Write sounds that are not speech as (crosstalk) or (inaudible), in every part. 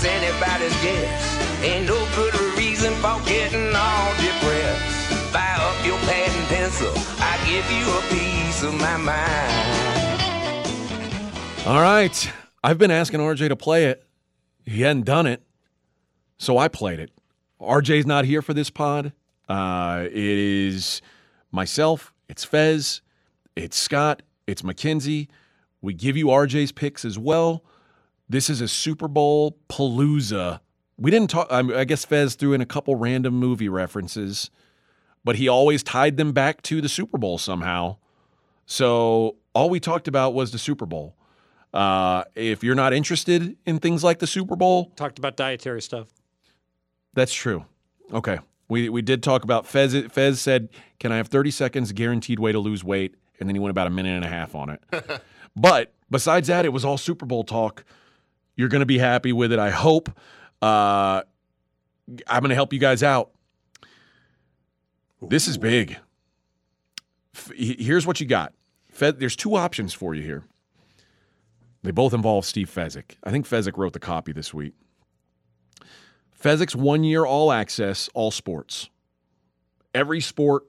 that's anybody's guess. Ain't no good reason for getting all depressed. Fire up your pad and pencil, I give you a piece of my mind. All right. I've been asking RJ to play it. He hadn't done it. So I played it. RJ's not here for this pod. Uh, it is myself, it's Fez, it's Scott, it's Mackenzie. We give you RJ's picks as well. This is a Super Bowl palooza. We didn't talk, I, I guess Fez threw in a couple random movie references, but he always tied them back to the Super Bowl somehow. So all we talked about was the Super Bowl. Uh, if you're not interested in things like the Super Bowl, Talked about dietary stuff. that's true. Okay. We, we did talk about Fez. Fez said, Can I have 30 seconds guaranteed way to lose weight? And then he went about a minute and a half on it. (laughs) but besides that, it was all Super Bowl talk. You're going to be happy with it, I hope. Uh, I'm going to help you guys out. This is big. F- Here's what you got. Fed, there's two options for you here. They both involve Steve Fezzik. I think Fezzik wrote the copy this week. Fezzik's one year all access, all sports. Every sport,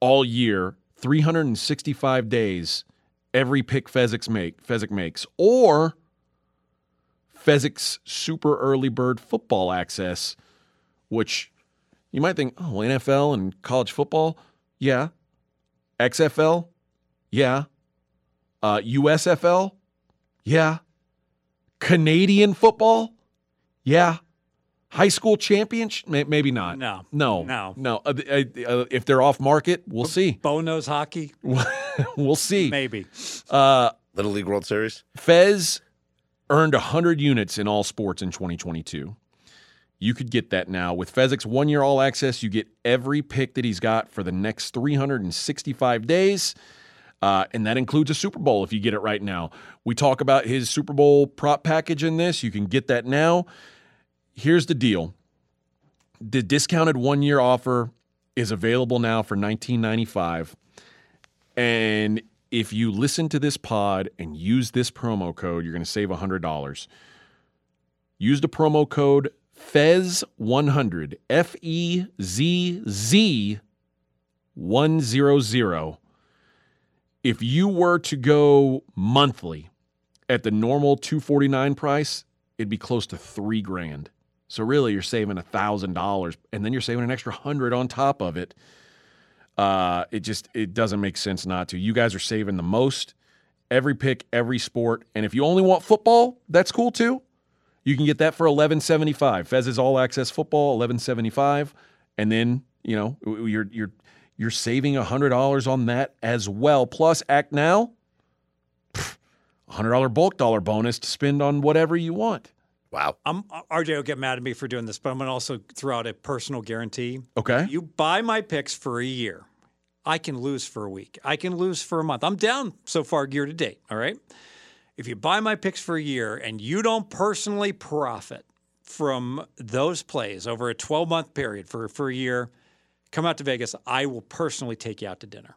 all year, 365 days, every pick Fezzik's make, Fezzik makes. Or Fezzik's super early bird football access, which you might think, oh, NFL and college football? Yeah. XFL? Yeah. Uh, USFL? Yeah. Canadian football? Yeah. High school championship? Maybe not. No. No. No. No. Uh, uh, uh, if they're off market, we'll see. (laughs) Bow nose hockey, (laughs) we'll see. maybe. Uh, Little League World Series. Fez earned 100 units in all sports in 2022. You could get that now. With Fezzik's one year all access, you get every pick that he's got for the next 365 days. Uh, and that includes a Super Bowl if you get it right now. We talk about his Super Bowl prop package in this. You can get that now. Here's the deal the discounted one year offer is available now for 1995 and if you listen to this pod and use this promo code, you're going to save $100. Use the promo code FEZ100, F E Z Z 100. If you were to go monthly at the normal 249 price, it'd be close to 3 grand. So really you're saving $1,000 and then you're saving an extra 100 on top of it. Uh, it just it doesn't make sense not to. You guys are saving the most. Every pick, every sport, and if you only want football, that's cool too. You can get that for eleven seventy five. Fez is All Access Football eleven seventy five, and then you know you're you're you're saving hundred dollars on that as well. Plus, act now, hundred dollar bulk dollar bonus to spend on whatever you want. Wow. I'm, uh, RJ will get mad at me for doing this, but I'm going to also throw out a personal guarantee. Okay. You buy my picks for a year. I can lose for a week. I can lose for a month. I'm down so far year to date. All right. If you buy my picks for a year and you don't personally profit from those plays over a 12 month period for, for a year, come out to Vegas. I will personally take you out to dinner.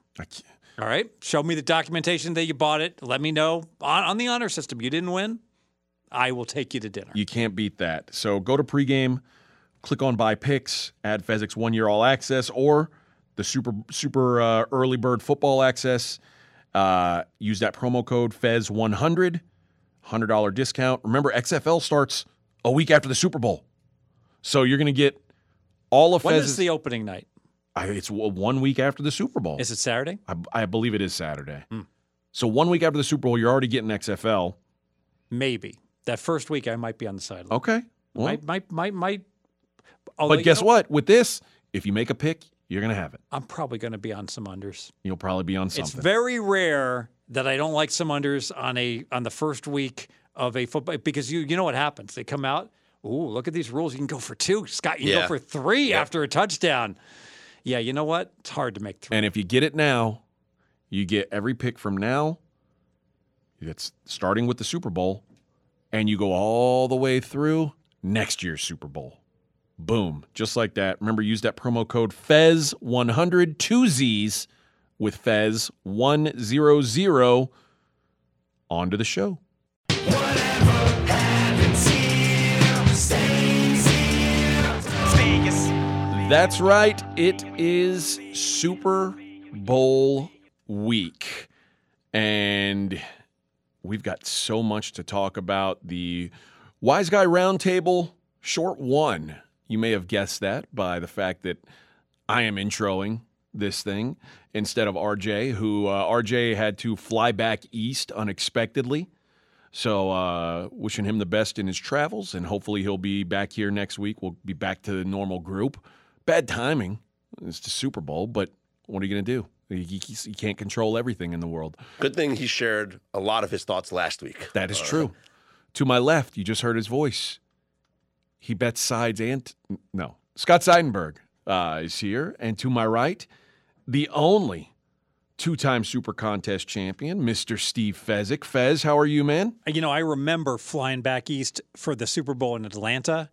All right. Show me the documentation that you bought it. Let me know on, on the honor system. You didn't win. I will take you to dinner. You can't beat that. So go to pregame, click on buy picks, add Fezzik's one year all access or the super super uh, early bird football access. Uh, use that promo code Fez100, $100 discount. Remember, XFL starts a week after the Super Bowl. So you're going to get all of when Fez's. is the opening night? I- it's one week after the Super Bowl. Is it Saturday? I, I believe it is Saturday. So one week after the Super Bowl, you're already getting XFL. Maybe. That first week, I might be on the sideline. Okay. Well, might, might, might, might. Although, but you guess know, what? With this, if you make a pick, you're going to have it. I'm probably going to be on some unders. You'll probably be on something. It's very rare that I don't like some unders on a on the first week of a football because you you know what happens. They come out. Ooh, look at these rules. You can go for two. Scott, you can Yeah. go for three after a touchdown. Yeah, you know what? It's hard to make three. and if you get it now, you get every pick from now. That's starting with the Super Bowl, and you go all the way through next year's Super Bowl. Boom. Just like that. Remember, use that promo code FEZ100, two Z's with FEZ100. On to the show. That's right. It is Super Bowl week. And we've got so much to talk about. The Wise Guy Roundtable, short one. You may have guessed that by the fact that I am introing this thing instead of RJ, who uh, RJ had to fly back east unexpectedly. So, uh, wishing him the best in his travels, and hopefully he'll be back here next week. We'll be back to the normal group. Bad timing. It's the Super Bowl, but what are you going to do? You, you- you can't control everything in the world. Good thing he shared a lot of his thoughts last week. That is true. To my left, you just heard his voice. He bets sides and no. Scott Seidenberg uh, is here, and to my right, the only two-time Super Contest champion, Mr. Steve Fezzik. Fez, how are you, man? You know, I remember flying back east for the Super Bowl in Atlanta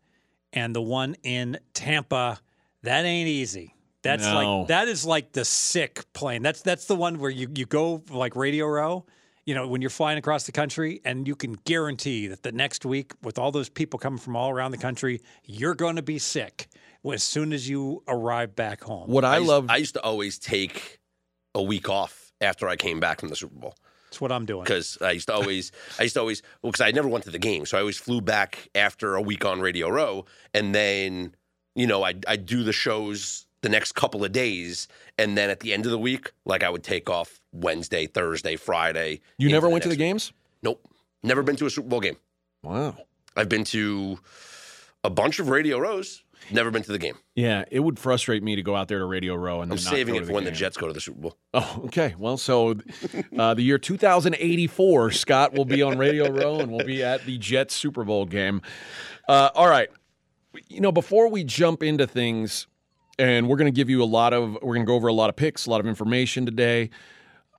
and the one in Tampa. That ain't easy. That's No. like that is like the sick plane. That's that's the one where you you go like Radio Row, you know, when you're flying across the country and you can guarantee that the next week with all those people coming from all around the country, you're going to be sick as soon as you arrive back home. What I, used, love, I used to always take a week off after I came back from the Super Bowl That's what I'm doing. because I used to always, I used to always, well, because I never went to the game, so I always flew back after a week on Radio Row, and then, you know, I I do the shows the next couple of days, and then at the end of the week, like I would take off Wednesday, Thursday, Friday. you never went to the week. games? Nope, never been to a Super Bowl game. Wow. I've been to a bunch of Radio Rows, never been to the game. Yeah, it would frustrate me to go out there to Radio Row and I'm saving it for when the. Jets go to the Super Bowl. (laughs) Oh, okay. Well, so uh, the year 2084, Scott will be on Radio Row and we'll be at the Jets Super Bowl game. Uh, all right. You know, before we jump into things, and we're going to give you a lot of, we're going to go over a lot of picks, a lot of information today.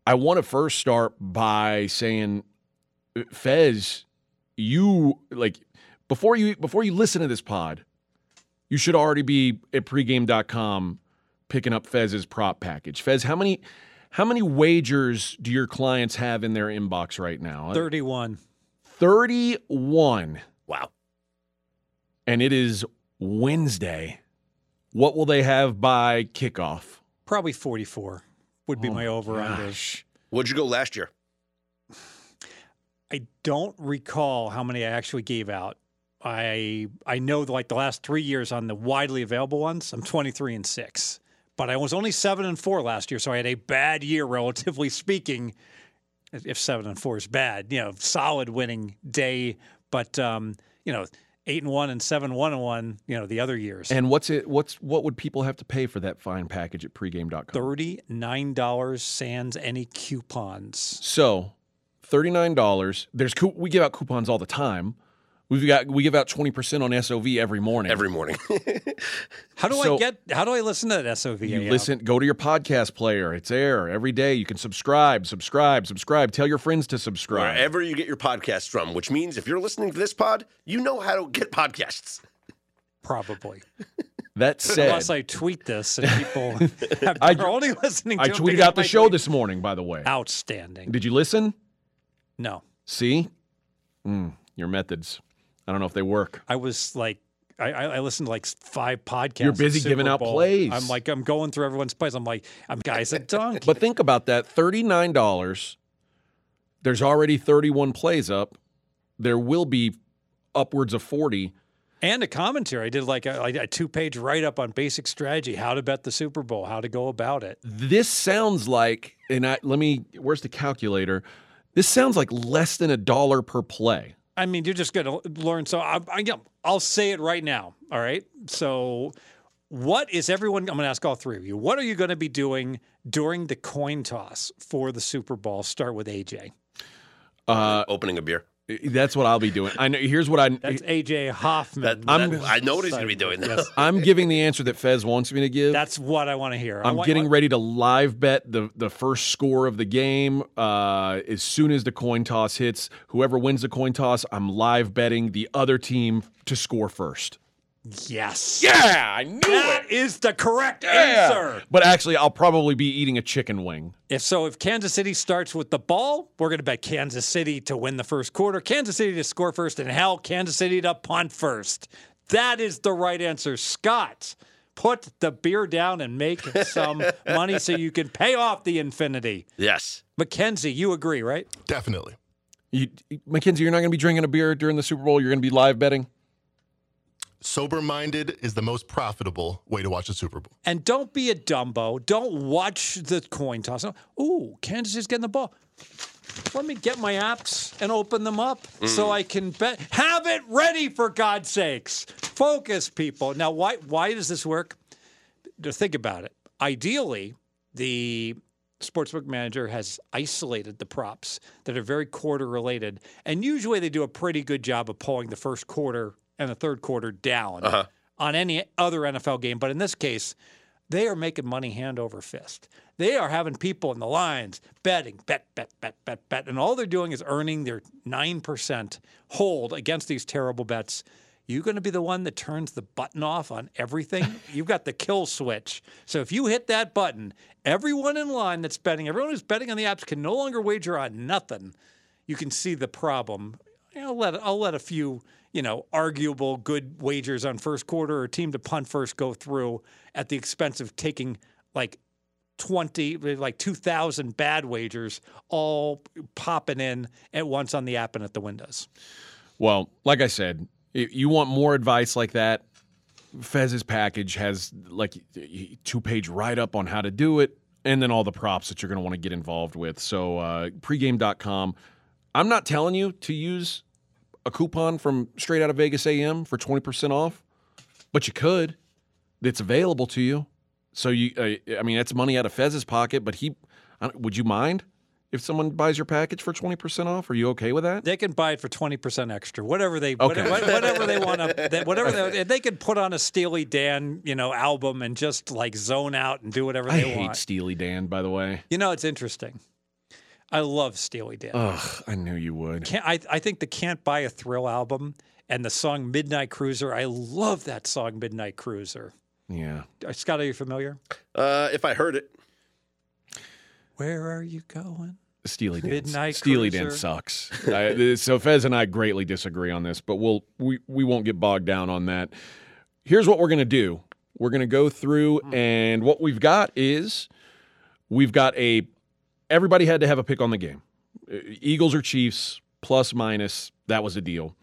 I want to first start by saying, uh, Fez, you like before you before you listen to this pod, you should already be at pregame.com picking up Fez's prop package. Fez, how many how many wagers do your clients have in their inbox right now? Uh, 31. 31 Wow. and it is Wednesday. What will they have by kickoff? Probably 44 would be my over under. Gosh. What'd you go last year? I don't recall how many I actually gave out. I I know like the last three years on the widely available ones, I'm 23 and six. But I was only seven and four last year, so I had a bad year, (laughs) relatively speaking. If seven and four is bad, you know, solid winning day. But um, you know, eight and one and seven one and one, you know, the other years. And what's it what's what would people have to pay for that fine package at pregame.com? Thirty nine dollars sans any coupons. So, $39. There's we give out coupons all the time. We've got we give out 20% on SOV every morning. Every morning. (laughs) How do So- I get? How do I listen to that SOV? You listen, go to your podcast player. It's there every day. You can subscribe, subscribe, subscribe. Tell your friends to subscribe. Wherever you get your podcasts from, which means if you're listening to this pod, you know how to get podcasts. probably. (laughs) That said, Unless I tweet this and people (laughs) have, I- are only listening to I tweeted out the show tweet. this morning, by the way. Outstanding. Did you listen? No, See? Mm, your methods. I don't know if they work. I was like, I, I listened to like five podcasts. You're busy giving out plays. I'm like, I'm going through everyone's plays. I'm like, I'm guys a dunk. But think about that $39. There's already 31 plays up. There will be upwards of 40. and a commentary. I did like a, a two page write up on basic strategy, how to bet the Super Bowl, how to go about it. This sounds like, and I, let me, where's the calculator? This sounds like less than a dollar per play. I mean, you're just going to learn. So I, I, I'll say it right now. All right. So, what is everyone? I'm going to ask all three of you. What are you going to be doing during the coin toss for the Super Bowl? Start with AJ. Uh, Opening a beer. That's what I'll be doing. I know. Here's what I. That's AJ Hoffman. That, I'm- that- I know what he's going to be doing. Yes. (laughs) I'm giving the answer that Fez wants me to give. That's what I want to hear. I I'm want- getting ready to live bet the the first score of the game. Uh, as soon as the coin toss hits, whoever wins the coin toss, I'm live betting the other team to score first. Yes. Yeah, I knew That That is the correct answer. But actually, I'll probably be eating a chicken wing. If so, if Kansas City starts with the ball, we're going to bet Kansas City to win the first quarter, Kansas City to score first, and hell, Kansas City to punt first. That is the right answer. Scott, put the beer down and make (laughs) some money so you can pay off the infinity. Yes. Mackenzie, you agree, right? Definitely. You, Mackenzie, you're not going to be drinking a beer during the Super Bowl. You're going to be live betting. Sober minded is the most profitable way to watch the Super Bowl. And don't be a Dumbo. Don't watch the coin toss. Ooh, Kansas City's getting the ball. Let me get my apps and open them up so mm. I can bet. Have it ready for God's sakes. Focus, people. Now, why why does this work? To think about it. Ideally, the sportsbook manager has isolated the props that are very quarter related, and usually they do a pretty good job of pulling the first quarter and the third quarter down uh-huh. on any other NFL game. But in this case, they are making money hand over fist. They are having people in the lines betting, bet, bet, bet, bet, bet. And all they're doing is earning their 9% hold against these terrible bets. You're going to be the one that turns the button off on everything? (laughs) You've got the kill switch. So if you hit that button, everyone in line that's betting, everyone who's betting on the apps can no longer wager on nothing. You can see the problem. I'll let I'll let a few you know arguable good wagers on first quarter or team to punt first go through at the expense of taking like 20 like 2000 bad wagers all popping in at once on the app and at the windows Well, like I said, you want more advice like that, Fez's package has like two page write up on how to do it, and then all the props that you're going to want to get involved with. So uh, pregame.com. I'm not telling you to use a coupon from Straight Out of Vegas AM for 20% off, but you could. It's available to you. So you, uh, I mean, that's money out of Fez's pocket. But he, would you mind if someone buys your package for 20% off? Are you okay with that? they can buy it for 20% extra whatever they Okay. whatever, whatever they want (laughs) to whatever they, they could put on a steely dan you know album and just like zone out and do whatever I they hate want Steely Dan, by the way. you know it's interesting i love steely dan Ugh, I knew you would. can't, I, I think the Can't Buy a Thrill album and the song Midnight Cruiser. I love that song, Midnight Cruiser. Yeah. Uh, Scott, are you familiar? Uh, if I heard it, Where are you going? Steely Dan. Midnight Steely Dan sucks. I, so Fez and I greatly disagree on this, but we'll we we won't get bogged down on that. Here's what we're gonna do. We're gonna go through, and what we've got is we've got a. Everybody had to have a pick on the game. Eagles or Chiefs, plus minus. That was a deal.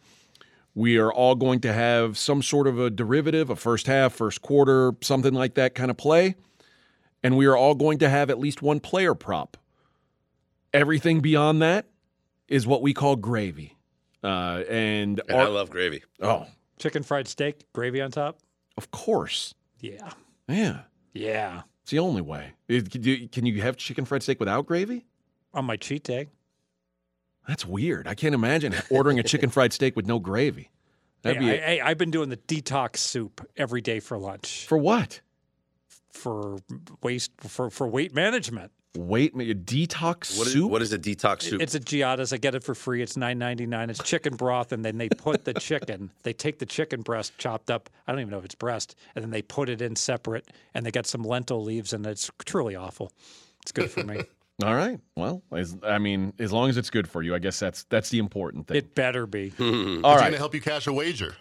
We are all going to have some sort of a derivative, a first half, first quarter, something like that kind of play. And we are all going to have at least one player prop. Everything beyond that is what we call gravy. Uh, and and our- I love gravy. oh, Chicken fried steak, gravy on top? of course. Yeah. Yeah. Yeah. It's the only way. It- can you- have chicken fried steak without gravy? On my cheat day. That's weird. I can't imagine ordering a chicken fried steak with no gravy. That'd Hey, be I, I, I've been doing the detox soup every day for lunch for what? for waste for, for weight management. Wait, a detox What is, soup? what is a detox soup? It's a Giada's. I get it for free. It's nine ninety nine. It's chicken broth, and then they put the chicken. (laughs) They take the chicken breast chopped up. I don't even know if it's breast, and then they put it in separate, and they got some lentil leaves, and it's truly awful. It's good for me. (laughs) All right. Well, as, I mean, as long as it's good for you, I guess that's that's the important thing. it better be. (laughs) All It's right. going to help you cash a wager.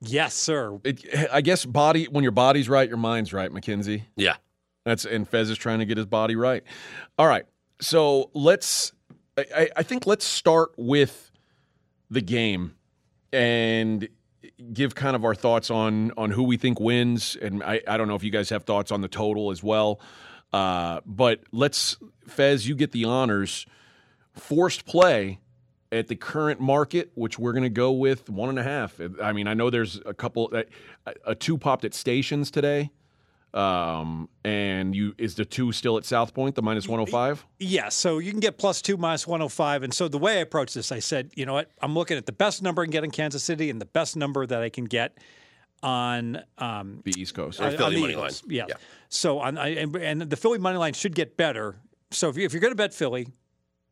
Yes, sir. It, I guess body when your body's right, your mind's right, Mackenzie. yeah. That's and Fez is trying to get his body right. All right. So let's I- I, think let's start with the game and give kind of our thoughts on on who we think wins. And I, I don't know if you guys have thoughts on the total as well. Uh, but let's Fez, you get the honors. Forced play at the current market, which we're going to go with one and a half. I mean, I know there's a couple, a, a two popped at stations today. Um, and you is the two still at South Point, the minus 105? Yeah, so you can get plus two minus 105. And so the way I approached this, I said, you know what? I'm looking at the best number I can get in Kansas City and the best number that I can get on um, The East Coast. Or on- Philly on the money Eagles. line. Yeah. Yeah. So on I, and, and the Philly money line should get better. So if, you, if you're going to bet Philly,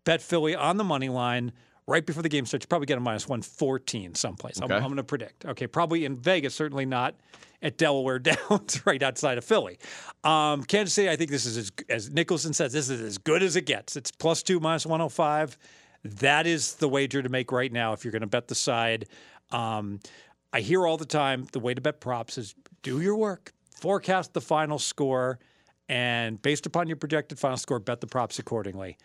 bet Philly on the money line right before the game starts. You probably get a minus 114 someplace. I'm, I'm going to predict. Okay, probably in Vegas, certainly not at Delaware (laughs) Downs, right outside of Philly. Um, Kansas City, I think this is, as, as Nicholson says, this is as good as it gets. It's plus two, minus 105. That is the wager to make right now if you're going to bet the side. Um, I hear all the time the way to bet props is do your work, forecast the final score, and based upon your projected final score, bet the props accordingly.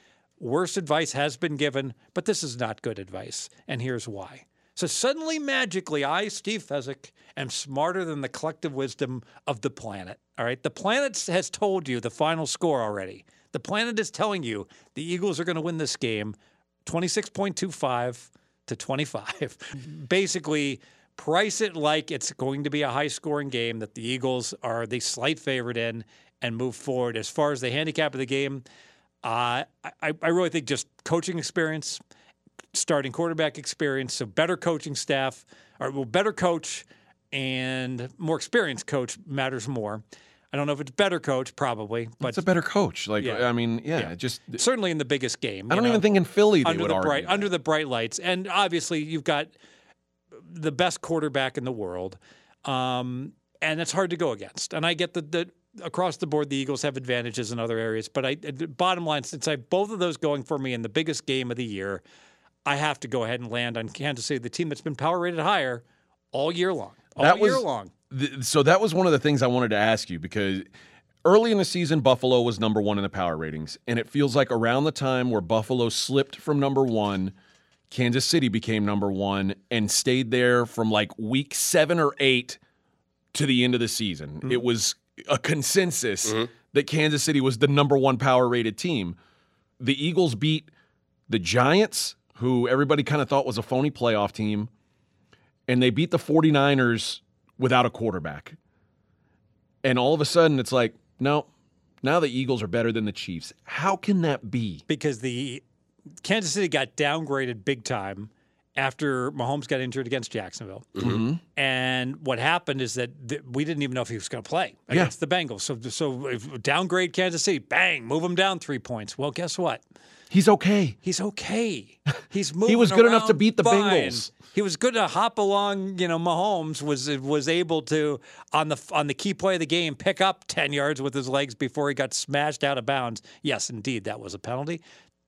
Worse advice has been given, but this is not good advice, and here's why. So suddenly, magically, I, Steve Fezzik, am smarter than the collective wisdom of the planet. All right, the planet has told you the final score already. The planet is telling you the Eagles are going to win this game, twenty-six point two five to 25. (laughs) Basically, price it like it's going to be a high scoring game that the Eagles are the slight favorite in and move forward. As far as the handicap of the game, uh, I, I really think just coaching experience, starting quarterback experience, so better coaching staff, or well, better coach and more experienced coach matters more. I don't know if it's better coach, probably, but It's a better coach. Like Yeah. I mean, yeah, Yeah. just certainly in the biggest game. I don't know? even think in Philly under the bright that. under the bright lights, and obviously you've got the best quarterback in the world, um, and it's hard to go against. And I get that the across the board the Eagles have advantages in other areas, but I uh, bottom line since I have both of those going for me in the biggest game of the year, I have to go ahead and land on Kansas City, the team that's been power rated higher all year long, all That year was- long. Th- so that was one of the things I wanted to ask you because early in the season, Buffalo was number one in the power ratings, and it feels like around the time where Buffalo slipped from number one, Kansas City became number one and stayed there from like week seven or eight to the end of the season. Mm-hmm. It was a consensus mm-hmm. that Kansas City was the number one power rated team. The Eagles beat the Giants, who everybody kind of thought was a phony playoff team, and they beat the 49ers without a quarterback. And all of a sudden, it's like, no, now the Eagles are better than the Chiefs. How can that be? because the Kansas City got downgraded big time after Mahomes got injured against Jacksonville. Mm-hmm. And what happened is that th- we didn't even know if he was going to play against the Bengals. So, so if downgrade Kansas City, bang, move him down three points. Well, guess what? He's okay. He's okay. (laughs) He's moving. He was good enough to beat the fine. Bengals. He was good to hop along. You know, Mahomes was was able to on the on the key play of the game pick up ten yards with his legs before he got smashed out of bounds. Yes, indeed, that was a penalty.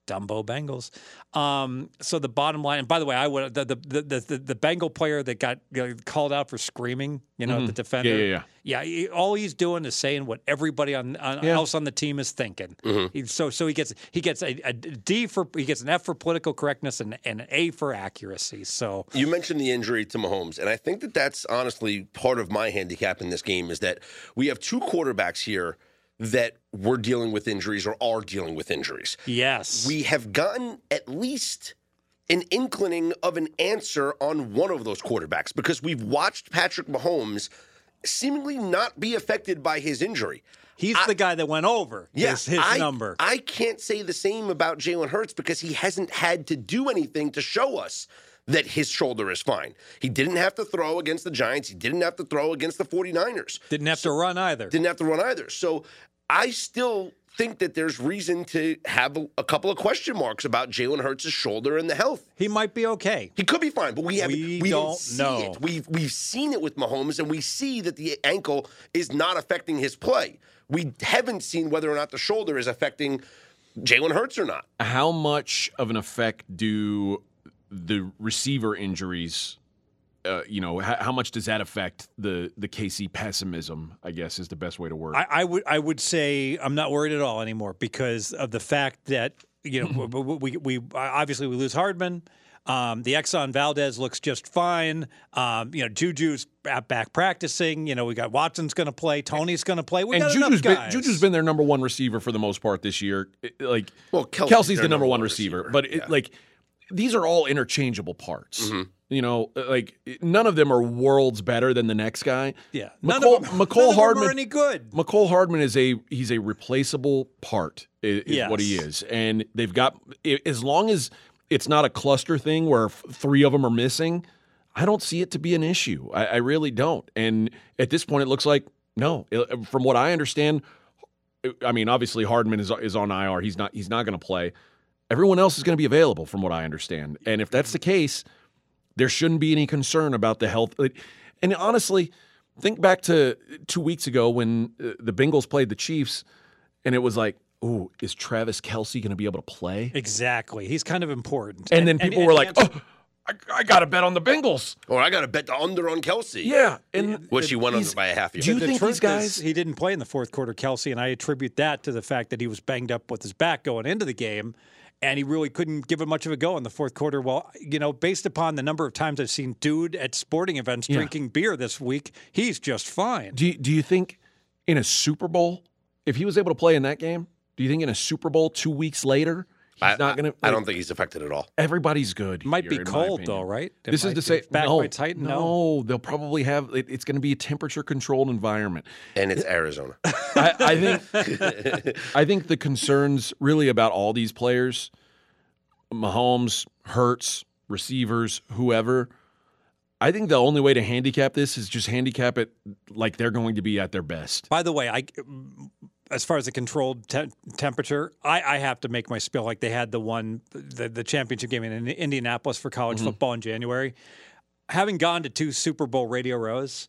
Dumbo Bengals. Um, so the bottom line, and by the way, I would the the the, the, the Bengal player that got you know, called out for screaming, you know, the defender. Mm-hmm. yeah, Yeah, he, all he's doing is saying what everybody on, on Yeah. else on the team is thinking. He, so so he gets he gets a, a D for he gets an F for political correctness and, and an A for accuracy. So You mentioned the injury to Mahomes, and I think that that's honestly part of my handicap in this game is that we have two quarterbacks here that were dealing with injuries or are dealing with injuries. yes, We have gotten at least an inclining of an answer on one of those quarterbacks because we've watched Patrick Mahomes seemingly not be affected by his injury. he's the guy that went over Yes, his, his I, number. I can't say the same about Jalen Hurts because he hasn't had to do anything to show us that his shoulder is fine. He didn't have to throw against the Giants. He didn't have to throw against the 49ers. Didn't have to run either. Didn't have to run either. So I still think that there's reason to have a, a couple of question marks about Jalen Hurts' shoulder and the health. He might be okay. He could be fine, but we have We we don't know. It. We've we've seen it with Mahomes, and we see that the ankle is not affecting his play. We haven't seen whether or not the shoulder is affecting Jalen Hurts or not. How much of an effect do the receiver injuries? Uh, you know, how, how much does that affect the the KC pessimism? I guess is the best way to word. I, I would I would say I'm not worried at all anymore because of the fact that you know we, we, we obviously we lose Hardman. Um, the Exxon Valdez looks just fine. Um, you know, Juju's back back practicing. You know, we got Watson's going to play. Toney's going to play. We and got Juju's enough been, guys. Juju's been their number one receiver for the most part this year. It- Like, Well, Kelce's Kelce's, the number, number one one receiver, receiver. but it, Yeah. like these are all interchangeable parts. Mm-hmm. You know, like none of them are worlds better than the next guy. yeah, none Mecole, of them, Mecole none of them Hardman are any good. Mecole Hardman is a he's a replaceable part is, is what he is, and they've got as long as it's not a cluster thing where three of them are missing. I don't see it to be an issue. I, I really don't. And at this point, it looks like no. It- from what I understand, I mean, obviously Hardman is is on IR. He's not he's not going to play. Everyone else is going to be available, from what I understand. And if that's the case, there shouldn't be any concern about the health. And honestly, think back to two weeks ago when uh, the Bengals played the Chiefs, and it was like, "Ooh, is Travis Kelce going to be able to play?" Exactly. He's kind of important. And, then people were like, and- "Oh, I, I got to bet on the Bengals." Or I got to bet the under on Kelce. Yeah, and Which he won under by a half year. Do you the think truth these guys? is he didn't play in the fourth quarter, Kelce, and I attribute that to the fact that he was banged up with his back going into the game, and he really couldn't give it much of a go in the fourth quarter. Well, you know, based upon the number of times I've seen dude at sporting events Yeah. drinking beer this week, he's just fine. do you, do you think in a Super Bowl, if he was able to play in that game, do you think in a Super Bowl two weeks later, he's I, not going to? I don't think he's affected at all. Everybody's good. Might here, be cold though, right? It This is might to be- say, back no, might tighten. no, they'll probably have. It, it's going to be a temperature controlled environment. And it's Arizona. (laughs) I, I think. I think the concerns really about all these players, Mahomes, Hurts, receivers, whoever. I think the only way to handicap this is just handicap it like they're going to be at their best. By the way, I as far as the controlled te- temperature, I, I have to make my spill like they had the one the, the championship game in Indianapolis for college Mm-hmm. football in January. Having gone to two Super Bowl radio rows,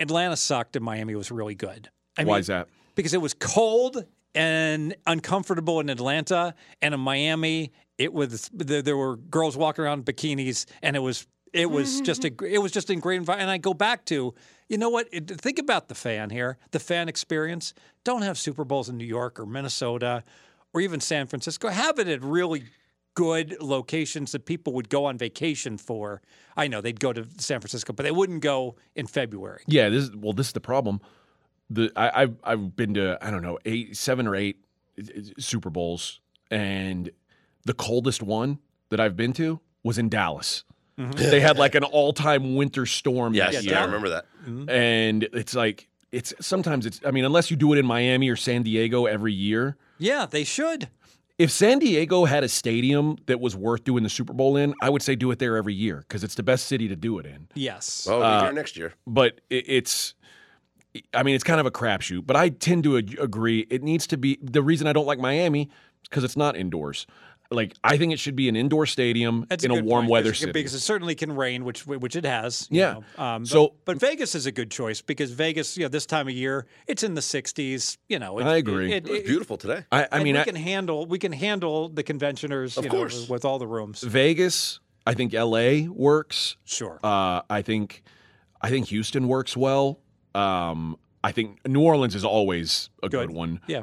Atlanta sucked and Miami was really good. I Why mean, is that? Because it was cold and uncomfortable in Atlanta, and in Miami, it was there, there were girls walking around in bikinis, and it was it was just a (laughs) it was just a great environment. And I go back to you know what? Think about the fan here, the fan experience. Don't have Super Bowls in New York or Minnesota or even San Francisco. Have it at really good locations that people would go on vacation for. I know they'd go to San Francisco, but they wouldn't go in February. Yeah, this is well. This is the problem. The I, I've I've been to I don't know eight, seven or eight Super Bowls, and the coldest one that I've been to was in Dallas. They had like an all-time winter storm Yes, that yeah, year, I remember that. and it's like it's sometimes it's. I mean, unless you do it in Miami or San Diego every year. Yeah, they should. If San Diego had a stadium that was worth doing the Super Bowl in, I would say do it there every year because it's the best city to do it in. Yes. Oh, Uh, be here next year. but it, it's I mean it's kind of a crapshoot. But I tend to ag- agree it needs to be the reason I don't like Miami is because it's not indoors. Like I think it should be an indoor stadium That's in a, good warm point, weather because- city. because it certainly can rain, which which it has. you Yeah. know. Um, So- but, but Vegas is a good choice because Vegas, you know, this time of year, it's in the 60s. You know, it, I agree. It, It was it- beautiful today. I, I mean we I- can handle we can handle the conventioners, Of you know, course. with all the rooms. Vegas. I think L.A. works. Sure. Uh, I think I think Houston works well. Um, I think New Orleans is always a good, Good. one. yeah.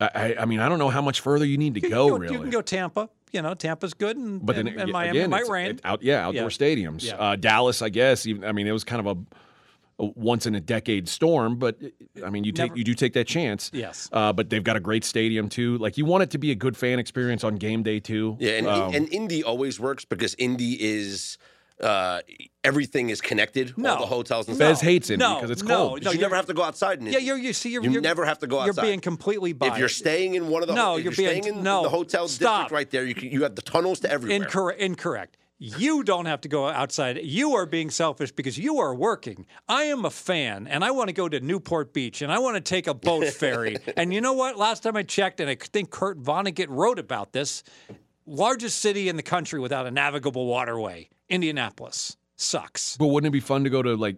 I, I- I mean I don't know how much further you need to You go, go, really. You can go Tampa. You know, Tampa's good, and, But then and, and Miami again, might rain. it- out, yeah, outdoor Yeah. stadiums. Yeah. Uh, Dallas, I guess. Even I mean, it was kind of a, a once in a decade storm, but I mean, you take Never- you do take that chance. Yes. Uh, but they've got a great stadium too. Like you want it to be a good fan experience on game day too. Yeah, and, Um, and Indy always works because Indy is uh, everything is connected. No. All the hotels and Fez stuff. hates it No, because it's no, cold. You you're- never have to go outside in yeah, you're you see you're, You you're- never have to go outside. You're being completely biased. if you're staying in one of the No, if you're you're, being- staying in no, the hotel stop. district right there, you can, you have the tunnels to everywhere. Incorrect. Incorrect. You don't have to go outside. You are being selfish because you are working. I am a fan, and I want to go to Newport Beach, and I want to take a boat (laughs) ferry. and you know what? Last time I checked, and I think Kurt Vonnegut wrote about this, largest city in the country without a navigable waterway, Indianapolis, sucks. but wouldn't it be fun to go to like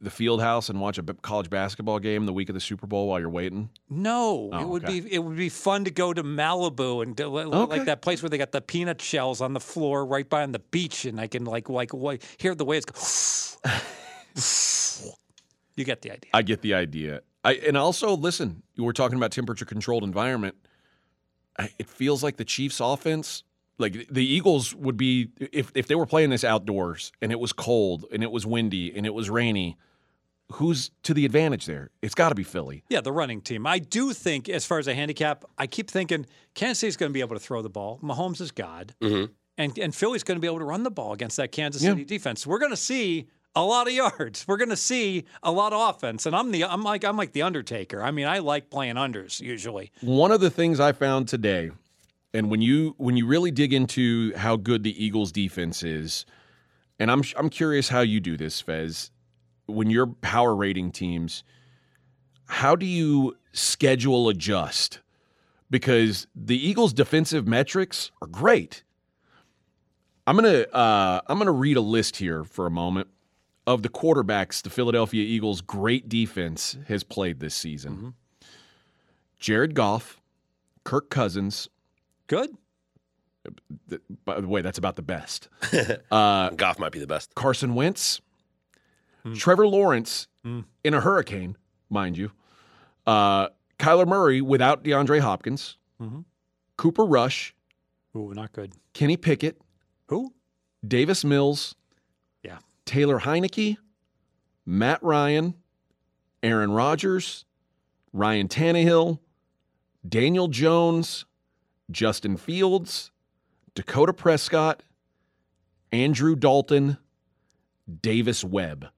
the field house and watch a college basketball game the week of the Super Bowl while you're waiting? No, oh, it Oh, would okay. be it would be fun to go to Malibu and to, Okay. like that place where they got the peanut shells on the floor right by on the beach, and I can like like hear the. Go, (laughs) you get the idea. I get the idea. I and also listen. You were talking about temperature controlled environment. I, it feels like the Chiefs' offense, like the Eagles, would be if if they were playing this outdoors and it was cold and it was windy and it was rainy. Who's to the advantage there? It's got to be Philly. Yeah, the running team. I do think, as far as a handicap, I keep thinking Kansas City's going to be able to throw the ball. Mahomes is God, mm-hmm. and and Philly's going to be able to run the ball against that Kansas Yeah. City defense. We're going to see a lot of yards. We're going to see a lot of offense, and I'm the I'm like I'm like the Undertaker. I mean, I like playing unders usually. One of the things I found today, and when you when you really dig into how good the Eagles defense is, and I'm I'm curious how you do this, Fez. When you're power rating teams, how do you schedule adjust because the Eagles' defensive metrics are great. I'm gonna uh, I'm gonna read a list here for a moment of the quarterbacks the Philadelphia Eagles' great defense has played this season. Jared Goff, Kirk Cousins. Good. By the way, that's about the best. (laughs) Uh, Goff might be the best. Carson Wentz, hmm. Trevor Lawrence hmm. in a hurricane, mind you. Uh, Kyler Murray without DeAndre Hopkins. Mm-hmm. Cooper Rush, Ooh, not good. Kenny Pickett, Who? Davis Mills, Yeah. Taylor Heinicke, Matt Ryan, Aaron Rodgers, Ryan Tannehill, Daniel Jones, Justin Fields, Dakota Prescott, Andrew Dalton, Davis Webb.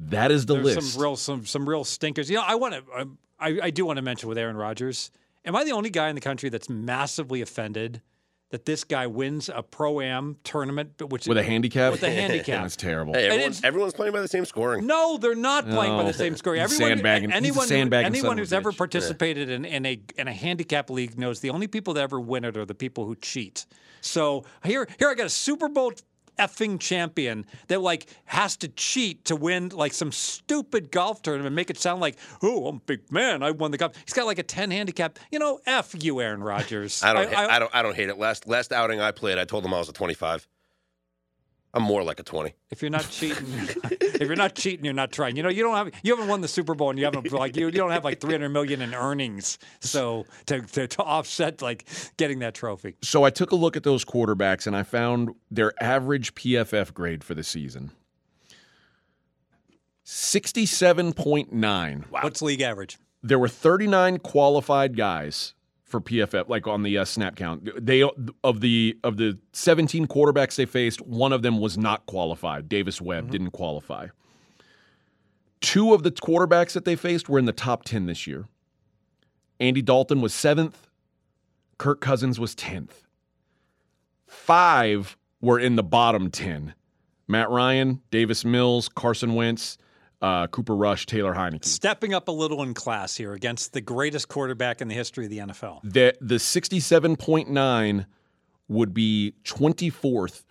That is the There's list. some real some some real stinkers. You know, I want to um, I, I do want to mention with Aaron Rodgers. Am I the only guy in the country that's massively offended that this guy wins a pro am tournament, which with a handicap? With a handicap. (laughs) That's terrible. Hey, everyone's, everyone's playing by the same scoring. No, they're not playing by the same score. He's Everyone, sandbagging- he's a anyone, sandbagging son anyone who's ever bitch. participated in, in a in a handicap league knows the only people that ever win it are the people who cheat. So here, here I got a Super Bowl effing champion that like has to cheat to win like some stupid golf tournament, and make it sound like, oh, I'm a big man, I won the golf. He's got like a ten handicap. You know, f you, Aaron Rodgers. I don't. I, I don't. I don't hate it. Last last outing I played, I told them I was a 25. I'm more like a 20. If you're not cheating, if you're not cheating, you're not trying. You know, you don't have you haven't won the Super Bowl and you haven't like you, you don't have like 300 million in earnings, so to, to to offset like getting that trophy. So I took a look at those quarterbacks and I found their average PFF grade for the season. 67.9. Wow. What's league average? There were 39 qualified guys for PFF like on the uh, snap count. They of the of the 17 quarterbacks they faced, one of them was not qualified. Davis Webb didn't qualify. Two of the quarterbacks that they faced were in the top 10 this year. Andy Dalton was 7th, Kirk Cousins was 10th. Five were in the bottom 10. Matt Ryan, Davis Mills, Carson Wentz, uh, Cooper Rush, Taylor Heinicke. Stepping up a little in class here against the greatest quarterback in the history of the NFL. The the 67.9 would be 24th.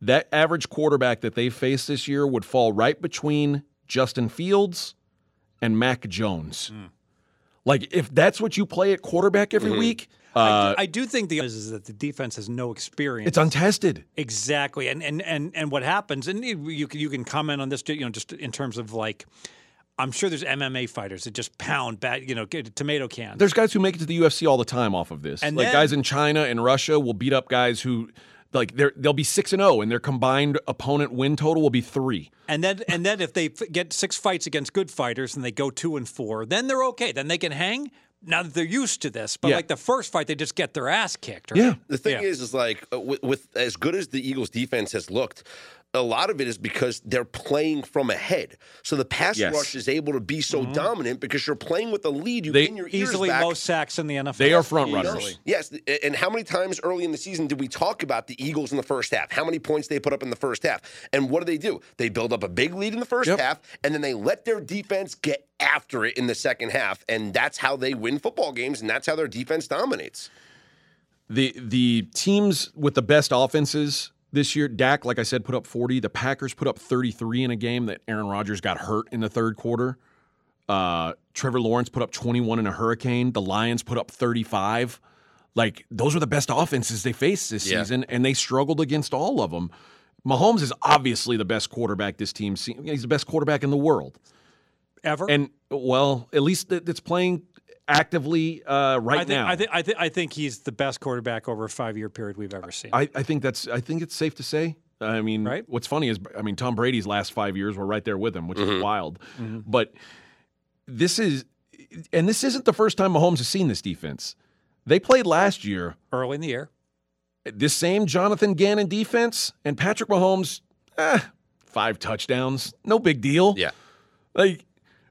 That average quarterback that they faced this year would fall right between Justin Fields and Mac Jones. Like if that's what you play at quarterback every week, uh, I do think the is, is that the defense has no experience. it's untested. Exactly, and and and and what happens, and you you can, you can comment on this, you know, just in terms of like, I'm sure there's MMA fighters that just pound bad, you know, get tomato cans. There's guys who make it to the UFC all the time off of this. And like then- guys in China and Russia will beat up guys who like they're they'll be 6 and 0 and their combined opponent win total will be 3. And then and then if they f- get six fights against good fighters and they go two and four, then they're okay. Then they can hang. Now that they're used to this, but Yeah. like the first fight, they just get their ass kicked. Right? Yeah. The thing Yeah. is, is like uh, with, with as good as the Eagles' defense has looked, a lot of it is because they're playing from ahead. So the pass Yes. rush is able to be so mm-hmm. dominant because you're playing with a lead. You They- pin your ears Easily back. most sacks in the NFL. They are front Easily. runners. Yes, and how many times early in the season did we talk about the Eagles in the first half? How many points they put up in the first half? And what do they do? They build up a big lead in the first Yep. half, and then they let their defense get after it in the second half, and that's how they win football games, and that's how their defense dominates. The the teams with the best offenses this year, Dak, like I said, put up 40. The Packers put up 33 in a game that Aaron Rodgers got hurt in the third quarter. Uh, Trevor Lawrence put up 21 in a hurricane. The Lions put up 35. Like those are the best offenses they faced this Yeah. season, and they struggled against all of them. Mahomes is obviously the best quarterback this team's seen. He's the best quarterback in the world, ever. and well, at least that- that's playing actively uh, right I think, now. I think I think I think he's the best quarterback over a five year period we've ever seen. I, I think that's I think it's safe to say. I mean, Right. what's funny is I mean Tom Brady's last five years were right there with him, which is wild. Mm-hmm. But this is, and this isn't the first time Mahomes has seen this defense. They played last year. Early in the year, This same Jonathan Gannon defense and Patrick Mahomes, eh, five touchdowns, no big deal. Yeah. like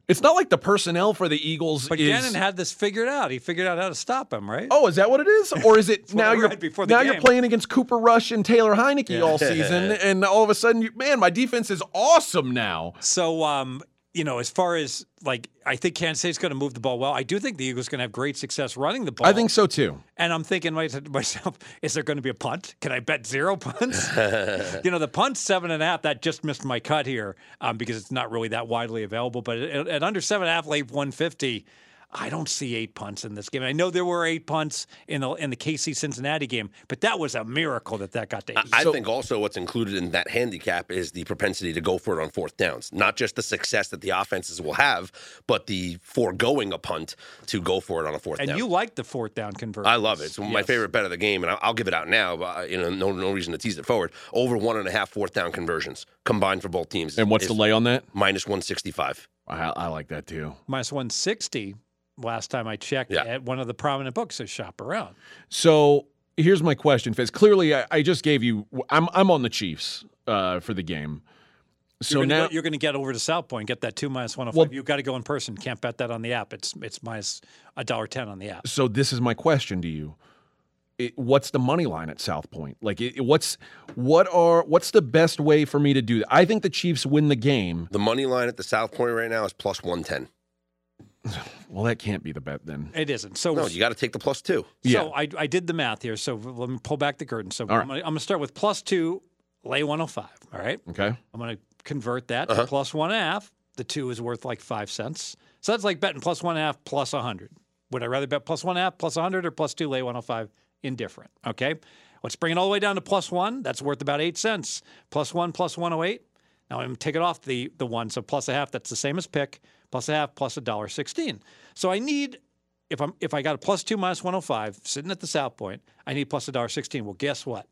it's not like the personnel for the Eagles but is. Gannon had this figured out. He figured out how to stop him, right? Oh, is that what it is, or is it (laughs) now you're read before the now you're playing against Cooper Rush and Taylor Heinicke all (laughs) season, and all of a sudden, you, man, my defense is awesome now. So, um, you know, as far as like, I think Kansas State's going to move the ball well. I do think the Eagles are going to have great success running the ball. I think so too. And I'm thinking to (laughs) myself, is there going to be a punt? Can I bet zero punts? (laughs) you know, the punt seven and a half. That just missed my cut here um, because it's not really that widely available. But at, at under seven and a half, late 150, I don't see eight punts in this game. I know there were eight punts in the in the KC Cincinnati game, but that was a miracle that that got to eight. I think also what's included in that handicap is the propensity to go for it on fourth downs. Not just the success that the offenses will have, but the foregoing a punt to go for it on a fourth and down. you like the fourth down conversion. I love it. It's my favorite bet of the game, and I'll, I'll give it out now. But you know, no, no reason to tease it forward. Over one and a half fourth down conversions combined for both teams. And what's the lay on that? Minus one sixty five. I, I like that too. minus 160 last time I checked Yeah. at one of the prominent books that shop around. So here's my question, Fez. Clearly, I, I just gave you. I'm I'm on the Chiefs uh, for the game. So you're gonna, now go- you're going to get over to South Point, get that two minus 105. Well- You've got to go in person. Can't bet that on the app. It's it's minus a dollar ten on the app. so this is my question to you. It, what's the money line at South Point? Like, it, what's what are what's the best way for me to do that? I think the Chiefs win the game. The money line at the South Point right now is plus one ten. (laughs) Well, that can't be the bet then. It isn't. So No, you got to take the plus two. Yeah. So I, I did the math here. So let me pull back the curtain. So right. I'm going to start with plus two, lay 105. All right. Okay. I'm going to convert that Uh-huh. to plus one and a half. The two is worth like five cents. So that's like betting plus one and a half plus a 100. Would I rather bet plus one and a half plus a 100 or plus two, lay 105? Indifferent. Okay. Let's bring it all the way down to plus one. That's worth about eight cents. Plus one, plus 108. Now I'm going to take it off the, the one. So plus a half, that's the same as pick. Plus a half, plus a dollar sixteen. So I need if I'm if I got a plus two minus 105 sitting at the South Point, I need plus a dollar sixteen. Well, guess what?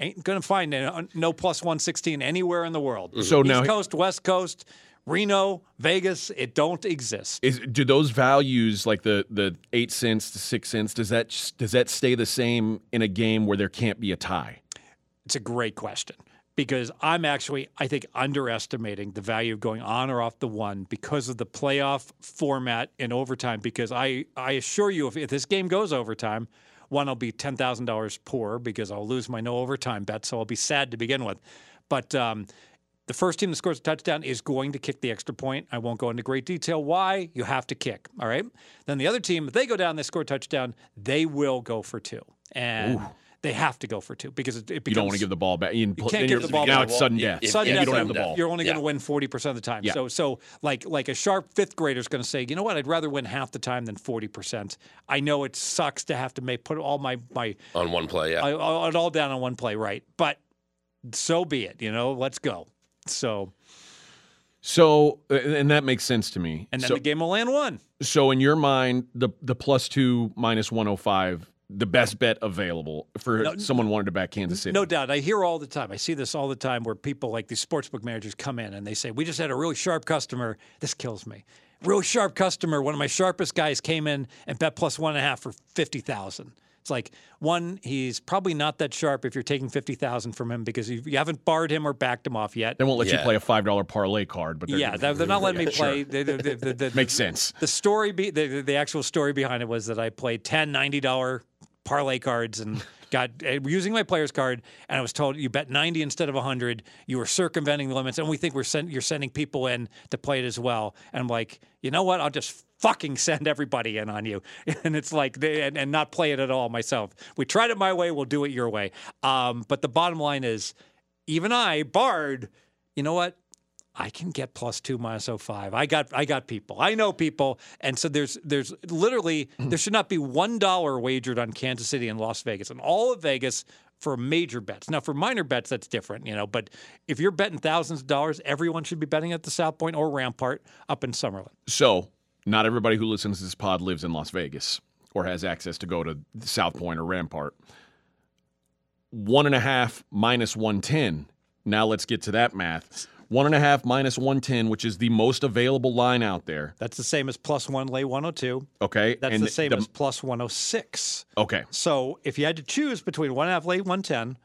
Ain't gonna find no, uh, no plus 116 anywhere in the world. So East now- Coast, West Coast, Reno, Vegas, it don't exist. Is do those values like the the eight cents to six cents? Does that does that stay the same in a game where there can't be a tie? It's a great question because I'm actually, I think, underestimating the value of going on or off the one because of the playoff format and overtime. Because I, I assure you, if, if this game goes overtime, one, I'll be ten thousand dollars poor because I'll lose my no overtime bet, so I'll be sad to begin with. But um, the first team that scores a touchdown is going to kick the extra point. I won't go into great detail why. You have to kick. All right. Then the other team, if they go down, they score a touchdown, they will go for two, and they have to go for two because it, it becomes You don't want to give the ball back. You, can't give the ball now back. it's sudden death. if- sudden if death, You don't have the ball. You're only going Yeah. to win forty percent of the time. Yeah. So, so like like a sharp fifth grader is going to say, you know what? I'd rather win half the time than forty percent. I know it sucks to have to make put all my my on one play. Yeah, I, I- it all down on one play, right? But so be it. You know, let's go. So So, and that makes sense to me. and then so, the game will land one. so in your mind, the the plus two minus one hundred five, the best bet available for No, someone wanted to back Kansas City. No doubt. I hear all the time. I see this all the time where people like these sportsbook managers come in and they say, We just had a really sharp customer. This kills me. Real sharp customer. One of my sharpest guys came in and bet plus one and a half for 50000 It's like, one, he's probably not that sharp if you're taking 50000 from him because you, you haven't barred him or backed him off yet. They won't let you play a five dollar parlay card, but they're, Yeah, they're, they're not letting me play. The, the, the, the, (laughs) the, makes sense. the story be the, the actual story behind it was that I played 10 90 dollar parlay cards and (laughs) got uh, using my player's card and I was told you bet 90 instead of 100 you were circumventing the limits. And we think we're send, you're sending people in to play it as well. And I'm like you know what? I'll just fucking send everybody in on you. (laughs) And it's like they, and, and not play it at all myself. We tried it my way we'll do it your way. Um, but the bottom line is even I barred you know what I can get plus two minus 05. I got I got people. I know people. And so there's there's literally mm. there should not be one dollar wagered on Kansas City and Las Vegas. And all of Vegas for major bets. Now for minor bets that's different, you know, but if you're betting thousands of dollars, everyone should be betting at the South Point or Rampart up in Summerlin. So, not everybody who listens to this pod lives in Las Vegas or has access to go to South Point or Rampart. One and a half minus 110. Now let's get to that math. One and a half minus 110, which is the most available line out there. That's the same as plus one lay 102. Okay. That's and the same as plus 106. Okay. So if you had to choose between one and a half lay 110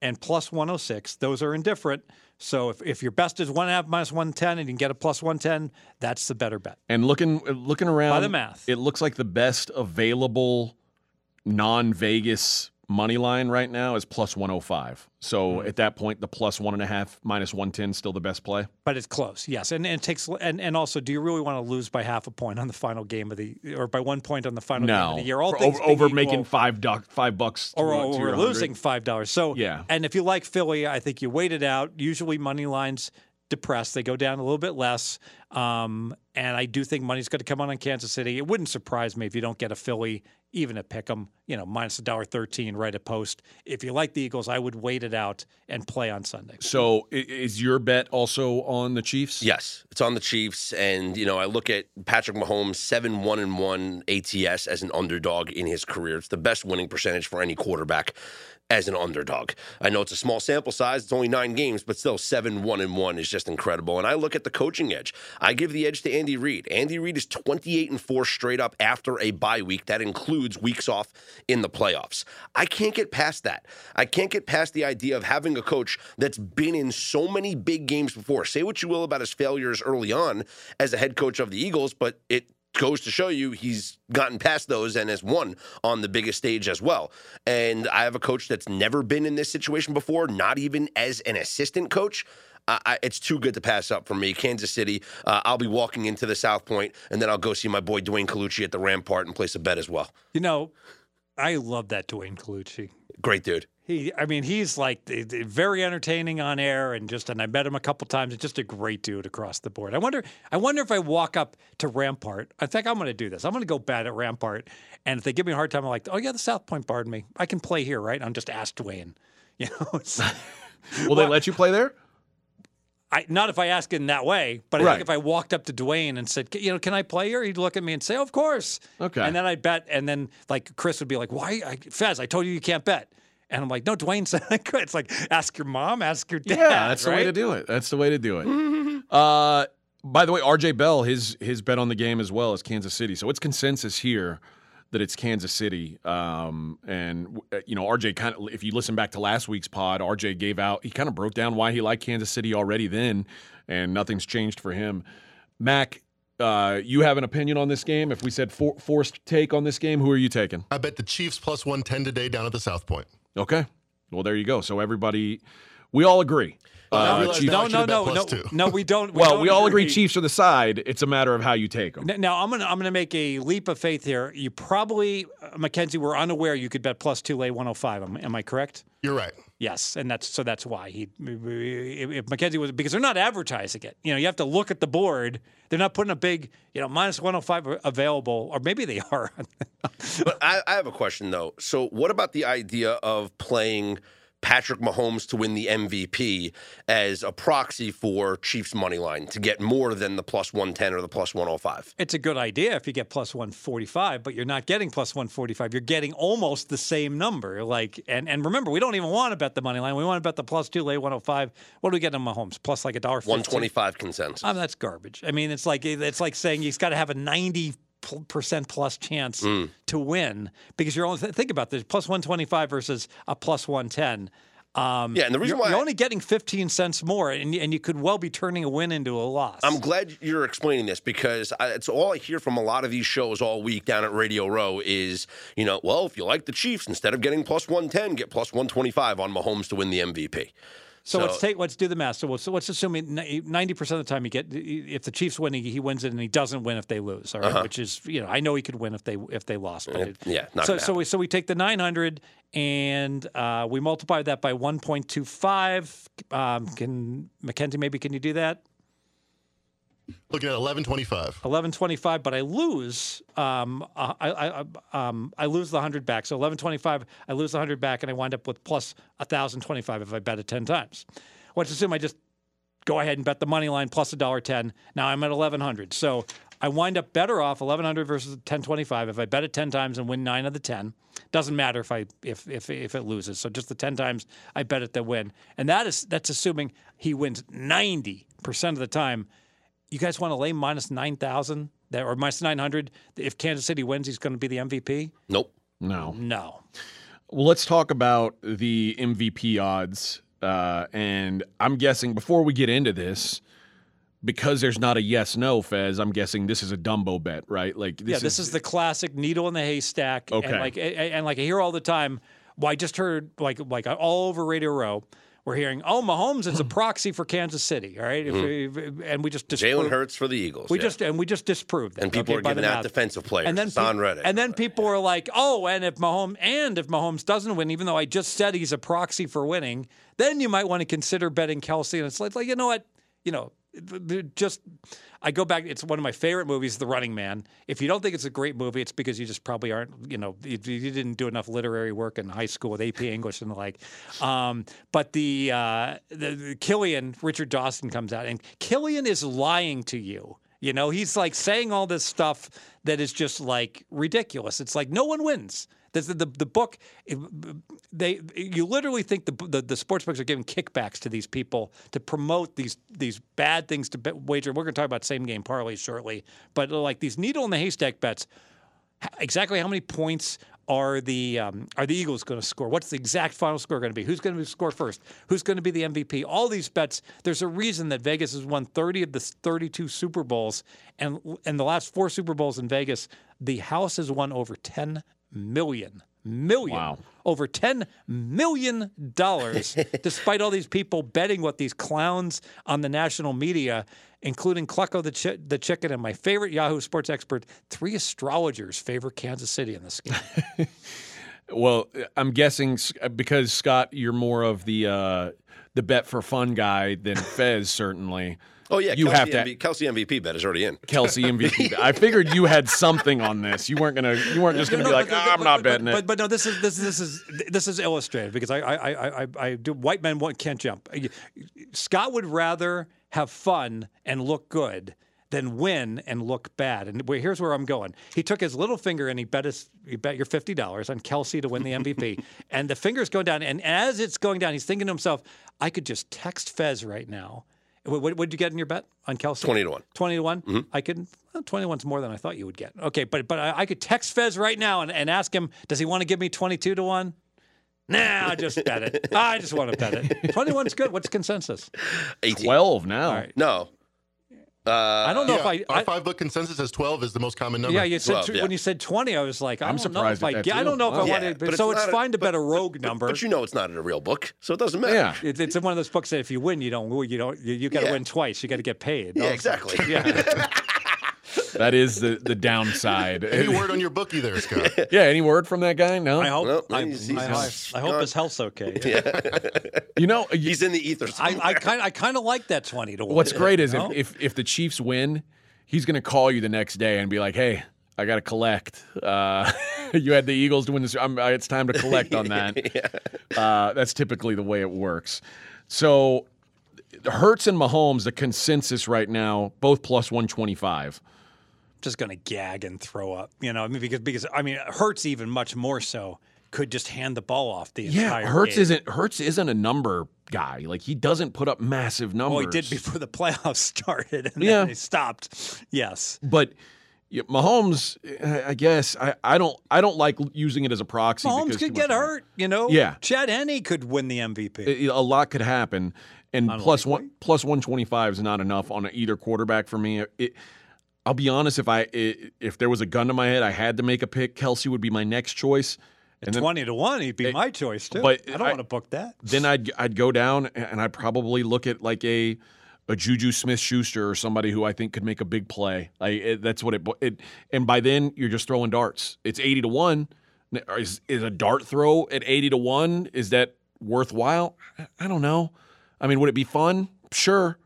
and plus 106, those are indifferent. So if, if your best is one and a half minus 110 and you can get a plus 110, that's the better bet. And looking looking around By the math. it looks like the best available non-Vegas money line right now is plus 105. So Mm-hmm. at that point, the plus one and a half minus 110 still the best play. But it's close, yes, and, and it takes and, and also, do you really want to lose by half a point on the final game of the or by one point on the final game No, of the year? All For things over, over equal, making five duck, five bucks to, or, to or your we're losing five dollars. So Yeah. and if you like Philly, I think you wait it out. Usually money lines depressed; they go down a little bit less. Um, and I do think money's going to come on on Kansas City. It wouldn't surprise me if you don't get a Philly, even a pick 'em, you know, minus a dollar thirteen, right at post. If you like the Eagles, I would wait it out and play on Sunday. So is your bet also on the Chiefs? Yes, it's on the Chiefs, and you know I look at Patrick Mahomes seven one and one ATS as an underdog in his career. It's the best winning percentage for any quarterback as an underdog. I know it's a small sample size; it's only nine games, but still seven one and one is just incredible. And I look at the coaching edge. I give the edge to Andy Reid. Andy Reid is twenty eight and four straight up after a bye week. That includes weeks off in the playoffs. I can't get past that. I can't get past the idea of having a coach that's been in so many big games before. Say what you will about his failures early on as a head coach of the Eagles, but it goes to show you he's gotten past those and has won on the biggest stage as well. And I have a coach that's never been in this situation before, not even as an assistant coach. I, I, it's too good to pass up for me. Kansas City. Uh, I'll be walking into the South Point, and then I'll go see my boy Dwayne Colucci at the Rampart and place a bet as well. You know, I love that Dwayne Colucci. Great dude. He, I mean, he's like very entertaining on air, and just and I met him a couple times. It's just a great dude across the board. I wonder, I wonder if I walk up to Rampart. I think I'm going to do this. I'm going to go bad at Rampart, and if they give me a hard time, I'm like, oh yeah, the South Point barred me. I can play here, right? I'm just ask Dwayne. (laughs) You know, (laughs) Will they let you play there? I not if I ask it in that way, but I Right. think if I walked up to Dwayne and said, you know, can I play here? He'd look at me and say, of course. Okay. And then I'd bet, and then like Chris would be like, why, I, Fez? I told you you can't bet. And I'm like, no, Dwayne said I could. It's like ask your mom, ask your dad. Yeah, that's the way to do it. That's the way to do it. (laughs) uh, by the way, RJ Bell, his his bet on the game as well as Kansas City. So it's consensus here that it's Kansas City. Um, and uh, you know, RJ kind of, if you listen back to last week's pod, RJ gave out, he kind of broke down why he liked Kansas City already then, and nothing's changed for him. Mac, uh, you have an opinion on this game? If we said for, forced take on this game, who are you taking? I bet the Chiefs plus 110 today down at the South Point. Okay. Well, there you go. So everybody, we all agree. I Uh, realize Chiefs- No, no, no, no, no. We don't. We well, don't we all agree Chiefs are the side. It's a matter of how you take them. N- Now I'm gonna I'm gonna make a leap of faith here. You probably uh, Mackenzie were unaware you could bet plus two lay 105. Am, am I correct? You're right. Yes, and that's so that's why he if Mackenzie was because they're not advertising it. You know, you have to look at the board. They're not putting a big you know minus 105 available, or maybe they are. (laughs) But I, I have a question though. So, what about the idea of playing Patrick Mahomes to win the MVP as a proxy for Chiefs money line to get more than the plus one ten or the plus one hundred five? it's a good idea if you get plus 145, but you're not getting plus 145. You're getting almost the same number. Like, and and remember, we don't even want to bet the money line. We want to bet the plus two lay 105. What do we get in Mahomes? Plus like a dollar One twenty five consensus. Um, that's garbage. I mean, it's like it's like saying you've got to have a ninety percent plus chance to win because you're only think about this plus one twenty five versus a plus one ten. Um, Yeah, and the reason you're, why you're I- only getting fifteen cents more, and you- and you could well be turning a win into a loss. I'm glad you're explaining this because I, it's all I hear from a lot of these shows all week down at Radio Row is, you know, well, if you like the Chiefs, instead of getting plus 110, get plus 125 on Mahomes to win the MVP. So, so- let's take let's do the math. So, so let's assume ninety percent of the time you get if the Chiefs win, he, wins it, and he doesn't win if they lose. All right? which is you know I know he could win if they if they lost. But it- Uh-huh. yeah, not so so we so we take the nine hundred and uh, we multiply that by one point two five. Um, can Mackenzie maybe can you do that? Looking at 1125. Eleven twenty five, but I lose. Um, I, I, um, I lose the hundred back. So eleven twenty five, I lose the hundred back, and I wind up with plus thousand twenty five if I bet it ten times. Let's assume I just go ahead and bet the money line plus a dollar ten. Now I'm at eleven hundred. So I wind up better off eleven hundred versus ten twenty five if I bet it ten times and win nine of the ten. Doesn't matter if I if if if it loses. So just the ten times I bet it to win, and that is that's assuming he wins ninety percent of the time. You guys want to lay minus nine thousand that or minus nine hundred? If Kansas City wins, he's going to be the MVP. Nope. No. No. Well, let's talk about the MVP odds. Uh, and I'm guessing before we get into this, because there's not a yes no, Fez, I'm guessing this is a Dumbo bet, right? Like this yeah, this is, the classic needle in the haystack. Okay. And like, and, and like I hear all the time, Well, I just heard like like all over Radio Row. We're hearing, oh, Mahomes is a hmm. proxy for Kansas City. All right? If- hmm. if- and we just Jalen Hurts for the Eagles. We yeah. just and we just disproved that. and people okay, are giving out defensive players. And then peop- Reddick. and then people were like, "Oh, and if Mahomes and if Mahomes doesn't win, even though I just said he's a proxy for winning, then you might want to consider betting Kelce." And it's like, like you know what, you know, just I go back. It's one of my favorite movies, The Running Man. If you don't think it's a great movie, it's because you just probably aren't. You know, you, you didn't do enough literary work in high school with AP English and the like. Um, but the, uh, the, the Killian Richard Dawson comes out, and Killian is lying to you. You know, he's like saying all this stuff that is just like ridiculous. It's like no one wins. The, the, the book, they you literally think the, the the sports books are giving kickbacks to these people to promote these these bad things to wager. We're going to talk about same game parlays shortly, but like these needle in the haystack bets. Exactly how many points are the um, are the Eagles going to score? What's the exact final score going to be? Who's going to score first? Who's going to be the MVP? All these bets. There's a reason that Vegas has won 30 of the 32 Super Bowls, and in the last four Super Bowls in Vegas, the house has won over 10 million million Wow. over 10 million dollars (laughs) despite all these people betting what these clowns on the national media including Clucko the, chi- the chicken and my favorite Yahoo sports expert three astrologers favor Kansas City in this game (laughs) Well, I'm guessing because Scott, you're more of the uh, the bet for fun guy than (laughs) Fez, certainly. Oh yeah, you Kelce have to MV- Kelce MVP bet is already in. Kelce MVP. (laughs) Bet. I figured you had something on this. You weren't gonna. You weren't just gonna be No, like, but- "Ah, I'm not but- betting but, it. But, no, this is this this is this is illustrated because I I I I, I do white men can't jump. Scott would rather have fun and look good than win and look bad. And wait, here's where I'm going. He took his little finger and he bet his he bet your fifty dollars on Kelce to win the MVP, (laughs) and the finger's going down. And as it's going down, he's thinking to himself, I could just text Fez right now. What, what did you get in your bet on Kelce? 20 to 1. 20 to one mm-hmm. I could, well, 20 to one's more than I thought you would get. Okay, but but I, I could text Fez right now and, and ask him, does he want to give me 22 to 1? Nah, I just bet it. (laughs) I just want to bet it. 21's good. What's consensus? 18. Twelve now. All right. no. Uh, I don't know Yeah, if I. our I five book consensus says 12 is the most common number. yeah, you said 12, tw- yeah. when you said 20, I was like, I I'm don't know surprised if I get. I don't know if I Wow. want Yeah, to. but So it's it's not a- fine to bet a rogue number. But you know it's not in a real book, so it doesn't matter. Yeah. It's, it's one of those books that if you win, you don't. You don't. You, you got to Yeah. win twice. You got to get paid. Yeah, Also. exactly. (laughs) Yeah. (laughs) That is the the downside. Any word on your bookie there, Scott? (laughs) yeah. Any word from that guy? No. I hope. Well, I, he's- he's- I- I- hope his health's okay. (laughs) Yeah. You know. He's in the ether. I, somewhere. I kind I kind of like that twenty to one. What's great is you if, if if the Chiefs win, he's going to call you the next day and be like, "Hey, I got to collect. Uh, (laughs) you had the Eagles to win this. I'm, it's time to collect on that." uh, that's typically the way it works. So, Hurts and Mahomes, the consensus right now, both plus one twenty five. Just going to gag and throw up. You know, I mean, because because I mean, Hurts even much more so could just hand the ball off the Yeah, entire Hurts game. isn't Hurts isn't a number guy. Like he doesn't put up massive numbers. Well, he did before the (laughs) playoffs started, and Yeah. then he stopped. Yes. But yeah, Mahomes, I guess I, I don't I don't like using it as a proxy. Mahomes could get hurt. You know. Yeah. Chad Henne could win the MVP. A lot could happen, and plus one plus one twenty five is not enough on either quarterback for me. It, I'll be honest, if I i if there was a gun to my head, I had to make a pick. Kelce would be my next choice, and then Twenty to one, he'd be eh, my choice too. but I don't I- want to book that. then I'd I'd go down and I'd probably look at like a a Juju Smith Schuster or somebody who I think could make a big play. Like eh, it, that's what it, it. And by then you're just throwing darts. It's eighty to one. Is is a dart throw at eighty to one? Is that worthwhile? I- I don't know. I mean, would it be fun? Sure.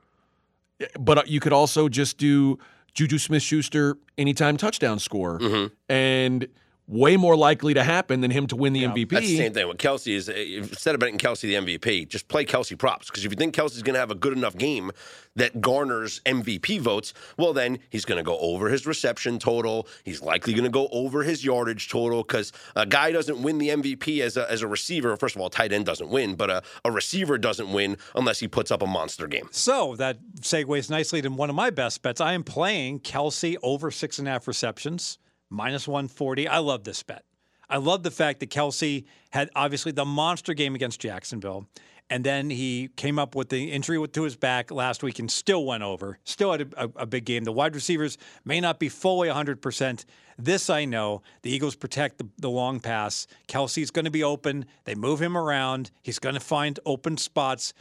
Eh, but uh, you could also just do Juju Smith Schuster anytime touchdown score, mm-hmm. and way more likely to happen than him to win the MVP. That's the same thing with Kelce. Is uh, instead of betting Kelce the MVP, just play Kelce props. Because if you think Kelce's going to have a good enough game that garners MVP votes, well, then he's going to go over his reception total. He's likely going to go over his yardage total. Because a guy doesn't win the MVP as a, as a receiver. First of all, tight end doesn't win, but a, a receiver doesn't win unless he puts up a monster game. So that segues nicely to one of my best bets. I am playing Kelce over six and a half receptions, minus 140. I love this bet. I love the fact that Kelce had obviously the monster game against Jacksonville. And then he came up with the injury to his back last week and still went over. Still had a, a, big game. The wide receivers may not be fully 100%. This I know. The Eagles protect the, the long pass. Kelce's going to be open. They move him around. He's going to find open spots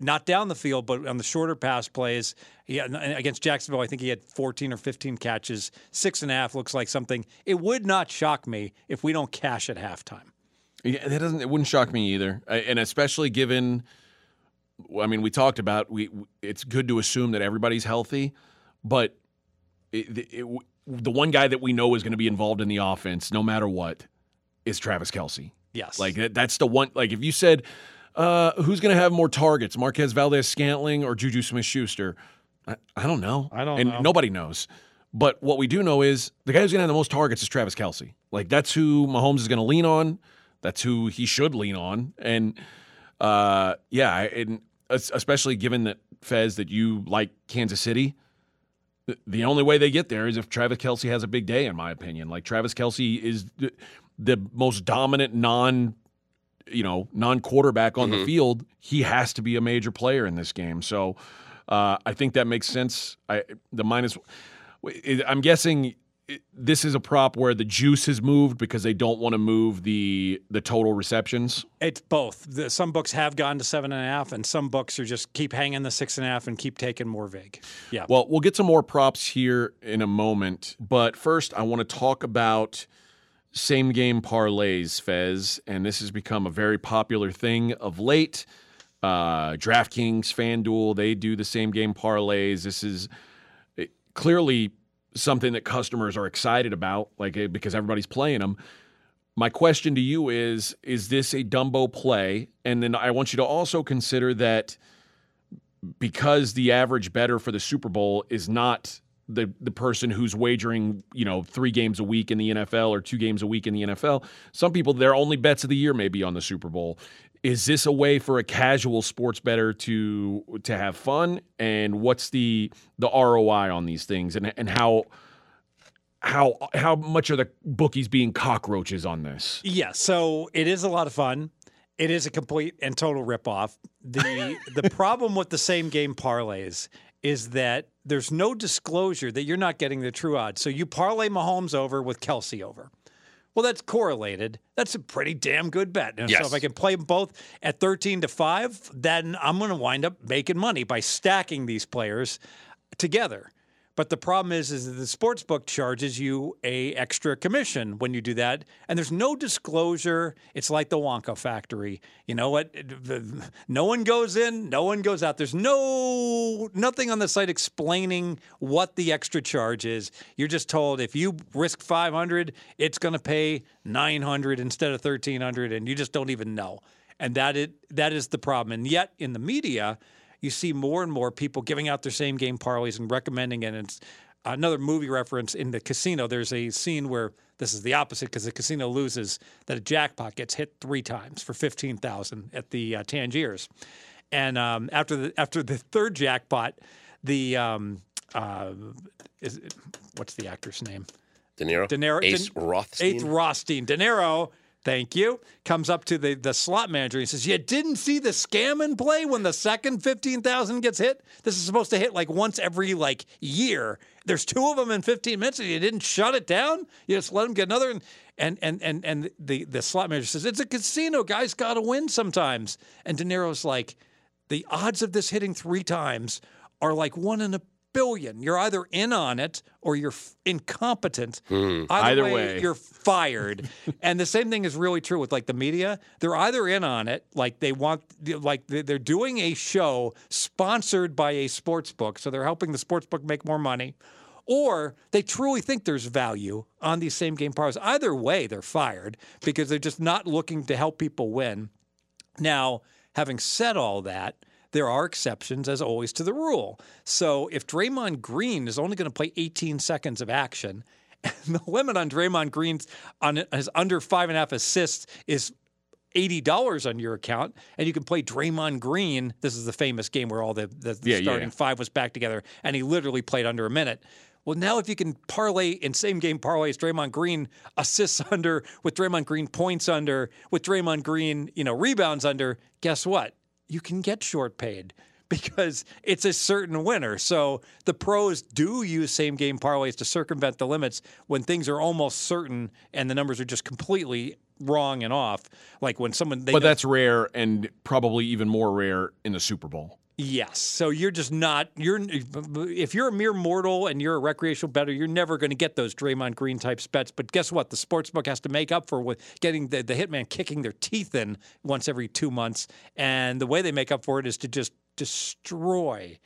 not down the field, but on the shorter pass plays. He, against Jacksonville, I think he had 14 or 15 catches. Six and a half looks like something. It would not shock me if we don't cash at halftime. Yeah, that doesn't. It wouldn't shock me either, and especially given. I mean, we talked about we. It's good to assume that everybody's healthy, but it, it, the one guy that we know is going to be involved in the offense, no matter what, is Travis Kelce. Yes. Like that, that's the one. Like if you said, uh, who's going to have more targets, Marquez Valdes Scantling or Juju Smith Schuster? I, I don't know. I don't and know. nobody knows. But what we do know is the guy who's going to have the most targets is Travis Kelce. Like that's who Mahomes is going to lean on. That's who he should lean on. And uh, yeah, and especially given that Fez that you like Kansas City. the- The only way they get there is if Travis Kelce has a big day, in my opinion. Like Travis Kelce is the, the most dominant non, you know, non quarterback on the field. He has to be a major player in this game. So uh, I think that makes sense. I the minus. I'm guessing this is a prop where the juice has moved because they don't want to move the the total receptions. It's both. The, some books have gone to seven and a half, and some books are just keep hanging the six and a half and keep taking more vig. Yeah. Well, we'll get some more props here in a moment, but first I want to talk about same game parlays, Fez, and this has become a very popular thing of late. Uh, DraftKings, FanDuel, they do the same game parlays. This is eh, clearly something that customers are excited about, like eh, because everybody's playing them. My question to you is: Is this a Dumbo play? And then I want you to also consider that because the average better for the Super Bowl is not the the person who's wagering, you know, three games a week in the NFL or two games a week in the NFL. Some people their only bets of the year may be on the Super Bowl. Is this a way for a casual sports better to to have fun? And what's the the ROI on these things? And and how how how much are the bookies being cockroaches on this? Yeah, so it is a lot of fun. It is a complete and total ripoff. The the (laughs) problem with the same game parlays is that there's no disclosure that you're not getting the true odds. So you parlay Mahomes over with Kelce over. Well, that's correlated. That's a pretty damn good bet. And So if I can play them both at 13 to 5, then I'm going to wind up making money by stacking these players together. But the problem is, is that the sports book charges you a extra commission when you do that, and there's no disclosure. It's like the Wonka factory. You know what? No one goes in, no one goes out. There's no nothing on the site explaining what the extra charge is. You're just told if you risk 500, it's going to pay 900 instead of 1300, and you just don't even know. And that it that is the problem. And yet in the media you see more and more people giving out their same game parlays and recommending it. And it's another movie reference in the casino. There's a scene where this is the opposite because the casino loses that a jackpot gets hit three times for fifteen thousand at the uh, Tangiers, and um, after the after the third jackpot, the um, uh, is it, what's the actor's name? De Niro. De Niro- Ace De- Rothstein. Ace Rothstein. De Niro, thank you, comes up to the, the slot manager. He says, You didn't see the scam in play when the second 15,000 gets hit? This is supposed to hit like once every like year. There's two of them in 15 minutes and you didn't shut it down? You just let them get another. And, and, and, and, and the, the slot manager says, It's a casino. Guys got to win sometimes. And De Niro's like, The odds of this hitting three times are like one in a billion. You're either in on it or you're f- incompetent. Hmm. Either, Either way, way. you're fired. (laughs) and the same thing is really true with like the media. They're either in on it, like they want, like they- they're doing a show sponsored by a sports book, so they're helping the sports book make more money. Or they truly think there's value on these same game parlays. Either way, they're fired because they're just not looking to help people win. Now, having said all that, there are exceptions, as always, to the rule. So if Draymond Green is only going to play 18 seconds of action, (laughs) and the limit on Draymond Green's on his under five and a half assists is eighty dollars on your account, and you can play Draymond Green. This is the famous game where all the, the, the Yeah, yeah, starting yeah. five was back together, and he literally played under a minute. Well, now if you can parlay in same game parlays, Draymond Green assists (laughs) under with Draymond Green points under with Draymond Green, you know, rebounds under. Guess what? You can get short paid (laughs) because it's a certain winner. So the pros do use same game parlays to circumvent the limits when things are almost certain and the numbers are just completely wrong and off. Like when someone they But know- that's rare and probably even more rare in the Super Bowl. Yes. So you're just not you're if you're a mere mortal and you're a recreational bettor, you're never going to get those Draymond Green type bets. But guess what? The sports book has to make up for with getting the, the hitman kicking their teeth in once every two months, and the way they make up for it is to just destroy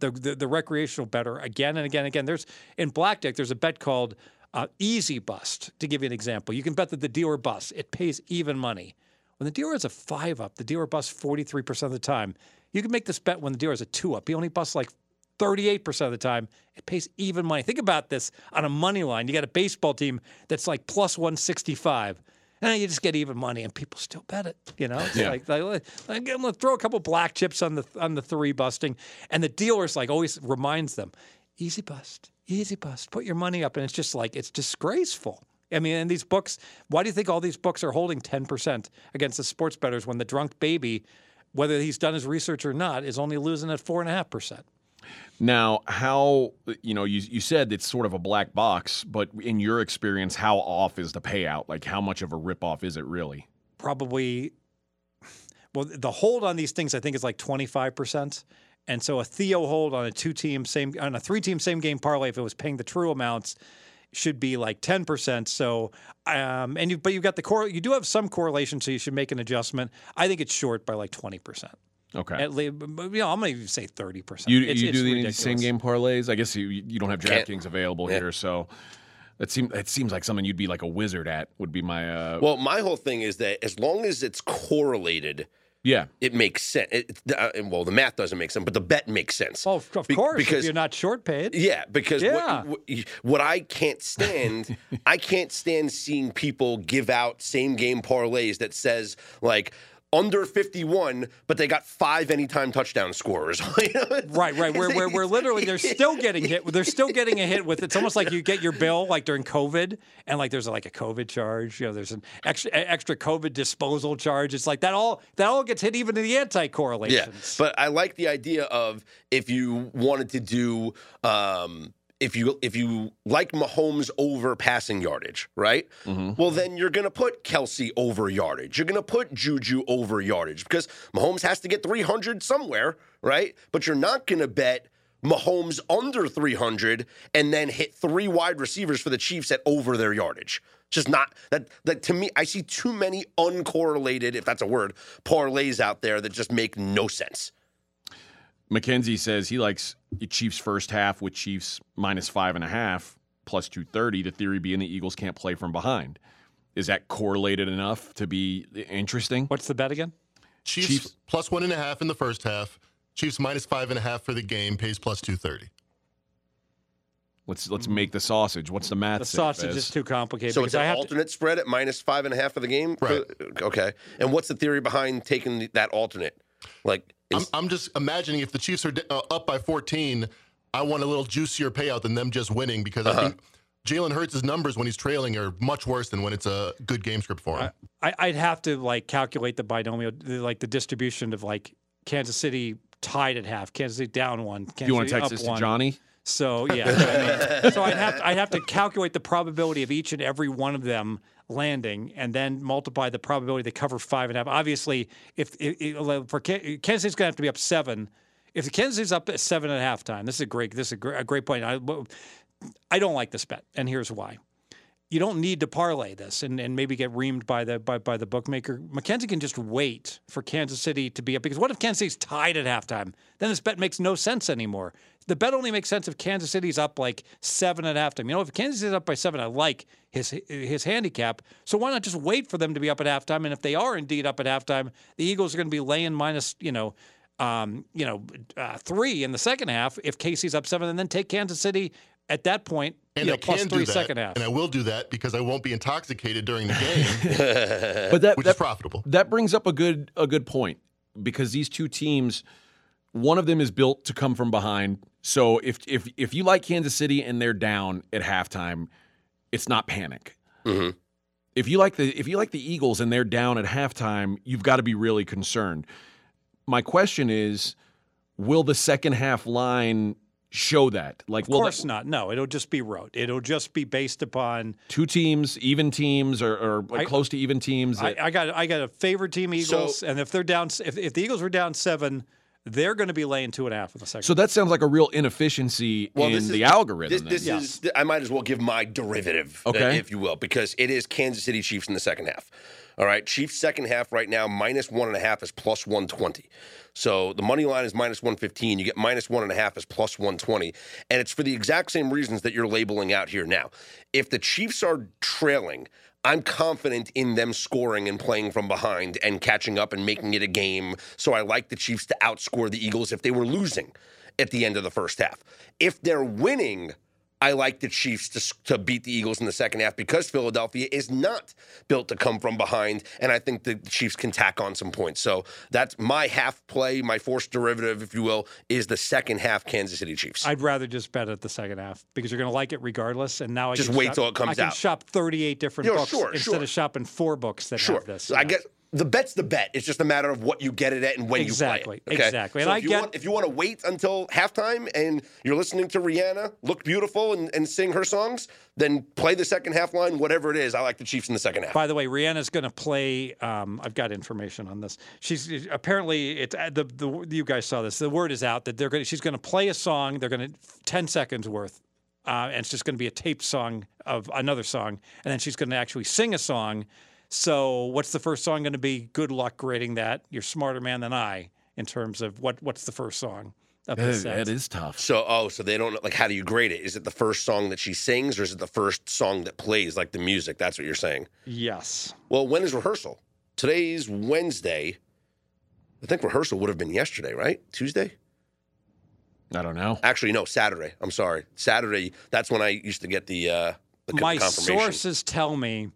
the the, the recreational bettor again and again and again. There's in Black blackjack. There's a bet called uh, Easy Bust. To give you an example, you can bet that the dealer busts. It pays even money. When the dealer has a five up, the dealer busts 43% of the time. You can make this bet when the dealer has a two up. He only busts like 38% of the time. It pays even money. Think about this on a money line. You got a baseball team that's like plus 165. And you just get even money, and people still bet it. You know, it's Yeah. like, like, like, I'm gonna throw a couple black chips on the on the three busting, and the dealer's like always reminds them, easy bust, easy bust, put your money up, and it's just like it's disgraceful. I mean, and these books, why do you think all these books are holding 10% against the sports betters when the drunk baby, whether he's done his research or not, is only losing at 4.5%? Now, how you know you you said it's sort of a black box, but in your experience, how off is the payout? Like, how much of a ripoff is it really? Probably, well, the hold on these things, I think, is like 25%. And so a Theo hold on a two team, same, on a three team, same game parlay, if it was paying the true amounts, should be like 10%. So, um, and you, but you've got the core, you do have some correlation, so you should make an adjustment. I think it's short by like 20%. Okay. At least, you know, I'm going to even say 30%. you It's- you it's do the ridiculous. same game parlays? I guess you you don't have Can't. DraftKings available Yeah. here, so that seems that seems like something you'd be like a wizard at. Would be my uh, Well, my whole thing is that as long as it's correlated, yeah. it makes sense. It, uh, well, the math doesn't make sense, but the bet makes sense. Oh, of Be- course, because if you're not short paid. Yeah, because Yeah. What, what, what I can't stand, (laughs) I can't stand seeing people give out same game parlays that says like under 51, but they got five anytime touchdown scorers. You know, it's- Right, right. Where, where, where literally they're still getting hit. They're still getting a hit with. It's almost like you get your bill like during COVID, and like there's like a COVID charge. You know, there's an extra extra COVID disposal charge. It's like that all that all gets hit even in the anti correlations. Yeah, but I like the idea of if you wanted to do, um, if you if you like Mahomes over passing yardage, right? Mm-hmm. Well, then you're going to put Kelce over yardage. You're going to put Juju over yardage because Mahomes has to get 300 somewhere, right? But you're not going to bet. Mahomes under 300 and then hit three wide receivers for the Chiefs at over their yardage. Just not that that to me I see too many uncorrelated if that's a word parlays out there that just make no sense. Mackenzie says he likes the Chiefs first half with Chiefs minus five and a half plus two thirty. The theory being the Eagles can't play from behind. Is that correlated enough to be interesting? What's the bet again? Chiefs, Chiefs- plus one and a half in the first half. Chiefs minus five and a half for the game pays plus two thirty. Let's let's make the sausage. What's the math? The say, sausage Fez? is too complicated. So it's an I have to, alternate spread at minus five and a half of the game. Right. Okay. And what's the theory behind taking that alternate? Like, I'm, I'm just imagining if the Chiefs are uh, up by 14, I want a little juicier payout than them just winning because Uh-huh. I think Jalen Hurts' numbers when he's trailing are much worse than when it's a good game script for him. I, I'd have to like calculate the binomial, the, like the distribution of like Kansas City tied at half, Kansas City down one. Kansas Do you want to City text up this to one. Johnny? So yeah, I mean, (laughs) so I'd have to, I'd have to calculate the probability of each and every one of them landing, and then multiply the probability they cover five and a half. Obviously, if, if for Kan- Kansas City's going to have to be up seven. If the Kansas City's up at seven at halftime, this is a great this is a great, a great point. I, I don't like this bet, and here's why. You don't need to parlay this and, and maybe get reamed by the by, by the bookmaker. Mackenzie can just wait for Kansas City to be up because what if Kansas City's tied at halftime? Then this bet makes no sense anymore. The bet only makes sense if Kansas City's up like seven at halftime. You know, if Kansas City's up by seven, I like his his handicap. So why not just wait for them to be up at halftime? And if they are indeed up at halftime, the Eagles are going to be laying minus you know um, you know, uh, three in the second half if Casey's up seven, and then take Kansas City at that point, and you know, I three that, second half. and I will do that because I won't be intoxicated during the game, (laughs) But that which that, is profitable. that brings up a good a good point because these two teams, one of them is built to come from behind. So if if if you like Kansas City and they're down at halftime, it's not panic. Mhm. If you like the if you like the Eagles and they're down at halftime, you've got to be really concerned. my question is, will the second half line show that? Like, Of course the, not. No, it'll just be rote. It'll just be based upon. two teams, even teams, or, or like I- close to even teams? I, I got I got a favorite team Eagles, So- and if they're down, if, if the Eagles were down seven, they're going to be laying two and a half in the second. so that sounds like a real inefficiency in this is- the algorithm. This, this Yes. is. I might as well give my derivative, uh, Okay. if you will, because it is Kansas City Chiefs in the second half. All right, Chiefs second half right now minus one and a half is plus one twenty. So the money line is minus one fifteen. You get minus one and a half is plus one twenty, and it's for the exact same reasons that you're labeling out here now. If the Chiefs are trailing. I'm confident in them scoring and playing from behind and catching up and making it a game. So I like the Chiefs to outscore the Eagles if they were losing at the end of the first half. If they're winning, I like the Chiefs to, to beat the Eagles in the second half because Philadelphia is not built to come from behind, and I think the Chiefs can tack on some points. So that's my half play, my forced derivative, if you will, is the second half Kansas City Chiefs. I'd rather just bet at the second half because you're going to like it regardless. And now I Just can wait shop, till it comes I can out. shop 38 different Yeah, books sure, instead sure. of shopping four books that Sure. have this. So I guess the bet's the bet. It's just a matter of what you get it at and when Exactly, you play it. Okay? exactly. So And if I you get- want, if you want to wait until halftime and you're listening to Rihanna look beautiful and, and sing her songs, then play the second half line, whatever it is. I like the Chiefs in the second half. By the way, Rihanna's going to play. Um, I've got information on this. She's apparently it's uh, the, the you guys saw this. The word is out that they're going. She's going to play a song. They're going to ten seconds worth, uh, and it's just going to be a taped song of another song, and then she's going to actually sing a song. So, what's the first song going to be? Good luck grading that. You're smarter man than I in terms of what what's the first song of That the set. that is tough. So, oh, so they don't like how do you grade it? Is it the first song that she sings or is it the first song that plays, like the music? That's what you're saying. Yes. Well, when is rehearsal? Today's Wednesday. I think rehearsal would have been yesterday, right? Tuesday? I don't know. Actually, no, Saturday. I'm sorry. Saturday, that's when I used to get the, uh, the My confirmation. sources tell me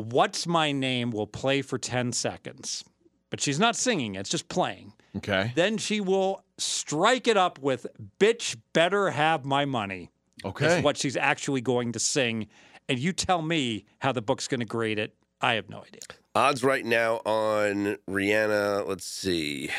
What's My Name will play for 10 seconds, but she's not singing, it's just playing. Okay. Then she will strike it up with Bitch Better Have My Money. Okay. Is what she's actually going to sing. And you tell me how the book's going to grade it. I have no idea. Odds right now on Rihanna. Let's see.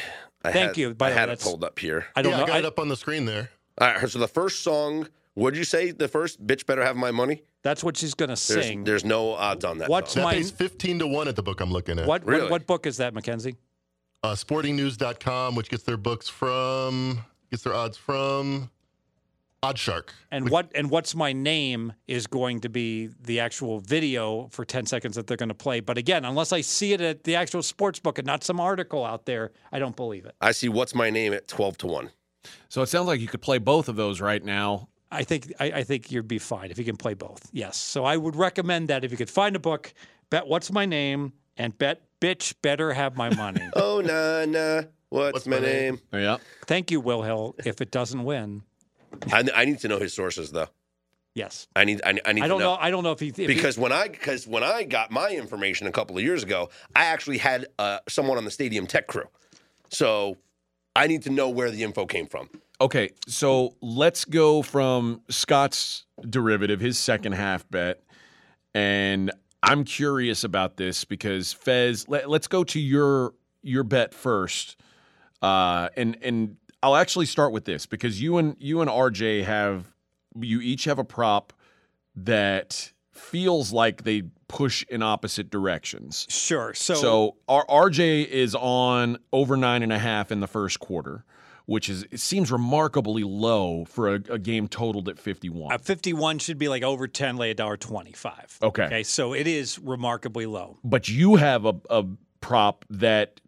I Thank had, you. By I the way, had it pulled up here. I don't yeah, know. I got I- it up on the screen there. All right. So the first song. What did you say? The first bitch better have my money. that's what she's going to There's, sing. there's no odds on that. What's song. That my- pays 15 to 1 at the book I'm looking at. what, Really? what what book is that, Mackenzie? Uh, sportingnews.com, which gets their books from, gets their odds from Oddshark. And what and what's my name is going to be the actual video for 10 seconds that they're going to play. But again, unless I see it at the actual sports book and not some article out there, I don't believe it. I see. What's my name at twelve to one. So it sounds like you could play both of those right now. I think I, I think you'd be fine if you can play both. Yes. So I would recommend that if you could find a book, bet what's my name and bet bitch better have my money. (laughs) Oh na na. What's, What's my, my name? name? Yeah. Thank you, Will Hill. If it doesn't win, I, I need to know his sources though. yes. I need. I, I need I don't to know. I don't know if he if he- because when I because when I got my information a couple of years ago, I actually had uh, someone on the stadium tech crew. So I need to know where the info came from. Okay, so let's go from Scott's derivative, his second half bet, and I'm curious about this because Fez. Let, us go to your your bet first, uh, and and I'll actually start with this because you and you and RJ have you each have a prop that feels like they push in opposite directions. sure. So, So R- RJ is on over nine and a half in the first quarter, which is it seems remarkably low for a, a game totaled at 51. uh, 51 should be like over 10, lay a dollar 25. Okay. Okay. So it is remarkably low. but you have a, a prop that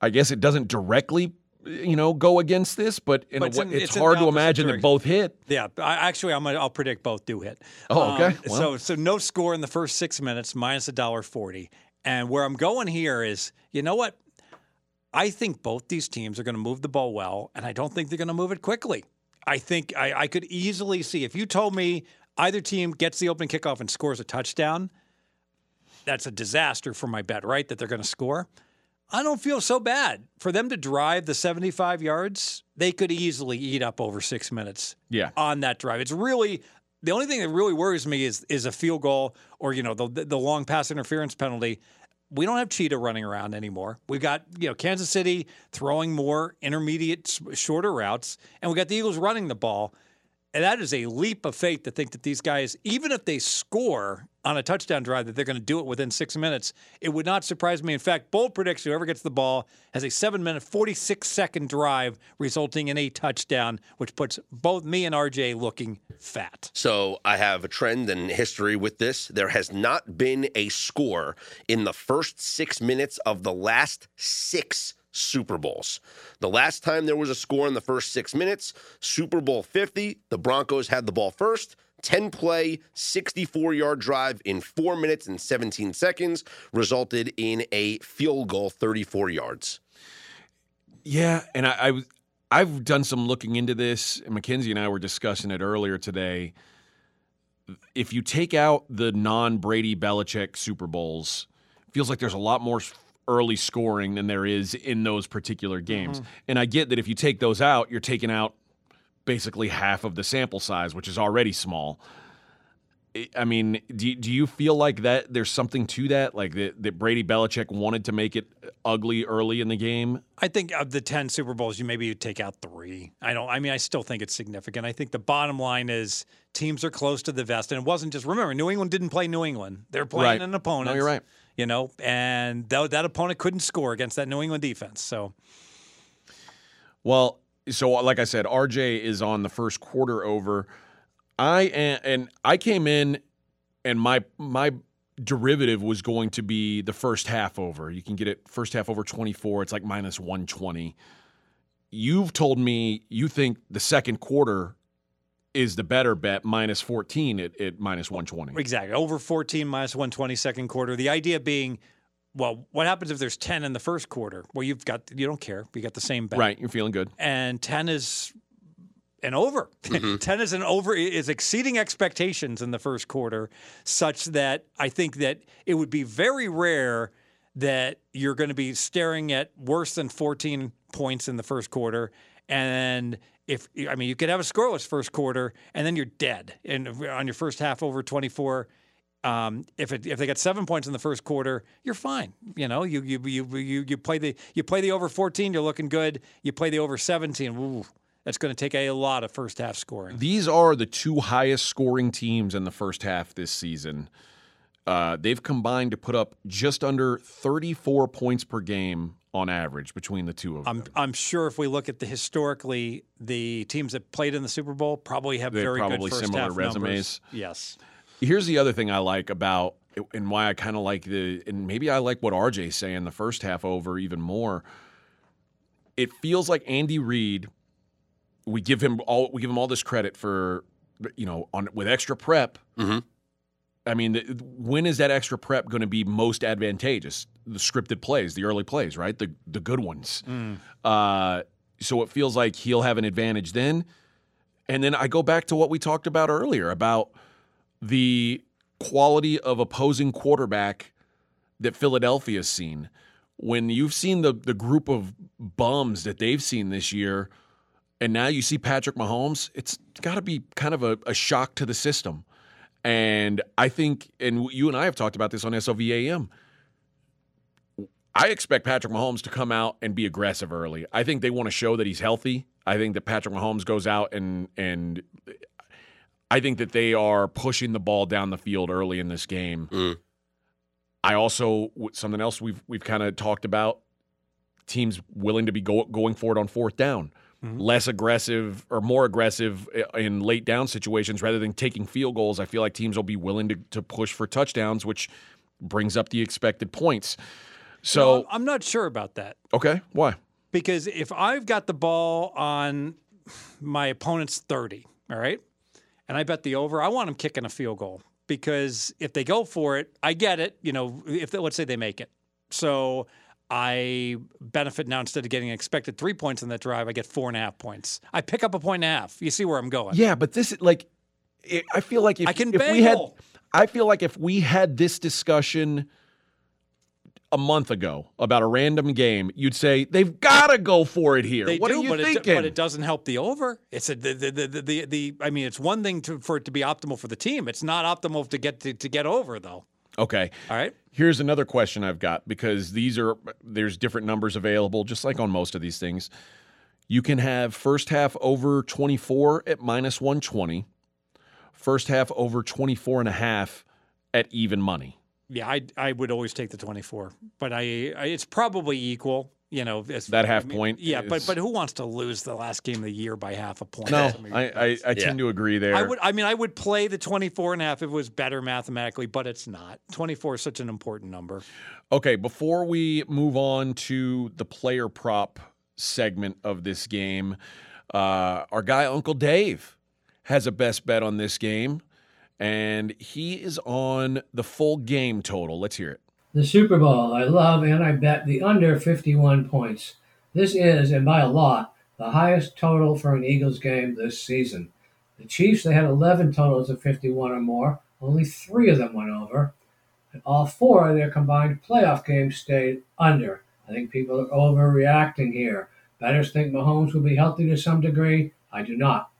I guess it doesn't directly, you know, go against this, but in But it's way, in- it's, it's hard to imagine that both hit. Yeah, I, actually, I'm gonna, I'll predict both do hit. Um, Oh, okay. Well. So, so no score in the first six minutes, minus a dollar forty. And where I'm going here is, you know what? I think both these teams are going to move the ball well, and I don't think they're going to move it quickly. I think I, I could easily see if you told me either team gets the open kickoff and scores a touchdown, that's a disaster for my bet, right? That they're going to score. I don't feel so bad. For them to drive the 75 yards, they could easily eat up over six minutes Yeah. on that drive. It's really the only thing that really worries me is is a field goal or you know the the long pass interference penalty. We don't have Cheetah running around anymore. We've got you know Kansas City throwing more intermediate, shorter routes, and we got the Eagles running the ball. And that is a leap of faith to think that these guys, even if they score on a touchdown drive, that they're going to do it within six minutes. It would not surprise me. In fact, bold prediction: whoever gets the ball has a seven-minute, forty-six second drive, resulting in a touchdown, which puts both me and RJ looking fat. So I have a trend and history with this. There has not been a score in the first six minutes of the last six Super Bowls. The last time there was a score in the first six minutes, Super Bowl 50, the Broncos had the ball first. 10 play, 64 yard drive in four minutes and 17 seconds resulted in a field goal 34 yards. Yeah, and I, I I've done some looking into this, and Mackenzie and I were discussing it earlier today. If you take out the non Brady Belichick Super Bowls, feels like there's a lot more early scoring than there is in those particular games. Mm-hmm. And I get that if you take those out, you're taking out basically half of the sample size, which is already small. I- mean, do you- do you feel like that there's something to that, like that, that Brady Belichick wanted to make it ugly early in the game? I think of the 10 Super Bowls, you maybe you take out three. I don't, I mean, I still think it's significant. I think the bottom line is teams are close to the vest. And it wasn't just, remember, New England didn't play New England. They're playing Right. an opponent. No, you're right. You know, and that, that opponent couldn't score against that New England defense. So, Well, so like I said, RJ is on the first quarter over. I and I came in, and my my derivative was going to be the first half over. You can get it first half over twenty four. It's like minus one twenty. You've told me you think the second quarter is the better bet, minus fourteen at, at minus one twenty. exactly. Over 14 minus 120 second quarter. The idea being, well, what happens if there's 10 in the first quarter? Well, you've got, you don't care. You got the same bet. Right, you're feeling good. and 10 is an over. Mm-hmm. (laughs) 10 is an over is exceeding expectations in the first quarter such that I think that it would be very rare that you're going to be staring at worse than 14 points in the first quarter and if I mean you could have a scoreless first quarter and then you're dead and on your first half over 24 um, if it, if they got seven points in the first quarter, you're fine. You know, you you you you you play the you play the over 14, you're looking good. You play the over 17, ooh, that's going to take a lot of first half scoring. These are the two highest scoring teams in the first half this season. Uh, they've combined to put up just under 34 points per game on average between the two of them. I'm I'm sure if we look at the historically, the teams that played in the Super Bowl probably have They very probably good first similar half resumes. numbers. Yes. Here's the other thing I like about and why I kind of like the and maybe I like what RJ's saying the first half over even more. It feels like Andy Reid. We give him all we give him all this credit for you know on with extra prep. Mhm. I mean, when is that extra prep going to be most advantageous? The scripted plays, the early plays, right? The the good ones. Uh, so it feels like he'll have an advantage then. And then I go back to what we talked about earlier about the quality of opposing quarterback that Philadelphia's seen. When you've seen the the group of bums that they've seen this year, and now you see Patrick Mahomes, it's got to be kind of a, a shock to the system. And I think, and you and I have talked about this on SOVAM. I expect Patrick Mahomes to come out and be aggressive early. I think they want to show that he's healthy. I think that Patrick Mahomes goes out and and I think that they are pushing the ball down the field early in this game. Mm. I also something else we've we've kind of talked about teams willing to be go, going for it on fourth down, less aggressive or more aggressive in late down situations rather than taking field goals. I feel like teams will be willing to, to push for touchdowns, which brings up the expected points. So I'm not sure about that. okay, why? Because if I've got the ball on my opponent's 30, all right, and I bet the over, I want them kicking a field goal because if they go for it, I get it. You know, if they, let's say they make it, so I benefit now instead of getting expected three points in that drive, I get four and a half points. I pick up a point and a half. You see where I'm going? Yeah, but this is like I feel like if, I can if we had. I feel like if we had this discussion a month ago about a random game, you'd say they've got to go for it here. They what do, are you but thinking? It, but it doesn't help the over. It's a, the, the, the, the, the, I mean, it's one thing to, for it to be optimal for the team. It's not optimal to get to, to get over though. Okay. All right. Here's another question I've got because these are there's different numbers available just like on most of these things. You can have first half over 24 at minus 120, first half over 24 and a half at even money. Yeah, I I would always take the 24, but I, I it's probably equal. You know, as, That half I mean, point Yeah, but is- but who wants to lose the last game of the year by half a point? No, mean, I, I, I tend to agree there. I would. I mean, I would play the 24 and a half if it was better mathematically, but it's not. 24 is such an important number. Okay, before we move on to the player prop segment of this game, uh, our guy Uncle Dave has a best bet on this game, and he is on the full game total. Let's hear it. The Super Bowl. I love and I bet the under 51 points. This is, and by a lot, the highest total for an Eagles game this season. The Chiefs, they had 11 totals of 51 or more. Only three of them went over. And all four of their combined playoff games stayed under. I think people are overreacting here. Bettors think Mahomes will be healthy to some degree. I do not.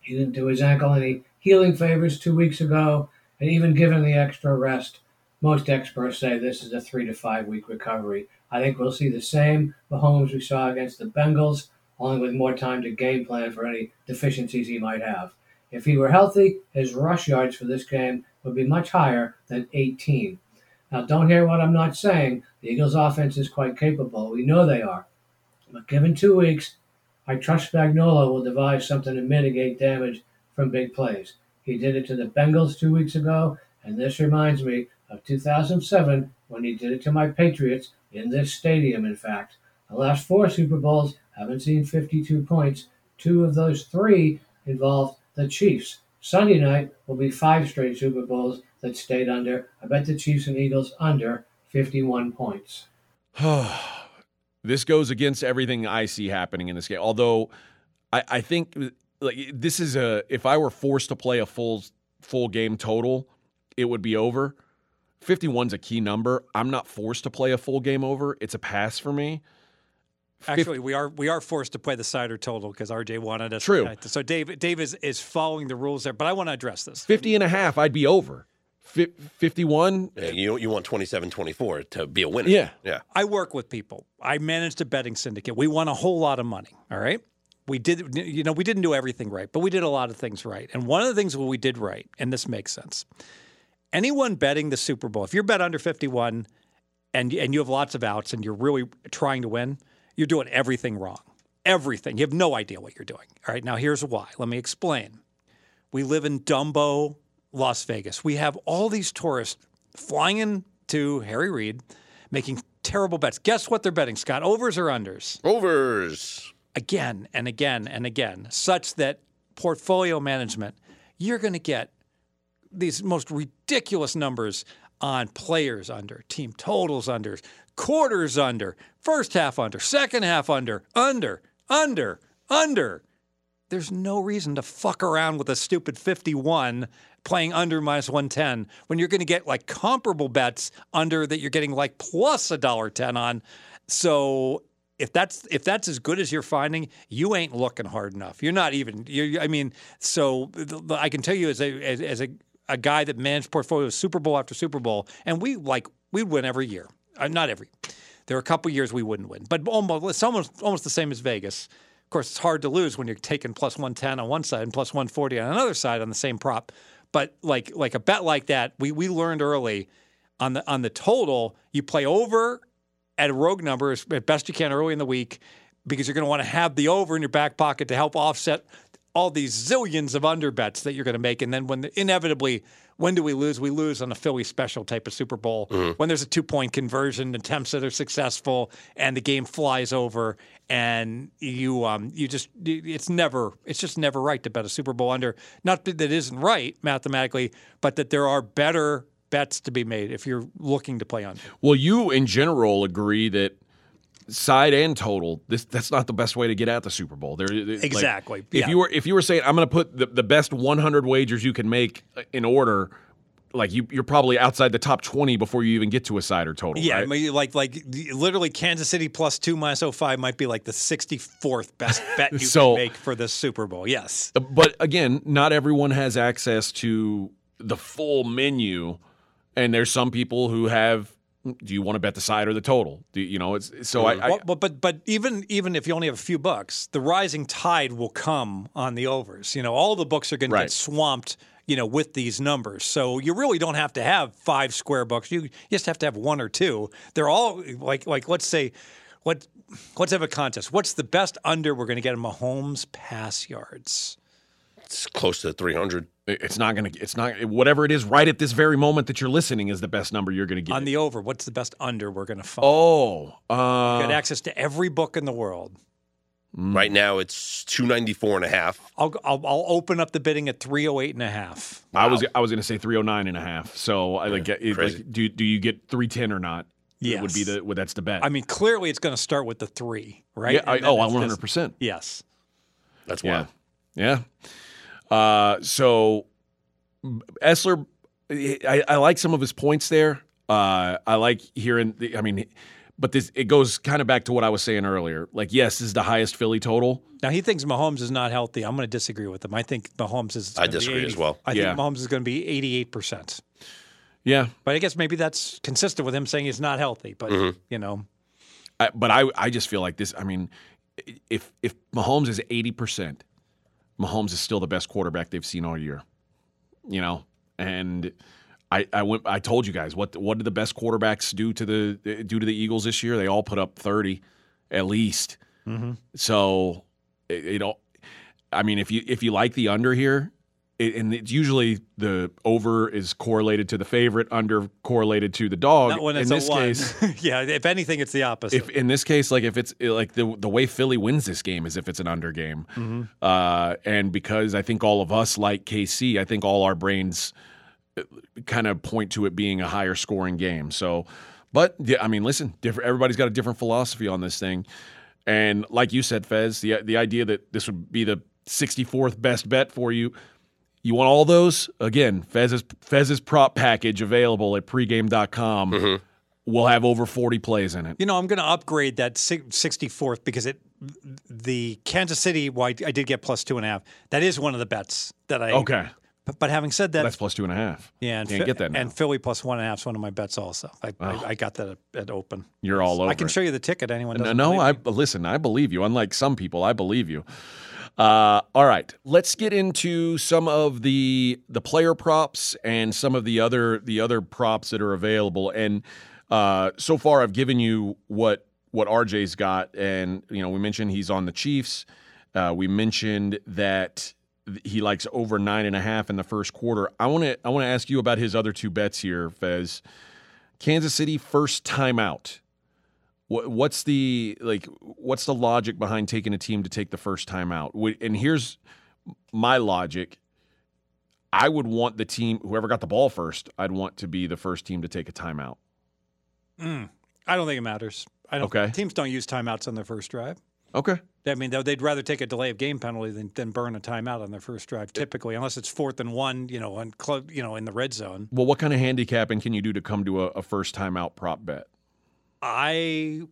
He didn't do his ankle any healing favors two weeks ago, and even given the extra rest, most experts say this is a three to five week recovery. I think we'll see the same Mahomes we saw against the Bengals, only with more time to game plan for any deficiencies he might have. If he were healthy, his rush yards for this game would be much higher than 18. Now, don't hear what I'm not saying. The Eagles' offense is quite capable. We know they are. But given two weeks, I trust Spagnuolo will devise something to mitigate damage from big plays. He did it to the Bengals two weeks ago, and this reminds me of 2007 when he did it to my Patriots in this stadium, in fact. The last four Super Bowls haven't seen 52 points. Two of those three involved the Chiefs. Sunday night will be five straight Super Bowls that stayed under. I bet the Chiefs and Eagles under 51 points. (sighs) this goes against everything I see happening in this game. Although I, I think like this is a if I were forced to play a full full game total, it would be over. 51's a key number. I'm not forced to play a full game over. It's a pass for me. Actually, we are we are forced to play the cider total because RJ wanted us. True. So Dave Dave is, is following the rules there, but I want to address this. 50 and a half, I'd be over. Fi 51, Yeah, you you want 27-24 to be a winner. Yeah. yeah. I work with people. I managed a betting syndicate. We won a whole lot of money. All right. We did, you know, we didn't do everything right, but we did a lot of things right. And one of the things we did right, and this makes sense. Anyone betting the Super Bowl, if you're bet under 51 and and you have lots of outs and you're really trying to win, you're doing everything wrong. Everything. You have no idea what you're doing. All right. Now here's why. Let me explain. We live in Dumbo, Las Vegas. We have all these tourists flying into Harry Reid, making terrible bets. Guess what they're betting, Scott? Overs or unders? Overs. Again and again and again, such that portfolio management, you're going to get these most ridiculous numbers on players under, team totals under, quarters under, first half under, second half under, under, under, under. There's no reason to fuck around with a stupid 51 playing under minus 110 when you're going to get like comparable bets under that you're getting like plus a dollar 10 on. So if that's if that's as good as you're finding, you ain't looking hard enough. You're not even. you I mean, so I can tell you as a as, as a a guy that managed portfolios Super Bowl after Super Bowl, and we like we win every year. Uh, not every. There are a couple years we wouldn't win, but almost almost almost the same as Vegas. Of course, it's hard to lose when you're taking plus one ten on one side and plus one forty on another side on the same prop. But like like a bet like that, we we learned early on the on the total, you play over at a rogue number as best you can early in the week because you're going to want to have the over in your back pocket to help offset all these zillions of under bets that you're going to make. And then when the, inevitably, when do we lose? We lose on a Philly special type of Super Bowl when there's a two point conversion, attempts that are successful, and the game flies over, and you um you just it's never it's just never right to bet a Super Bowl under. Not that it isn't right mathematically, but that there are better bets to be made if you're looking to play on. Well, you in general agree that side and total this that's not the best way to get at the Super Bowl. There like, Exactly, if yeah. you were if you were saying I'm going to put the, the best 100 wagers you can make in order like you you're probably outside the top 20 before you even get to a side or total, Yeah, right? I mean, like like literally Kansas City plus two minus 05 might be like the 64th best (laughs) bet you So- can make for this Super Bowl. Yes. But again, not everyone has access to the full menu and there's some people who have. Do you want to bet the side or the total? Do you, you know? It's so I, I Well, but but but even even if you only have a few bucks, the rising tide will come on the overs. You know, all the books are going to get swamped. You know, with these numbers, so you really don't have to have five square bucks. You just have to have one or two. They're all like like let's say, what let's have a contest. What's the best under we're going to get in Mahomes pass yards? It's close to 300. It's not gonna. It's not whatever it is. Right at this very moment that you're listening is the best number you're gonna get. On the over, what's the best under we're going to find? oh, uh, Get access to every book in the world. Mm. Right now, it's 294 and a half. I'll, I'll, I'll open up the bidding at 308 and a half. I was I was gonna say 309 and a half. So I like, it, crazy. like do do you get 310 or not? It would be the well, that's the bet. I mean, clearly it's going to start with the three, right? yeah, I, And oh, it's 100 just- percent. Yes. That's Yeah, yeah. Uh, so Essler, I, I like some of his points there. Uh, I like hearing. The, I mean, but this it goes kind of back to what I was saying earlier. Like, yes, this is the highest Philly total. Now he thinks Mahomes is not healthy. I'm going to disagree with him. I think Mahomes is. I gonna be disagree 80 as well. I Yeah. think Mahomes is going to be 88 percent. Yeah, But I guess maybe that's consistent with him saying he's not healthy. But Mm-hmm. you know, I, but I I just feel like this. I mean, if if Mahomes is eighty percent, Mahomes is still the best quarterback they've seen all year. You know, and I I went I told you guys what what did the best quarterbacks do to the do to the Eagles this year? They all put up thirty at least. Mm-hmm. So you know, I mean, if you if you like the under here. It- And it's usually the over is correlated to the favorite, under correlated to the dog. not when In this a one. case, (laughs) yeah. If anything, it's the opposite. if in this case, like if it's like the the way Philly wins this game is if it's an under game, uh, and because I think all of us like KC, I think all our brains kind of point to it being a higher scoring game. So, but yeah, I mean, listen. Everybody's got a different philosophy on this thing, and like you said, Fez, the the idea that this would be the 64th best bet for you. You want all those? Again, Fez's Fez's prop package available at pregame.com. Mm-hmm. Will have over 40 plays in it. You know, I'm going to upgrade that 64th because it the Kansas City. Well, I, I did get plus two and a half. That is one of the bets that I. Okay. But, but having said that, That's plus two and a half. yeah, and Can't Phi- get that now. And Philly plus one and a half is one of my bets also. I, I, I got that at, at open. You're all over. I can show you the ticket. Anyone? No, doesn't no, believe I me. listen. I believe you. Unlike some people, I believe you. Uh, all right, let's get into some of the the player props and some of the other the other props that are available. And uh, so far, I've given you what what RJ's got, and you know, we mentioned he's on the Chiefs. Uh, we mentioned that he likes over nine and a half in the first quarter. I want to I want to ask you about his other two bets here, Fez. Kansas City first timeout. What, what's the like? What's the logic behind taking a team to take the first time out? And here's my logic. I would want the team, whoever got the ball first, I'd want to be the first team to take a timeout. Mm. I don't think it matters. I don't. Okay. Teams don't use timeouts on their first drive. Okay. I mean, they'd rather take a delay of game penalty than, than burn a timeout on their first drive. Typically, unless it's fourth and one, you know, on you know, in the red zone. Well, what kind of handicapping can you do to come to a, a first timeout prop bet? I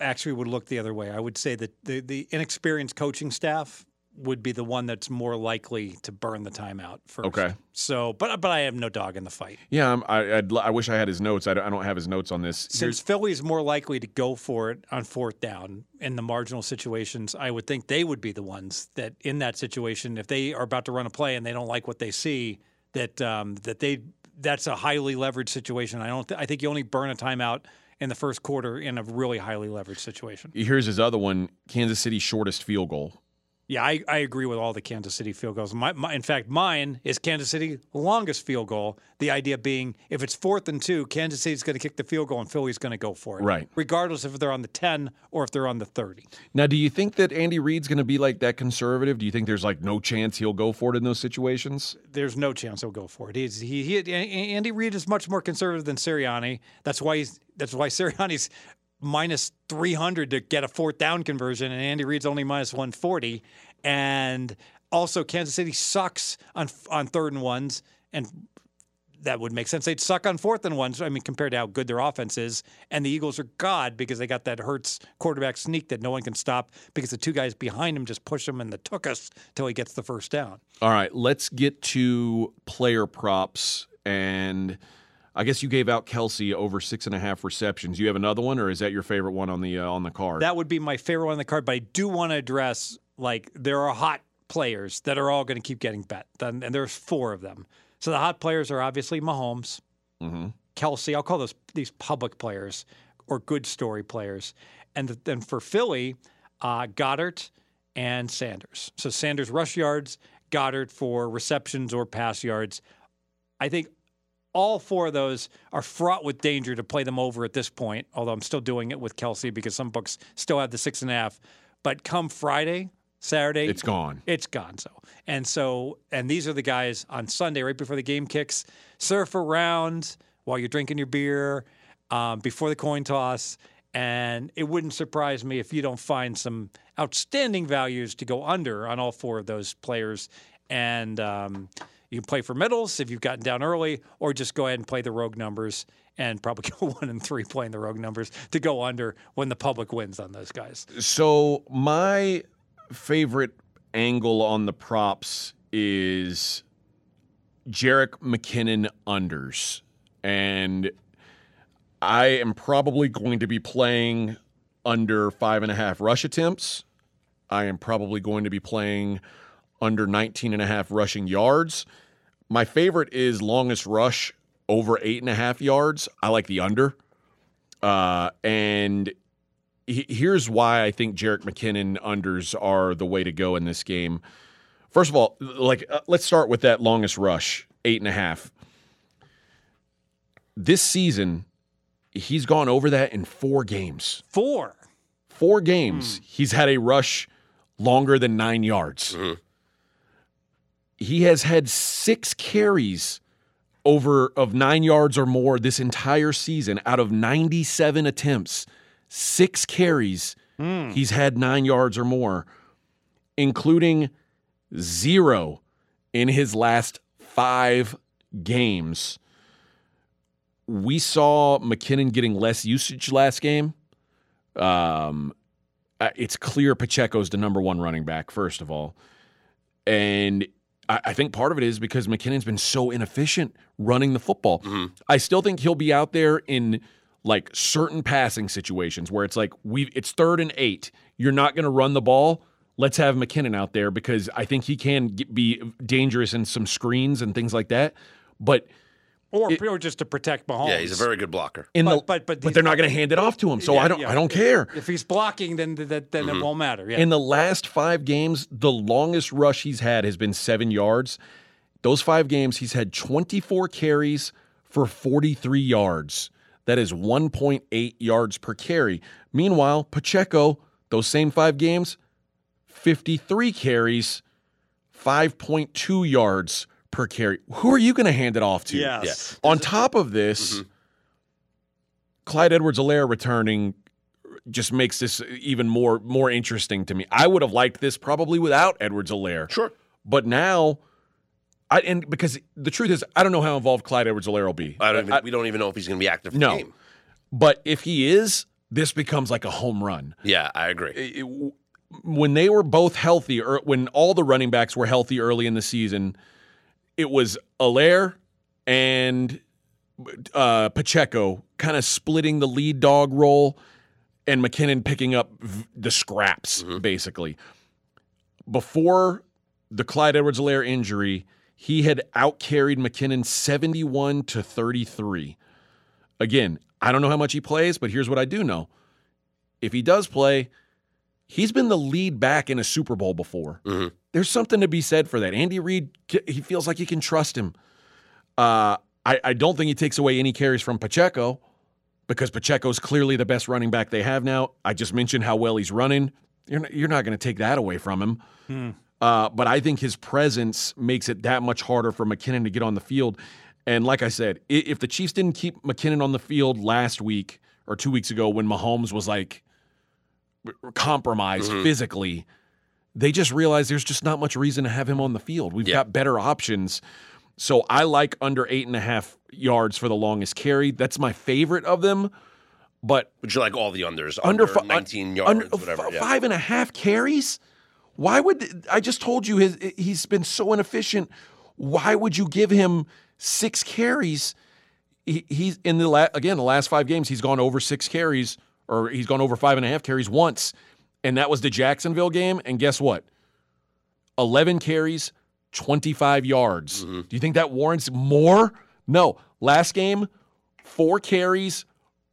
actually would look the other way. I would say that the, the inexperienced coaching staff would be the one that's more likely to burn the timeout first. Okay. So, but but I have no dog in the fight. Yeah, I'm, I, I'd, I wish I had his notes. I don't, I don't have his notes on this. Since Philly is more likely to go for it on fourth down in the marginal situations, I would think they would be the ones that, in that situation, if they are about to run a play and they don't like what they see, that um, that they that's a highly leveraged situation. I don't. Th- I think you only burn a timeout in the first quarter in a really highly leveraged situation. Here's his other one: Kansas City shortest field goal. Yeah, I, I agree with all the Kansas City field goals. My, my, in fact, mine is Kansas City longest field goal. The idea being, if it's fourth and two, Kansas City's going to kick the field goal and Philly's going to go for it, Right. Regardless if they're on the ten or if they're on the thirty. Now, do you think that Andy Reid's going to be like that conservative? Do you think there's like no chance he'll go for it in those situations? There's no chance he'll go for it. He's, he, he, Andy Reid is much more conservative than Sirianni. That's why he's that's why (laughs) Sirianni's minus 300 to get a fourth down conversion, and Andy Reid's only minus 140. And also, Kansas City sucks on on third and ones, and that would make sense. They'd suck on fourth and ones. I mean, compared to how good their offense is, and the Eagles are god because they got that Hurts quarterback sneak that no one can stop because the two guys behind him just push him and the took us till he gets the first down. All right, let's get to player props and I guess you gave out Kelce over six and a half receptions. You have another one, or is that your favorite one on the uh, on the card? That would be my favorite one on the card, but I do want to address like there are hot players that are all going to keep getting bet, and, and there's four of them. So the hot players are obviously Mahomes, Kelce. I'll call those these public players or good story players, and then for Philly, uh, Goedert and Sanders. So Sanders rush yards, Goedert for receptions or pass yards. I think all four of those are fraught with danger to play them over at this point, although I'm still doing it with Kelce because some books still have the six and a half. But come Friday, Saturday, It's gone. It's gone. So and so, and these are the guys on Sunday, right before the game kicks, surf around while you're drinking your beer um, before the coin toss. And it wouldn't surprise me if you don't find some outstanding values to go under on all four of those players. And um, you can play for middles if you've gotten down early, or just go ahead and play the rogue numbers and probably (laughs) go one and three playing the rogue numbers to go under when the public wins on those guys. So my favorite angle on the props is Jerick McKinnon unders, and I am probably going to be playing under five and a half rush attempts. I am probably going to be playing under 19 and a half rushing yards. My favorite is longest rush over eight and a half yards. I like the under. Uh, and he- here's why I think Jerick McKinnon unders are the way to go in this game. First of all, like uh, let's start with that longest rush, eight and a half. This season, he's gone over that in four games. Four. Four games, he's had a rush longer than nine yards. He has had six carries over of nine yards or more this entire season out of 97 attempts. Six carries, he's had nine yards or more, including zero in his last five games. We saw McKinnon getting less usage last game. Um, uh, it's clear Pacheco's the number one running back, first of all. And I, I think part of it is because McKinnon's been so inefficient running the football. Mm-hmm. I still think he'll be out there in like certain passing situations where it's like we it's third and eight. You're not going to run the ball. Let's have McKinnon out there because I think he can get, be dangerous in some screens and things like that. But Or, or just to protect Mahomes. Yeah, he's a very good blocker. in But- the but- but but they're not not going to hand it off to him. So Yeah, I don't yeah. I don't care. If he's blocking, then then, then it mm-hmm. won't matter. Yeah. In the last five games, the longest rush he's had has been seven yards. Those five games, he's had 24 carries for 43 yards. That is 1.8 yards per carry. Meanwhile, Pacheco, those same five games, 53 carries, 5.2 yards per carry. Who are you going to hand it off to? yes. On top of this, mm-hmm. Clyde Edwards Helaire returning just makes this even more more interesting to me. I would have liked this probably without Edwards Helaire. Sure. But now I and because the truth is I don't know how involved Clyde Edwards Helaire will be. I don't even, we don't even know if he's going to be active for No. the game. But if he is, this becomes like a home run. Yeah, I agree. It- when they were both healthy, or when all the running backs were healthy early in the season, it was Helaire and uh, Pacheco kind of splitting the lead dog role, and McKinnon picking up v- the scraps, basically. Before the Clyde Edwards Helaire injury, he had outcarried McKinnon 71 to 33. Again, I don't know how much he plays, but here's what I do know. If he does play, he's been the lead back in a Super Bowl before. There's something to be said for that. Andy Reid, he feels like he can trust him. Uh, I, I don't think he takes away any carries from Pacheco because Pacheco's clearly the best running back they have now. I just mentioned how well he's running. You're not, you're not going to take that away from him. Uh, but I think his presence makes it that much harder for McKinnon to get on the field. And like I said, if the Chiefs didn't keep McKinnon on the field last week or two weeks ago when Mahomes was like compromised mm-hmm. physically, they just realized there's just not much reason to have him on the field. We've Yeah. got better options. So I like under eight and a half yards for the longest carry. That's my favorite of them. But Would you like all the unders? under, Under, fi- 19 yards, under whatever. f- yeah. five and a half carries. Why would I just told you his, he's been so inefficient? Why would you give him six carries? he, he's in the la- again the last five games he's gone over six carries or he's gone over five and a half carries once, and that was the Jacksonville game. And guess what? Eleven carries, twenty five yards. Mm-hmm. Do you think that warrants more? No. Last game, four carries,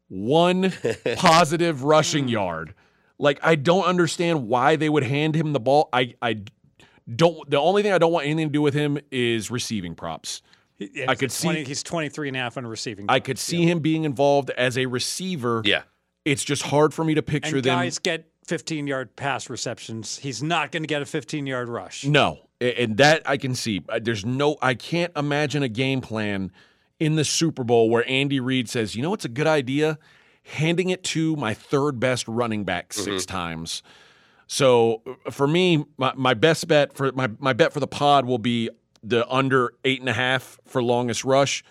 one (laughs) positive rushing hmm. yard. Like I don't understand why they would hand him the ball. I I don't. The only thing I don't want anything to do with him is receiving props. Yeah, I he's could see- he's 23 and a half on receiving. I could see him being involved as a receiver. Yeah. It's just hard for me to picture and them. guys get 15 yard pass receptions. He's not going to get a 15 yard rush. No, and that I can see. There's no, I can't imagine a game plan in the Super Bowl where Andy Reid says, you know what's a good idea? Handing it to my third best running back 6 times. So uh, for me, my, my best bet for my, my bet for the pod will be the under eight and a half for longest rush.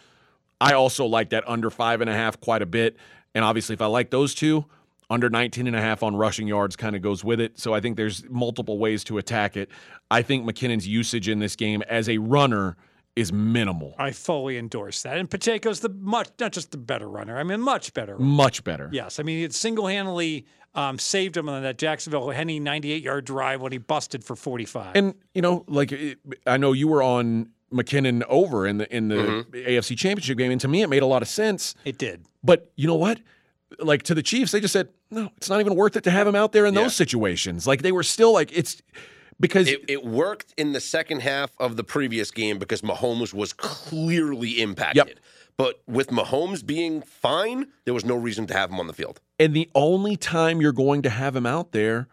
I also like that under five and a half quite a bit. And obviously, if I like those two, under 19 and a half on rushing yards kind of goes with it. So I think there's multiple ways to attack it. I think McKinnon's usage in this game as a runner is minimal. I fully endorse that. And Pacheco's the much, not just the better runner. I mean, much better. runner. Much better. Yes, I mean it single handedly um, saved him on that Jacksonville Henny 98 yard drive when he busted for 45. And you know, like I know you were on McKinnon over in the in the mm-hmm. AFC Championship game, and to me, it made a lot of sense. it did. But you know what? Like to the Chiefs, they just said, no, it's not even worth it to have him out there in Yeah. those situations. Like they were still like it's because It, it worked in the second half of the previous game because Mahomes was clearly impacted. Yep. But with Mahomes being fine, there was no reason to have him on the field. And the only time you're going to have him out there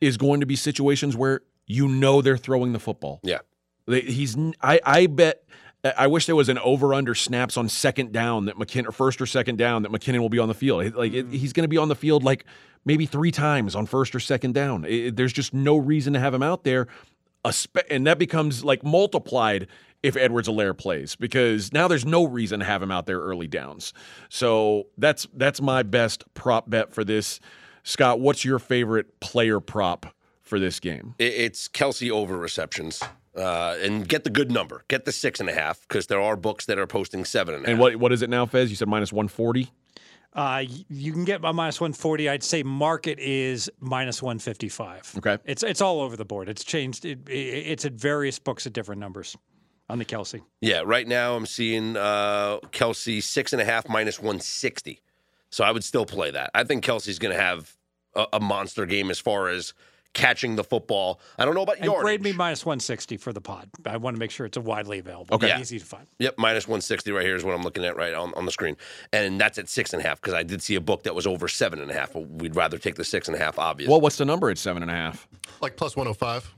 is going to be situations where you know they're throwing the football. Yeah. They- He's. I. I bet. I wish there was an over under snaps on second down that McKinnon or first or second down that McKinnon will be on the field. Like it- mm. he's going to be on the field like maybe three times on first or second down. It- there's just no reason to have him out there. Espe- And that becomes like multiplied if Edwards Helaire plays because now there's no reason to have him out there early downs. So that's that's my best prop bet for this. Scott, what's your favorite player prop for this game? It's Kelce over receptions. Uh, and get the good number. Get the six and a half because there are books that are posting seven and a half. And what what is it now, Fez? You said minus one forty. Uh, you can get my minus 140. I'd say market is minus 155. Okay. It's it's all over the board. It's changed. It, it, it's at various books at different numbers on the Kelce. Yeah, right now I'm seeing uh, Kelce six and a half minus 160. So I would still play that. I think Kelce's going to have a, a monster game as far as catching the football. I don't know about And yardage. grade me minus 160 for the pod. I want to make sure it's a widely available. Okay. Yeah. Yeah. Easy to find. Yep, minus 160 right here is what I'm looking at right on, on the screen. And that's at six and a half because I did see a book that was over seven and a half. But we'd rather take the six and a half, obviously. Well, what's the number at seven and a half? Like plus 105.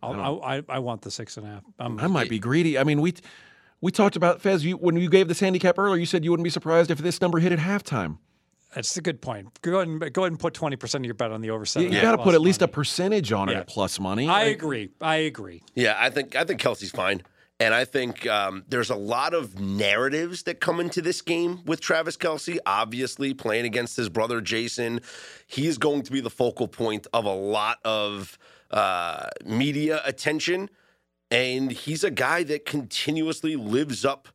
I'll, I, I, I want the six and a half. Um, I might be greedy. I mean, we we talked about Fez. You, when you gave this handicap earlier, you said you wouldn't be surprised if this number hit at halftime. That's a good point. Go ahead and go ahead and put 20 percent of your bet on the over You, seven. got to put at least a percentage on it Yeah. at plus money. I Like, agree. I agree. Yeah, I think I think Kelce's fine, and I think um, there's a lot of narratives that come into this game with Travis Kelce. Obviously, playing against his brother Jason, he's going to be the focal point of a lot of uh, media attention, and he's a guy that continuously lives up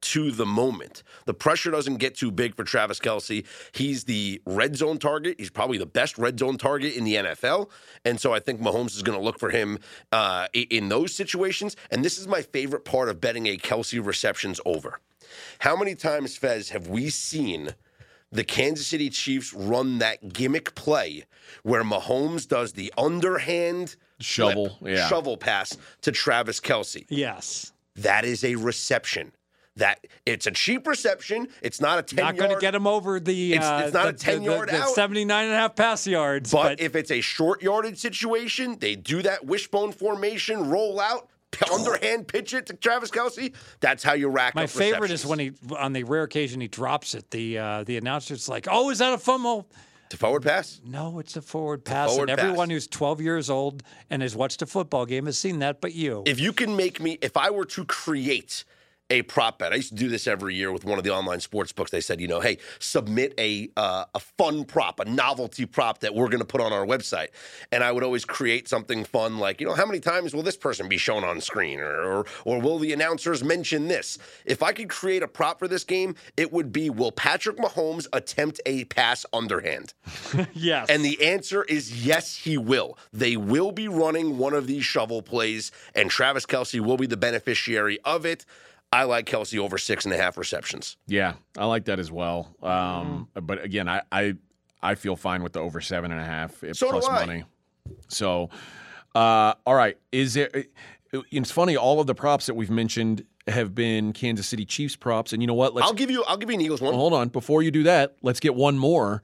to the moment. The pressure doesn't get too big for Travis Kelce. He's the red zone target. He's probably the best red zone target in the NFL. And so I think Mahomes is going to look for him uh, in those situations. And this is my favorite part of betting a Kelce receptions over. How many times, Fez, have we seen the Kansas City Chiefs run that gimmick play where Mahomes does the underhand Shovel, flip, yeah. shovel pass to Travis Kelce? Yes. That is a reception. That it's a cheap reception. It's not a ten Not going to get him over the. It's- uh, it's not a 10 the- yard the out. 79 and a half pass yards. but, if it's a short yardage situation, they do that wishbone formation, roll out, underhand pitch it to Travis Kelce. That's how you rack. My favorite is when he, on the rare occasion he drops it. The uh, the announcer's like, "Oh, is that a fumble?" to forward pass. No, it's a forward pass. forward and everyone pass. who's 12 years old and has watched a football game has seen that, but you. If you can make me, if I were to create a prop bet. I used to do this every year with one of the online sports books. They said, you know, hey, submit a uh, a fun prop, a novelty prop that we're going to put on our website. And I would always create something fun, like, you know, how many times will this person be shown on screen, or or, or will the announcers mention this? If I could create a prop for this game, it would be, will Patrick Mahomes attempt a pass underhand? (laughs) yes. And the answer is yes, he will. They will be running one of these shovel plays, and Travis Kelce will be the beneficiary of it. I like Kelce over six and a half receptions. Yeah, I like that as well. Um, Mm-hmm. But again, I, I I feel fine with the over seven and a half if So do plus I. money. So, uh, all right, is there? It's funny. All of the props that we've mentioned have been Kansas City Chiefs props, and you know what? Let's I'll give you. I'll give you an Eagles one. hold on. Before you do that, let's get one more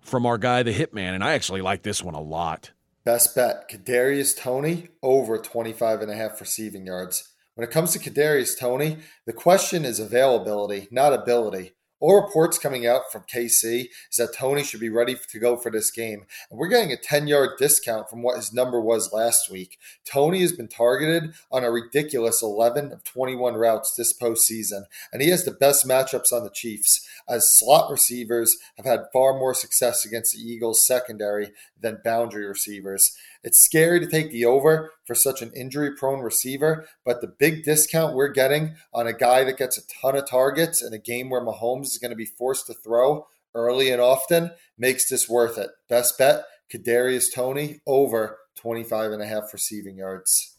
from our guy, the Hitman, and I actually like this one a lot. Best bet, Kadarius Toney over 25 and a half receiving yards. When it comes to Kadarius Toney, the question is availability, not ability. All reports coming out from KC is that Toney should be ready to go for this game. And we're getting a 10 yard discount from what his number was last week. Toney has been targeted on a ridiculous 11 of 21 routes this postseason, and he has the best matchups on the Chiefs, as slot receivers have had far more success against the Eagles' secondary than boundary receivers. It's scary to take the over for such an injury prone receiver, but the big discount we're getting on a guy that gets a ton of targets in a game where Mahomes is going to be forced to throw early and often makes this worth it. Best bet, Kadarius Toney over 25 and a half receiving yards.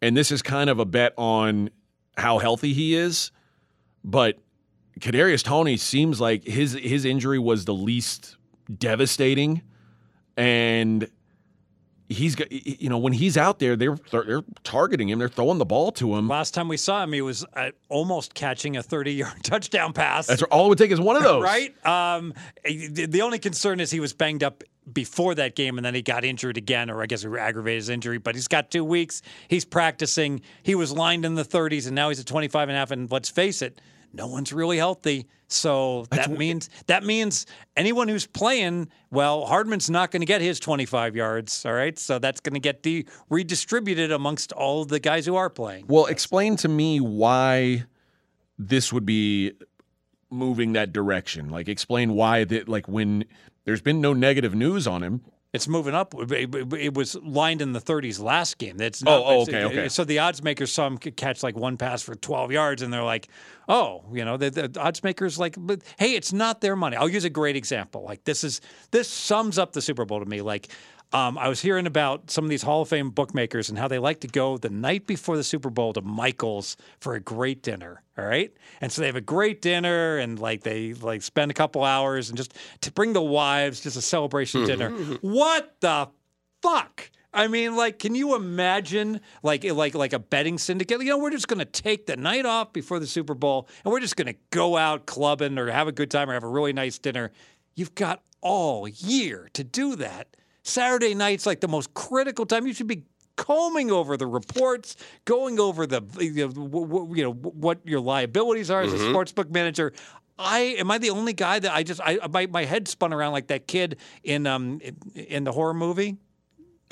and this is kind of a bet on how healthy he is, but Kadarius Toney seems like his his injury was the least devastating, and he's got you know when he's out there they're they're targeting him, they're throwing the ball to him. Last time we saw him, he was uh, almost catching a 30 yard (laughs) touchdown pass. That's all it would take is one of those, (laughs) right? Um, the the only concern is he was banged up before that game and then he got injured again, or I guess he aggravated his injury, but he's got two weeks. He's practicing. He was lined in the 30s and now he's at 25 and a half. And let's face it, no one's really healthy. So that means that means anyone who's playing, well, Hardman's not going to get his 25 yards. All right. So that's going to get de- redistributed amongst all the guys who are playing. Well, explain to me why this would be moving that direction. Like, explain why that. Like, when there's been no negative news on him, It's moving up. It, was lined in the 30s last game. That's Oh, not, oh, okay, okay. So the odds makers saw him catch like one pass for 12 yards, and they're like, "Oh, you know." The, the odds makers like, but hey, it's not their money. I'll use a great example. Like this is this sums up the Super Bowl to me. Like. Um, I was hearing about some of these Hall of Fame bookmakers and how they like to go the night before the Super Bowl to Michael's for a great dinner. All right, and so they have a great dinner and like they like spend a couple hours and just to bring the wives, just a celebration dinner. What the fuck? I mean, like, can you imagine like like like a betting syndicate? You know, we're just going to take the night off before the Super Bowl, and we're just going to go out clubbing or have a good time or have a really nice dinner. You've got all year to do that. Saturday night's like the most critical time. You should be combing over the reports, going over the you know, w- w- you know what your liabilities are as a sportsbook manager. I am I the only guy that I just I my, my head spun around like that kid in um in, in the horror movie.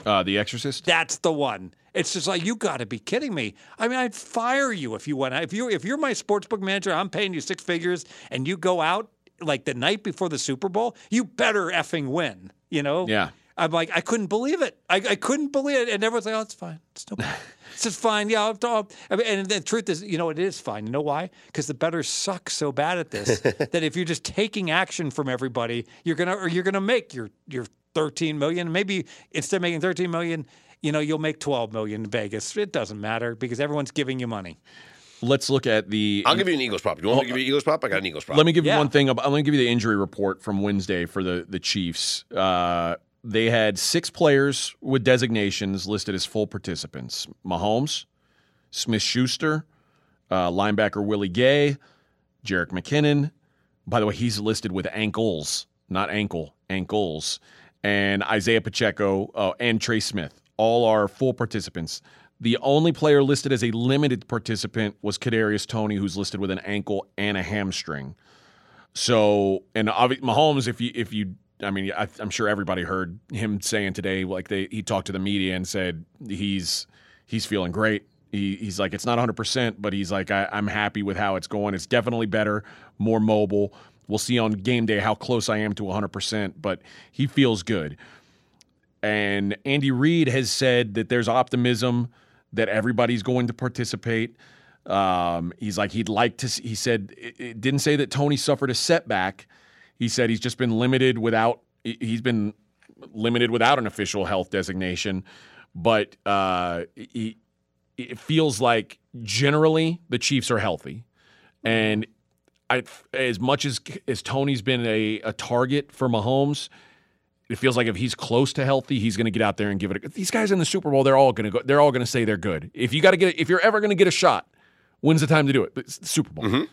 uh, The Exorcist. That's the one. It's just like you got to be kidding me. I mean, I'd fire you if you went. If you if you're my sportsbook manager, I'm paying you six figures, and you go out like the night before the Super Bowl. You better effing win. You know. Yeah. I'm like, I couldn't believe it. I, I couldn't believe it. And everyone's like, oh, it's fine. It's no problem. (laughs) It's just fine. Yeah. I'll, I'll, I mean, and the truth is, you know, it is fine. You know why? Because the bettors suck so bad at this (laughs) that if you're just taking action from everybody, you're gonna or you're gonna make your your 13 million. Maybe instead of making 13 million, you know, you'll make 12 million in Vegas. It doesn't matter because everyone's giving you money. Let's look at the. I'll give you an Eagles prop. You want me to give you an Eagles prop? I got an Eagles prop. Let me give you one thing. ab- Let me give you the injury report from Wednesday for the the Chiefs. Uh, they had six players with designations listed as full participants: Mahomes, Smith Schuster, uh, linebacker Willie Gay, Jerick McKinnon. By the way, he's listed with ankles, not ankle, ankles, and Isaiah Pacheco uh, and Trey Smith. All are full participants. The only player listed as a limited participant was Kadarius Toney, who's listed with an ankle and a hamstring. So, and obvi- Mahomes, if you if you, I mean, I, I'm sure everybody heard him saying today, like they he talked to the media and said he's he's feeling great. He, he's like, it's not 100%, but he's like, I, I'm happy with how it's going. It's definitely better, more mobile. We'll see on game day how close I am to 100%, but he feels good. And Andy Reid has said that there's optimism that everybody's going to participate. Um, he's like, he'd like to, he said, it, it didn't say that Toney suffered a setback. He said he's just been limited without, he's been limited without an official health designation, but uh, he, it feels like generally the Chiefs are healthy. And I, as much as as Toney's been a, a target for Mahomes, it feels like if he's close to healthy, he's going to get out there and give it. A, these guys in the Super Bowl, they're all going to go. They're all going to say they're good. If you got to get, if you're ever going to get a shot, when's the time to do it? It's the Super Bowl. Mm-hmm.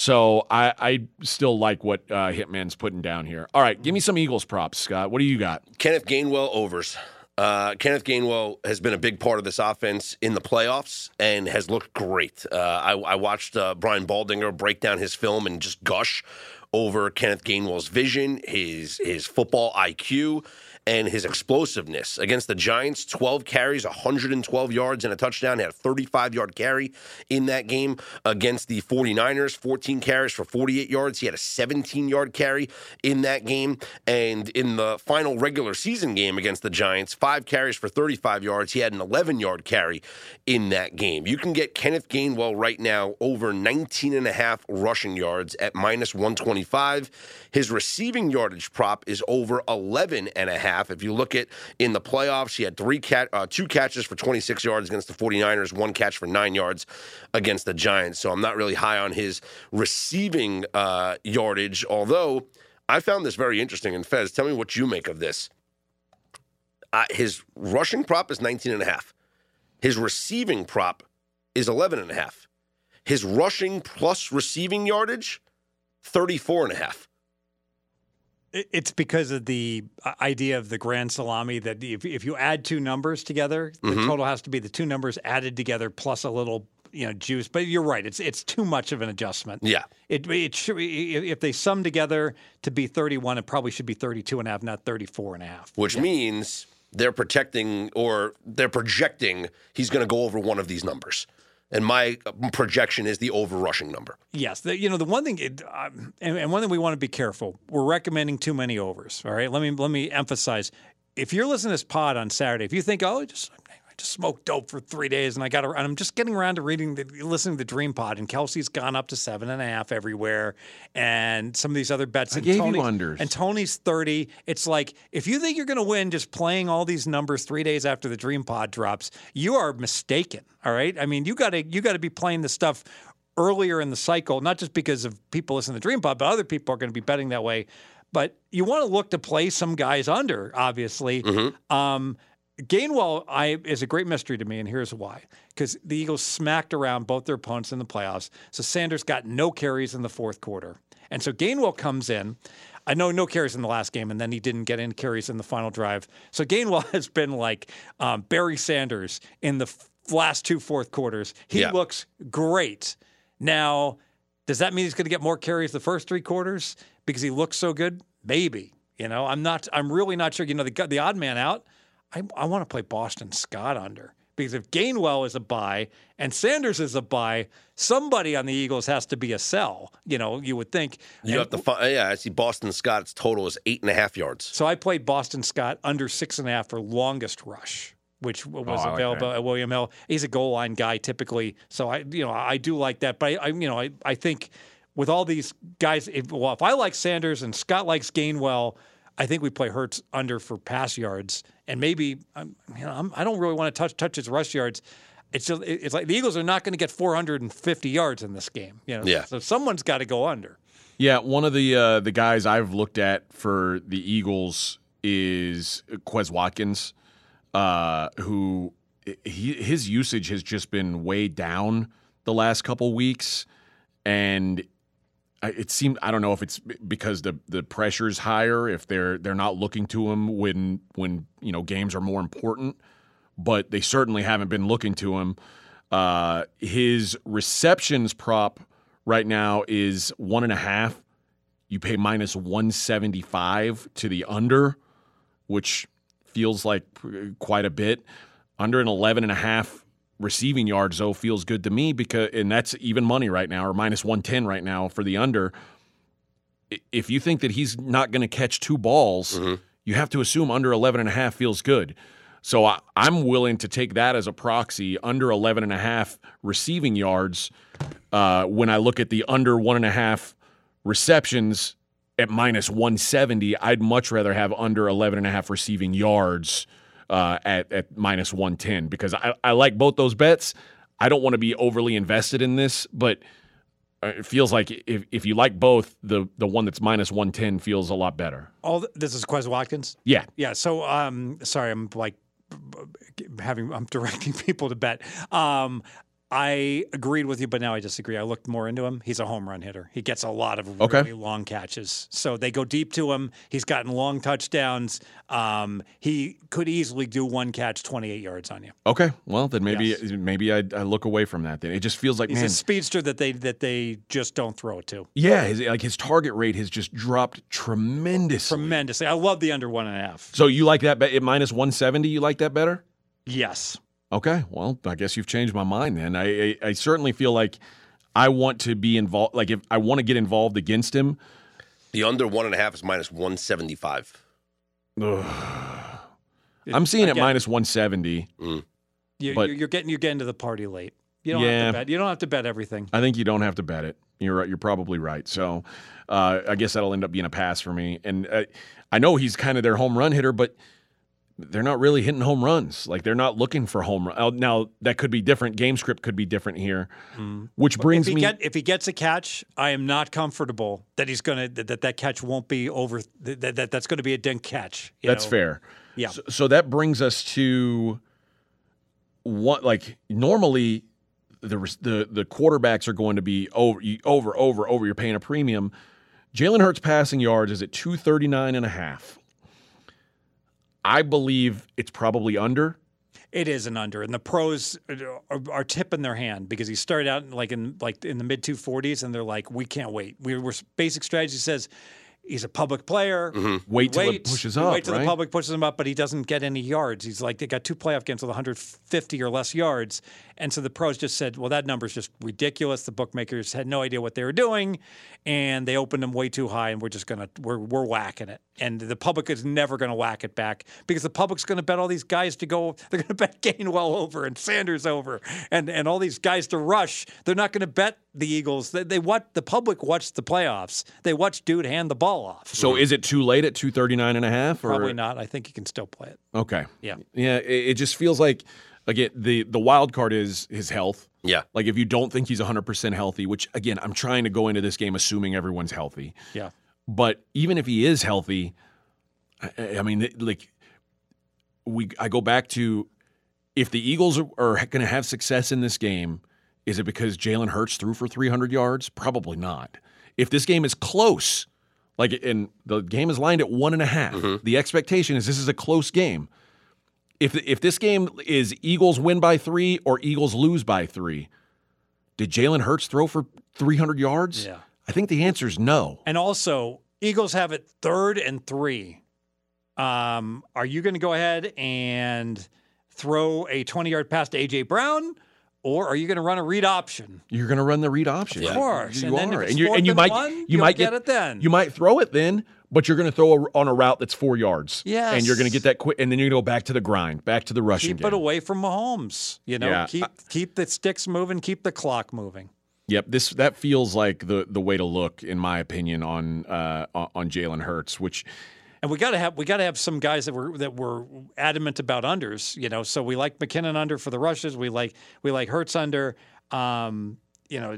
So I, I still like what uh, Hitman's putting down here. All right, give me some Eagles props, Scott. What do you got? Kenneth Gainwell overs. Uh, Kenneth Gainwell has been a big part of this offense in the playoffs and has looked great. Uh, I, I, watched uh, Brian Baldinger break down his film and just gush over Kenneth Gainwell's vision, his his football IQ, and his explosiveness. Against the Giants, 12 carries, 112 yards, and a touchdown. He had a 35 yard carry in that game. Against the 49ers, 14 carries for 48 yards. He had a 17 yard carry in that game. And in the final regular season game against the Giants, five carries for 35 yards. He had an 11 yard carry in that game. You can get Kenneth Gainwell right now over 19 and a half rushing yards at minus 125. His receiving yardage prop is over 11 and a half. If you look at in the playoffs, he had three cat, uh, two catches for 26 yards against the 49ers, one catch for nine yards against the Giants. So I'm not really high on his receiving uh, yardage, although I found this very interesting. And Fez, tell me what you make of this. Uh, his rushing prop is 19 and a half. His receiving prop is 11 and a half. His rushing plus receiving yardage, 34 and a half. It's because of the uh, idea of the grand salami that if, if you add two numbers together, the Mhm. total has to be the two numbers added together plus a little you know juice. But you're right; it's it's too much of an adjustment. Yeah. It it should if they sum together to be 31, it probably should be 32 and a half, not 34 and a half. which means they're protecting or they're projecting he's going to go over one of these numbers. And my projection is the over rushing number. Yes, the, you know the one thing, it, um, and, and one thing we want to be careful. We're recommending too many overs. All right, let me let me emphasize. If you're listening to this pod on Saturday, if you think, oh, just just smoked dope for three days and I got, and I'm just getting around to reading, the, listening to the Dream Pod, and Kelce's gone up to seven and a half everywhere, and some of these other bets. I and gave you Toney's- unders. and Toney's thirty. It's like if you think you're going to win just playing all these numbers three days after the Dream Pod drops, you are mistaken. All right, I mean you got to you got to be playing the stuff earlier in the cycle, not just because of people listening to Dream Pod, but other people are going to be betting that way. But you want to look to play some guys under, obviously. Um, Gainwell I, is a great mystery to me, and here's why. Because the Eagles smacked around both their opponents in the playoffs. So Sanders got no carries in the fourth quarter. And so Gainwell comes in. I know no carries in the last game, and then he didn't get any carries in the final drive. So Gainwell (laughs) has been like um, Barry Sanders in the f- last two fourth quarters. He Yeah. looks great. Now, does that mean he's going to get more carries the first three quarters because he looks so good? Maybe. You know, I'm not. I'm really not sure. You know, the the odd man out. I, I want to play Boston Scott under because if Gainwell is a buy and Sanders is a buy, somebody on the Eagles has to be a sell. You know, you would think. You And have to find, yeah, I see Boston Scott's total is eight and a half yards. so I played Boston Scott under six and a half for longest rush, which was Oh, I like available at William Hill. He's a goal line guy typically, so I you know I do like that. But I, I you know I, I think with all these guys, if, well, if I like Sanders and Scott likes Gainwell, I think we play Hurts under for pass yards, and maybe I'm, you know I'm, I don't really want to touch touch his rush yards. It's just, it's like the Eagles are not going to get 450 yards in this game. You know, Yeah. so someone's got to go under. Yeah, one of the uh, the guys I've looked at for the Eagles is Quez Watkins, uh, who he, his usage has just been way down the last couple weeks, and I- it seemed I don't know if it's because the the pressure's higher, if they're they're not looking to him when when you know games are more important, but they certainly haven't been looking to him. Uh, his receptions prop right now is one and a half. You pay minus 175 to the under, which feels like quite a bit. Under an 11 and a half receiving yards though feels good to me because and that's even money right now or minus 110 right now for the under. If you think that he's not going to catch two balls, you have to assume under 11 and a half feels good. So I, I'm willing to take that as a proxy under 11 and a half receiving yards uh, when I look at the under one and a half receptions at minus 170. I'd much rather have under 11 and a half receiving yards uh, at, at minus 110 because I, I like both those bets. I don't want to be overly invested in this, but uh, it feels like if, if you like both, the, the one that's minus 110 feels a lot better. All th- this is Quez Watkins. Yeah. Yeah. So, um, sorry, I'm like having I'm (laughs) directing people to bet. Um, I agreed with you, but now I disagree. I looked more into him. He's a home run hitter. He gets a lot of Okay. long catches. So they go deep to him. He's gotten long touchdowns. Um, he could easily do one catch, 28 yards on you. Okay. Well, then maybe Yes. maybe I, I look away from that. Then it just feels like He's man, a speedster that they that they just don't throw it to. yeah, his, like his target rate has just dropped tremendously. Tremendously. I love the under one and a half. So you like that bet minus 170? You like that better? Yes. Okay, well, I guess you've changed my mind then. I, I, I certainly feel like I want to be involved. Like if I want to get involved against him, The under one and a half is minus 175. I'm seeing it Again, minus 170. You, but- you're, you're getting you're getting to the party late. You don't have to bet. You don't have to bet everything. I think you don't have to bet it. You're right. You're probably right. So uh, I guess that'll end up being a pass for me. And uh, I know he's kind of their home run hitter, but they're not really hitting home runs. Like they're not looking for home run. Oh, now that could be different. Game script could be different here, mm. which brings if he me. get if he gets a catch, I am not comfortable that he's gonna that that, that catch won't be over. That, that that's going to be a dink catch. you That's know? fair. Yeah. So, so that brings us to what like normally the the the quarterbacks are going to be over you- over over over you're paying a premium. Jalen Hurts passing yards is at 239 and a half. I believe it's probably under. It is an under, and the pros uh, are, are tipping their hand because he started out in like in like in the mid two forties, and they're like, we can't wait. We, we're basic strategy says he's a public player. Mm-hmm. Wait till it Wait, pushes up, Wait till right? the public pushes him up, but he doesn't get any yards. He's like they got two playoff games with 150 or less yards, and so the pros just said, "Well, that number's just ridiculous." The bookmakers had no idea what they were doing, and they opened them way too high, and we're just gonna we're we're whacking it, and the public is never gonna whack it back because the public's gonna bet all these guys to go. (laughs) They're gonna bet Gainwell over and Sanders over, and and all these guys to rush. They're not gonna bet the Eagles. They, they watch the public watch the playoffs. They watch dude hand the ball off. So is it too late at 239 and a half? Or? Probably not. I think you can still play it. Okay. Yeah. Yeah. It, it just feels like again the the wild card is his health. Yeah. Like if you don't think he's 100% healthy, which again, I'm trying to go into this game assuming everyone's healthy. Yeah. But even if he is healthy, I, I mean, like we, I go back to if the Eagles are, are going to have success in this game, is it because Jalen Hurts threw for 300 yards? Probably not. If this game is close, like and the game is lined at one and a half, the expectation is this is a close game. If if this game is Eagles win by three or Eagles lose by three, did Jalen Hurts throw for 300 yards? Yeah. I think the answer is no. And also, Eagles have it third and three. Um, are you going to go ahead and throw a 20 yard pass to A.J. Brown, or are you going to run a read option? You're going to run the read option. Of course. you and then are, and you and you might one, you might get, it then. You might throw it then, but you're going to throw a, on a route that's four yards. Yes. and you're going to get that quick, and then you're going to go back to the grind, back to the rushing keep game. it away from Mahomes. You know, Yeah. keep keep the sticks moving, keep the clock moving. Yep, this that feels like the the way to look, in my opinion, on uh, on on Jalen Hurts, which And we got to have we got to have some guys that were that were adamant about unders, you know. So we like McKinnon under for the rushes. We like we like Hurts under. Um, you know,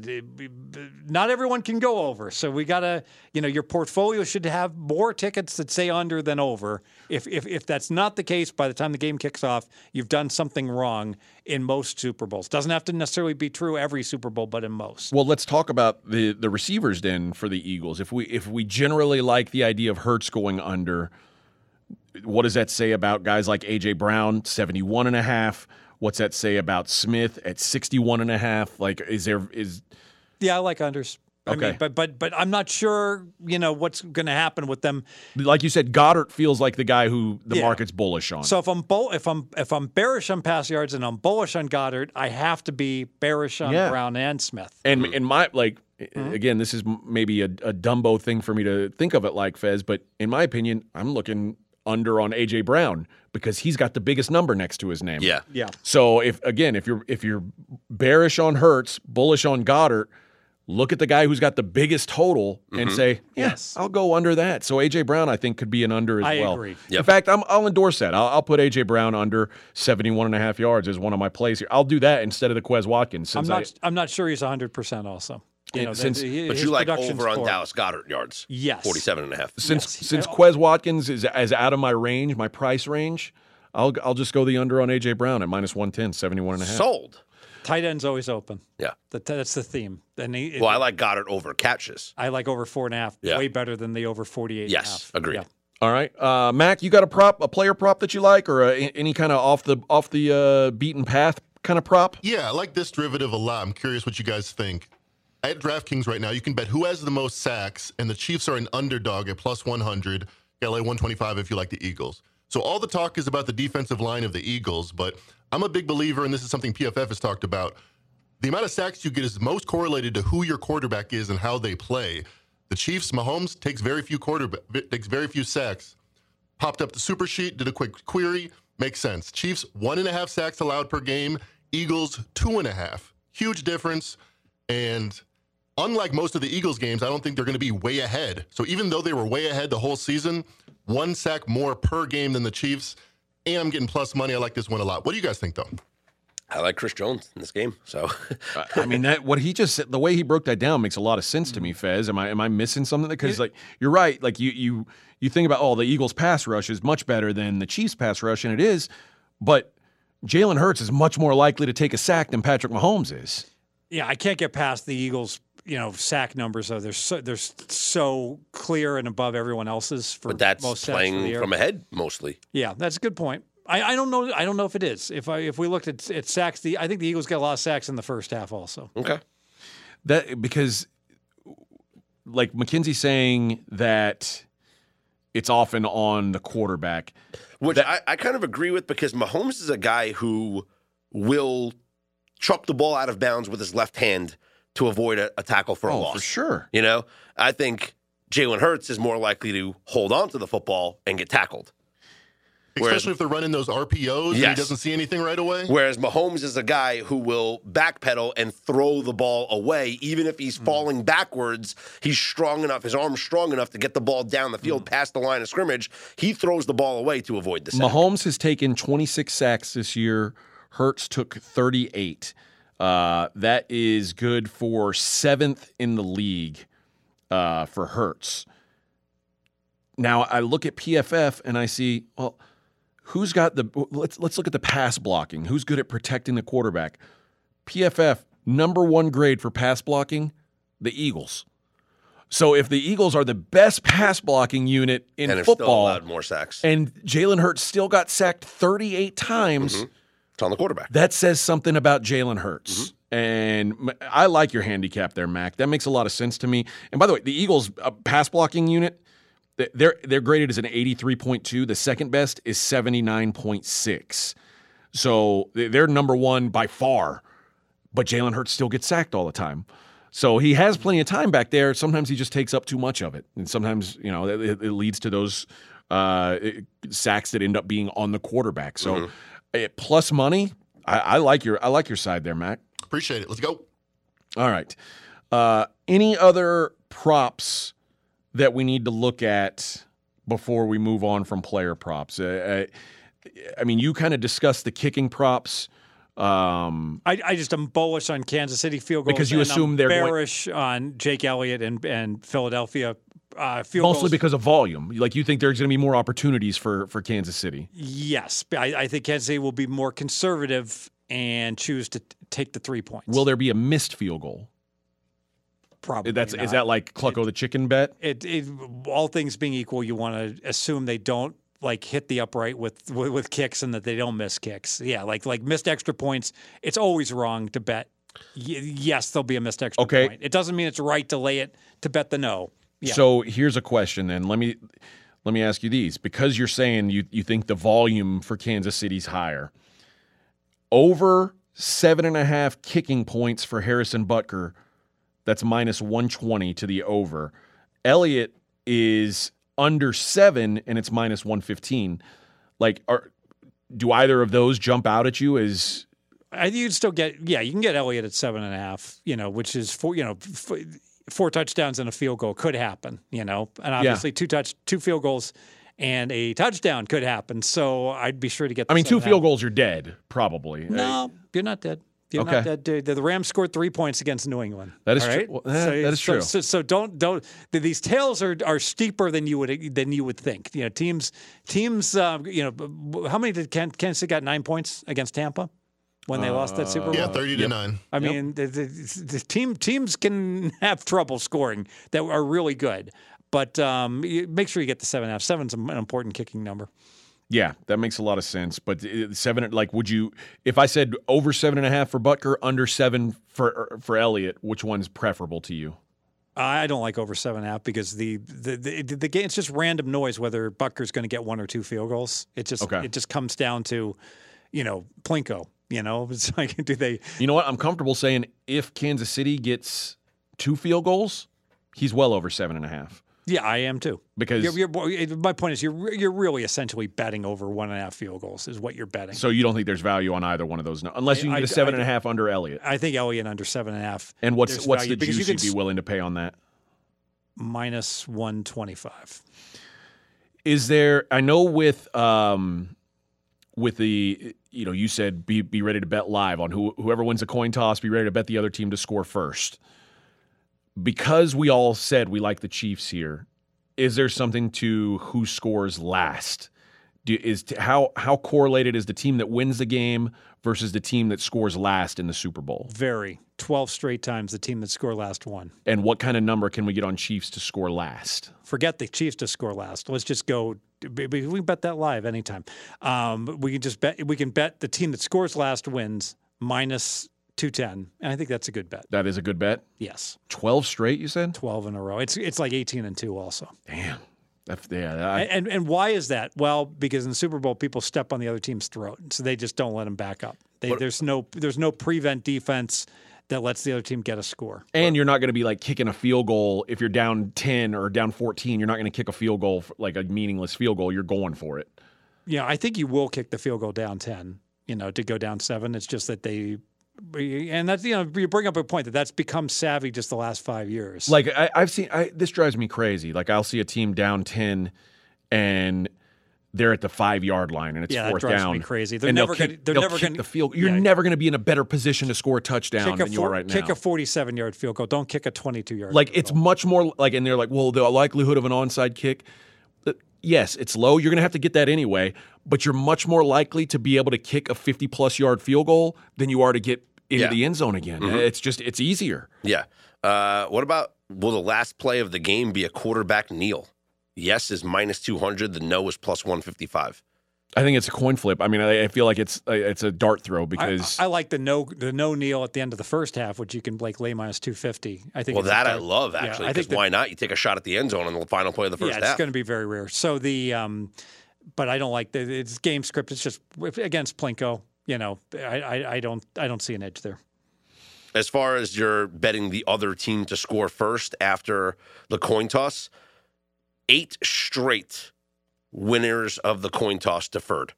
not everyone can go over. So we got to, you know, your portfolio should have more tickets that say under than over. If, if if that's not the case, by the time the game kicks off, you've done something wrong in most Super Bowls. Doesn't have to necessarily be true every Super Bowl, but in most. Well, let's talk about the the receivers then for the Eagles. If we if we generally like the idea of Hurts going under, what does that say about guys like AJ Brown, 71 and a half? What's that say about Smith at 61 and a half? Like is there is Yeah, I like unders. I Okay. mean, but but but I'm not sure. You know what's going to happen with them. Like you said, Goedert feels like the guy who the Yeah. market's bullish on. So if I'm bull, if I'm if I'm bearish on pass yards and I'm bullish on Goedert, I have to be bearish on Yeah. Brown and Smith. And in my like Mm-hmm. again, this is maybe a, a Dumbo thing for me to think of it like Fez, but in my opinion, I'm looking under on AJ Brown because he's got the biggest number next to his name. Yeah. Yeah. So if again, if you're if you're bearish on Hurts, bullish on Goedert, look at the guy who's got the biggest total and mm-hmm. say, yes, I'll go under that. So AJ Brown, I think, could be an under as well. I well. agree. In fact, I'm, I'll endorse that. I'll, I'll put AJ Brown under 71 and a half yards as one of my plays here. I'll do that instead of the Quez Watkins. I'm Since not. I'm not sure he's 100 percent. Also, you know, since- the- the- But you like over on poor. Dallas Goedert yards. Yes. 47 and a half. Since Yes. since Quez Watkins is as out of my range, my price range, I'll I'll just go the under on AJ Brown at minus 110, 71 and a half. Sold. Tight end's always open. Yeah. That, that's the theme. And he, Well, I like Goedert over catches. I like over four and a half. Yeah. Way better than the over 48. and a Yes, half. agreed. Yeah. All right, uh, Mac, you got a prop, a player prop that you like, or a, any kind of off the off the uh, beaten path kind of prop? Yeah, I like this derivative a lot. I'm curious what you guys think. At DraftKings right now, you can bet who has the most sacks, and the Chiefs are an underdog at plus 100. LA 125 if you like the Eagles. So all the talk is about the defensive line of the Eagles, but I'm a big believer, and this is something PFF has talked about. The amount of sacks you get is most correlated to who your quarterback is and how they play. The Chiefs, Mahomes takes very few quarterback takes very few sacks. Popped up the super sheet, did a quick query, makes sense. Chiefs one and a half sacks allowed per game. Eagles two and a half. Huge difference. And unlike most of the Eagles games, I don't think they're going to be way ahead. So even though they were way ahead the whole season, one sack more per game than the Chiefs, and I'm getting plus money. I like this one a lot. What do you guys think, though? I like Chris Jones in this game. So (laughs) I mean that what he just said, the way he broke that down makes a lot of sense to me. Mm-hmm. Fez, am I am I missing something? Because like you're right. Like you you you think about oh the Eagles pass rush is much better than the Chiefs pass rush, and it is, but Jalen Hurts is much more likely to take a sack than Patrick Mahomes is. Yeah, I can't get past the Eagles. You know, sack numbers. Though they're so they're so clear and above everyone else's for but that's most sacks for the playing year. from ahead mostly. Yeah, that's a good point. I, I don't know. I don't know if it is. If I if we looked at, at sacks, the I think the Eagles got a lot of sacks in the first half. Also, Okay. That because like Mackenzie saying that it's often on the quarterback. Which I, I kind of agree with because Mahomes is a guy who will chuck the ball out of bounds with his left hand to avoid a, a tackle for a Oh, loss. for sure. You know, I think Jalen Hurts is more likely to hold on to the football and get tackled. Whereas- Especially if they're running those RPOs and he doesn't see anything right away. Whereas Mahomes is a guy who will backpedal and throw the ball away, even if he's hmm. falling backwards. He's strong enough, his arm's strong enough to get the ball down the field hmm. past the line of scrimmage. He throws the ball away to avoid the sack. Mahomes has taken 26 sacks this year. Hurts took 38. Uh, that is good for seventh in the league uh, for Hurts. Now I look at PFF and I see, well, who's got the? Let's let's look at the pass blocking. Who's good at protecting the quarterback? PFF number one grade for pass blocking, the Eagles. So if the Eagles are the best pass blocking unit in and have still allowed more sacks. and Jalen Hurts still got sacked 38 times. It's on the quarterback. That says something about Jalen Hurts. And I like your handicap there, Mac. That makes a lot of sense to me. And by the way, the Eagles' uh, pass blocking unit, they're, they're graded as an 83.2. The second best is 79.6. So th- they're number one by far. But Jalen Hurts still gets sacked all the time. So he has plenty of time back there. Sometimes he just takes up too much of it, and sometimes you know it, it leads to those uh, sacks that end up being on the quarterback. So eh, plus money, I, I like your I like your side there, Mac. Appreciate it. Let's go. All right. Uh, any other props that we need to look at before we move on from player props? Uh, uh, I mean, you kind of discussed the kicking props. Um, I, I just am bullish on Kansas City field goals Because you and I'm assume they're going- bearish on Jake Elliott and and Philadelphia uh, field mostly goals. because of volume. Like you think there's going to be more opportunities for for Kansas City. yes, I, I think Kansas City will be more conservative and choose to t- take the three points. Will there be a missed field goal? Probably That's not. is that like Clucko the chicken bet? it, it, all things being equal, you want to assume they don't like hit the upright with, with with kicks and that they don't miss kicks. Yeah, like like missed extra points. It's always wrong to bet yes, there'll be a missed extra Okay. point. It doesn't mean it's right to lay it to bet the no. Yeah. So here's a question then. Let me let me ask you these. Because you're saying you, you think the volume for Kansas City's higher. Over seven and a half kicking points for Harrison Butker. That's minus 120 to the over. Elliott is under seven and it's minus 115. Like, are do either of those jump out at you as I think you'd still get yeah, you can get Elliott at seven and a half, you know, which is four, you know, four touchdowns and a field goal could happen, you know, and obviously two touch, two field goals, and a touchdown could happen. So I'd be sure to get. I mean, two seven and a field goals, you're dead, probably. No, you're not dead. You're Okay. not dead. dude. The, the Rams scored three points against New England. That is all true. right? Well, eh, that is so, true. So, so don't don't. These tails are are steeper than you would than you would think. You know, teams teams. Um, you know, how many did Kansas City got nine points against Tampa when they lost that Super Bowl? Yeah, 30 to 9. I mean, the, the, the team teams can (laughs) have trouble scoring that are really good, but um, make sure you get the seven seven and a half. Seven's an important kicking number. Yeah, that makes a lot of sense. But uh, seven, like, would you, if I said over seven and a half for Butker, under seven for for Elliott, which one's preferable to you? I don't like over seven and a half because the the the, the game it's just random noise whether Butker's going to get one or two field goals. It just Okay. it just comes down to, you know, Plinko. You know, (laughs) it's like do they? You know what? I'm comfortable saying if Kansas City gets two field goals, he's well over seven and a half. Yeah, I am too. Because You're, you're, my point is, you're you're really essentially betting over one and a half field goals is what you're betting. so you don't think there's value on either one of those, unless you I- get a seven I- and a half under Elliott. I think Elliott under seven and a half. And what's what's value the juice you you'd be willing to pay on that? minus one twenty five. Is there? I know with um, with the you know you said be be ready to bet live on who, whoever wins a coin toss. Be ready to bet the other team to score first. Because we all said we like the Chiefs here, is there something to who scores last? Do, is t- how how correlated is the team that wins the game versus the team that scores last in the Super Bowl? Very twelve straight times the team that scored last won. And what kind of number can we get on Chiefs to score last? forget the Chiefs to score last. Let's just go. We we can bet that live anytime. Um, we can just bet. We can bet the team that scores last wins minus two ten, and I think that's a good bet. That is a good bet. Yes, Twelve straight, you said? twelve in a row. It's it's like eighteen and two also. Damn. That's, yeah, I, And, and and why is that? Well, because in the Super Bowl, people step on the other team's throat, so they just don't let them back up. They, there's no there's no prevent defense that lets the other team get a score. And you're not going to be like kicking a field goal if you're down 10 or down 14. You're not going to kick a field goal, for, like a meaningless field goal. You're going for it. Yeah, I think you will kick the field goal down ten. You know, to go down seven. It's just that they, and that's you know you bring up a point that that's become savvy just the last five years. Like I, I've seen, I, this drives me crazy. Like I'll see a team down 10 and they're at the five yard line and it's Yeah, that fourth drives down. me crazy. They're and they'll never kick, gonna- they're never kick gonna- the field. You're yeah. never going to be in a better position to score a touchdown kick a than you are four- right kick a forty-seven yard field goal. Don't kick a twenty-two yard. like field it's goal. much more like, and they're like, well, the likelihood of an onside kick. uh, Yes, it's low. You're going to have to get that anyway, but you're much more likely to be able to kick a 50 plus yard field goal than you are to get into Yeah. the end zone again. It's just it's easier. Yeah. Uh, what about will the last play of the game be a quarterback kneel? Yes is minus 200. The no is plus 155. I think it's a coin flip. I mean, I, I feel like it's uh, it's a dart throw because I like the no the no kneel at the end of the first half, which you can like lay minus two fifty. I think. Well, that I dart- love yeah, actually. I think that- why not? You take a shot at the end zone on the final play of the first yeah, it's half. going to be very rare. So the um, but I don't like the it's game script. It's just against Plinko. You know, I, I I don't I don't see an edge there. as far as you're betting the other team to score first after the coin toss, eight straight winners of the coin toss deferred.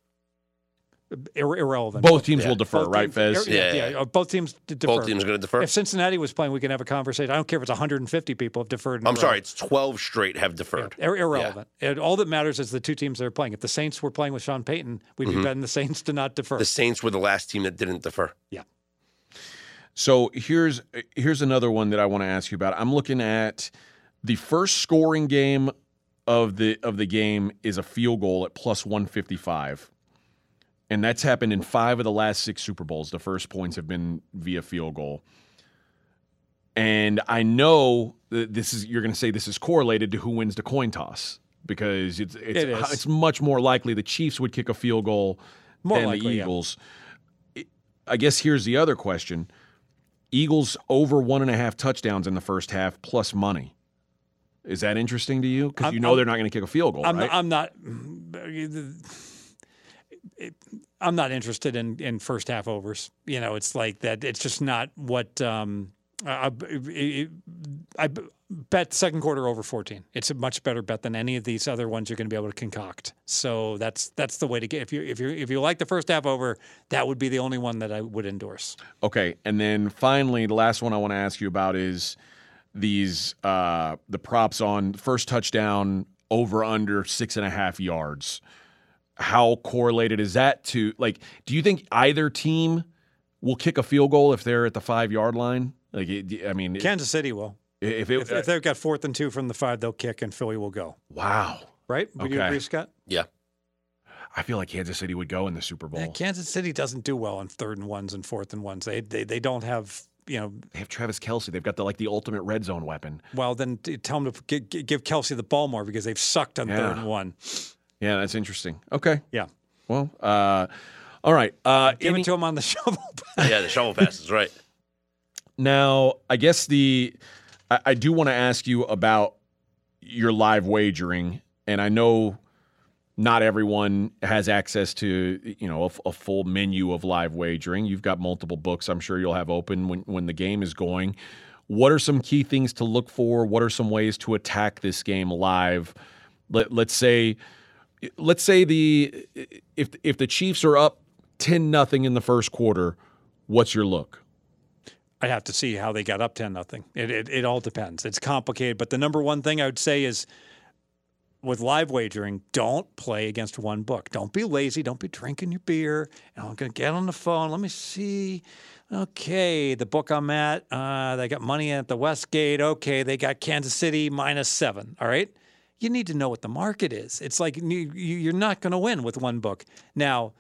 Ir- irrelevant. both teams Yeah. will defer, Both right, teams- Fez? Yeah, Yeah, yeah, yeah. uh, both teams d- defer. Both teams going to defer. If Cincinnati was playing, we can have a conversation. I don't care if it's 150 people have deferred. in a I'm sorry, it's 12 straight have deferred. Ir- irrelevant. And all that matters is the two teams that are playing. If the Saints were playing with Sean Payton, we'd be betting the Saints to not defer. Mm-hmm. The Saints were the last team that didn't defer. yeah. So here's here's another one that I want to ask you about. I'm looking at the first scoring game of the of the game is a field goal at plus 155. And that's happened in 5 of the last 6 Super Bowls. The first points have been via field goal. And I know that this is you're going to say this is correlated to who wins the coin toss because it's it's It it's much more likely the Chiefs would kick a field goal More than likely, the yeah. Eagles. I guess here's the other question Eagles over one and a half touchdowns in the first half plus money. Is that interesting to you? Because you know I'm- they're not going to kick a field goal, I'm, right? not, I'm not. I'm not interested in, in first half overs. You know, it's like that. It's just not what um, I, I, I bet second quarter over 14. It's a much better bet than any of these other ones you're going to be able to concoct. So that's that's the way to get. If you if you if you like the first half over, that would be the only one that I would endorse. Okay, and then finally, the last one I want to ask you about is these uh, the props on first touchdown over under six and a half yards. How correlated is that to like? Do you think either team will kick a field goal if they're at the five yard line? Like, it- I mean, Kansas City will. if it, If, if they've got fourth and two from the five, they'll kick and Philly will go. wow, Right? Would you Okay. agree, Scott? Yeah. I feel like Kansas City would go in the Super Bowl. Yeah, Kansas City doesn't do well on third and ones and fourth and ones. They they, they don't have you know. They have Travis Kelce. They've got the like the ultimate red zone weapon. Well, then tell them to gi- gi- give Kelce the ball more because they've sucked on Yeah. third and one. Yeah, that's interesting. Okay, Yeah, well, uh, all right. Uh, give any- it to him on the (laughs) shovel. Yeah, the shovel passes, right. Now, I guess the I, I do want to ask you about your live wagering, and I know not everyone has access to you know a, a full menu of live wagering. You've got multiple books. I'm sure you'll have open when when the game is going. What are some key things to look for? What are some ways to attack this game live? Let, let's say let's say the if if the Chiefs are up ten nothing in the first quarter, what's your look? I'd have to see how they got up ten nothing. It, it it all depends. It's complicated, but the number one thing I would say is with live wagering, don't play against one book. Don't be lazy. Don't be drinking your beer. And I'm going to get on the phone. Let me see. Okay, the book I'm at, uh, they got money at the Westgate. Okay, they got Kansas City minus seven. All right. You need to know what the market is. It's like you, you- you're not going to win with one book. Now,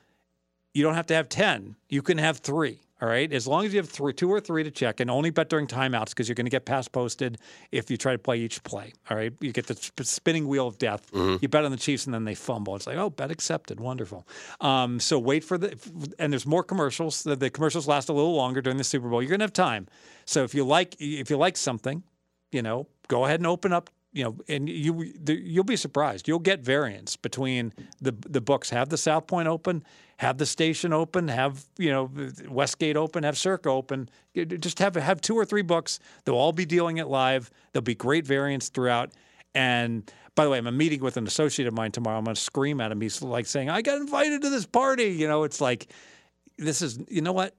you don't have to have 10. You can have three. All right. As long as you have three, two or three to check and only bet during timeouts because you're going to get pass posted if you try to play each play. All right. You get the sp- spinning wheel of death. You bet on the Chiefs and then they fumble. It's like, oh, bet accepted. Wonderful. Um, so wait for the, and there's more commercials. The, the commercials last a little longer during the Super Bowl. You're going to have time. So if you like, if you like something, you know, go ahead and open up. You know, and you you'll be surprised. You'll get variance between the the books. Have the South Point open, have the station open, have you know Westgate open, have Circa open. Just have have two or three books. They'll all be dealing it live. There'll be great variance throughout. And by the way, I'm a meeting with an associate of mine tomorrow. I'm going to scream at him. He's like saying, "I got invited to this party." You know, it's like this is. You know what?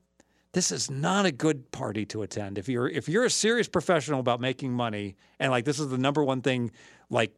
This is not a good party to attend. If you're if you're a serious professional about making money and like this is the number one thing, like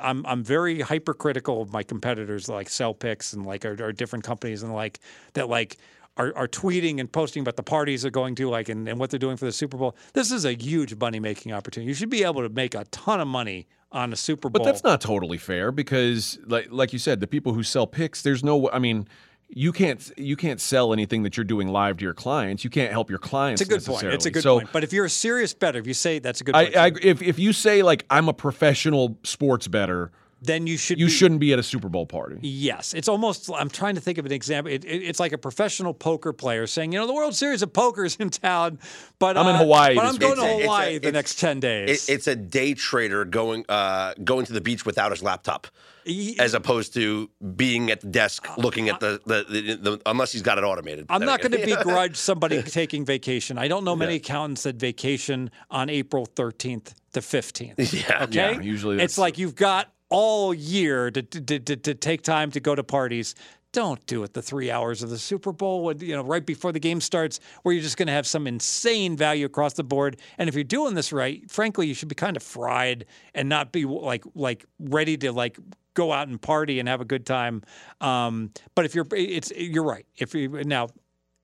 I'm I'm very hypercritical of my competitors like Sell Picks and like our, our different companies and like that like are, are tweeting and posting about the parties they're going to like and, and what they're doing for the Super Bowl. This is a huge money making opportunity. You should be able to make a ton of money on a Super Bowl. But that's not totally fair because, like, like you said, the people who sell picks, there's no. I mean, you can't you can't sell anything that you're doing live to your clients. You can't help your clients. it's a good point. It's a good so point. But if you're a serious bettor, if you say that's a good I, point, I if if you say like I'm a professional sports better, then you should you be, shouldn't be at a Super Bowl party. Yes, it's almost. I'm trying to think of an example. It, it, it's like a professional poker player saying, "You know, the World Series of Poker is in town, but I'm in uh, Hawaii But I'm going week." to It's a- a- Hawaii the next ten days." It, it's a day trader going uh, going to the beach without his laptop, Ye- as opposed to being at the desk looking at the, the, the, the unless he's got it automated. I'm not going to begrudge somebody (laughs) taking vacation. I don't know many accountants that vacation on April 13th to 15th. (laughs) Yeah. Okay. Yeah, usually it's like you've got all year to, to, to, to take time to go to parties. Don't do it the three hours of the Super Bowl, when, you know, right before the game starts, where you're just going to have some insane value across the board. And if you're doing this right, frankly, you should be kind of fried and not be like like ready to like go out and party and have a good time. Um, but if you're, it's you're right. If you now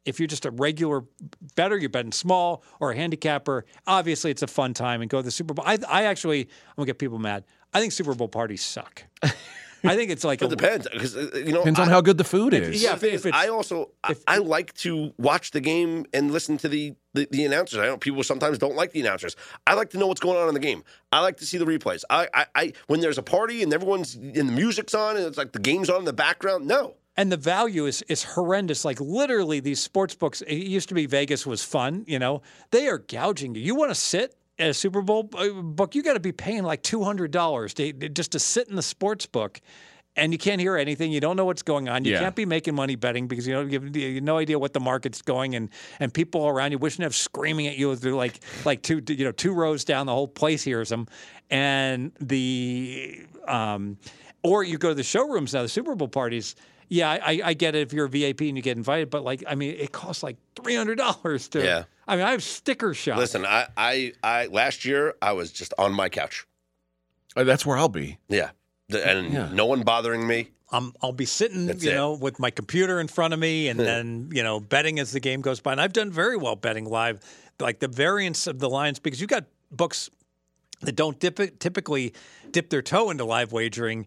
if you're just a regular better, you're betting small or a handicapper, obviously it's a fun time and go to the Super Bowl. I, I actually, I'm gonna get people mad. I think Super Bowl parties suck. I think it's like It a, depends because uh, you know Depends on I- how good the food is. yeah, The thing if is, it's- I also I- I like to watch the game and listen to the, the the announcers. I know people sometimes don't like the announcers. I like to know what's going on in the game. I like to see the replays. I I, I when there's a party and everyone's and the music's on and it's like the game's on in the background. No, and the value is is horrendous. Like literally, these sports books. It used to be Vegas was fun. You know, they are gouging you. You want to sit at a Super Bowl uh, book, you got to be paying like two hundred dollars just to sit in the sports book. And you can't hear anything. You don't know what's going on. You Yeah. can't be making money betting because you don't have, you have no idea what the market's going, and and people around you wishing to have screaming at you. They're like like two you know two rows down, the whole place hears them, and the um, or you go to the showrooms now, the Super Bowl parties. Yeah, I, I get it if you're a VIP and you get invited, but like I mean, it costs like three hundred dollars to. Yeah. I mean, I have sticker shock. Listen, I, I, I last year I was just on my couch. Uh, That's where I'll be. Yeah, The- and Yeah. no one bothering me. I'm, I'll be sitting, That's you it. know, with my computer in front of me, and then you know, betting as the game goes by. And I've done very well betting live, like the variance of the lines, because you got books that don't dip, typically dip their toe into live wagering.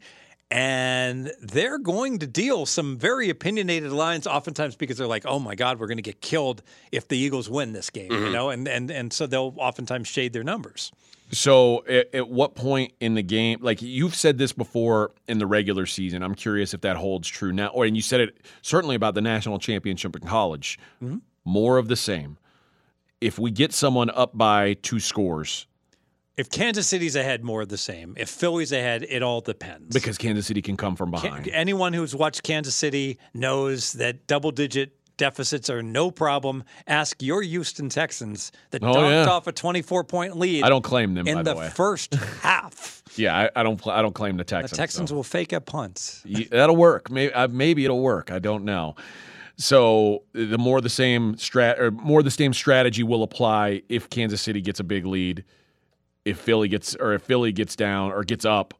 And they're going to deal some very opinionated lines, oftentimes because they're like, "Oh my God, we're going to get killed if the Eagles win this game," you mm-hmm. know, and and and so they'll oftentimes shade their numbers. So, at, at what point in the game, like you've said this before in the regular season, I'm curious if that holds true now. Or and you said it certainly about the national championship in college. Mm-hmm. More of the same. If we get someone up by two scores, If Kansas City's ahead, more of the same. If Philly's ahead, it all depends. because Kansas City can come from Can- behind. anyone who's watched Kansas City knows that double digit deficits are no problem. Ask your Houston Texans that Oh, docked yeah. off a 24 point lead I don't claim them, in by the the first (laughs) half. yeah, I, I don't. I don't claim the The Texans. Texans so. will fake a punt. That'll work. Maybe uh, maybe it'll work. I don't know. So the more the same strat or more the same strategy will apply if Kansas City gets a big lead. If Philly gets or if Philly gets down or gets up,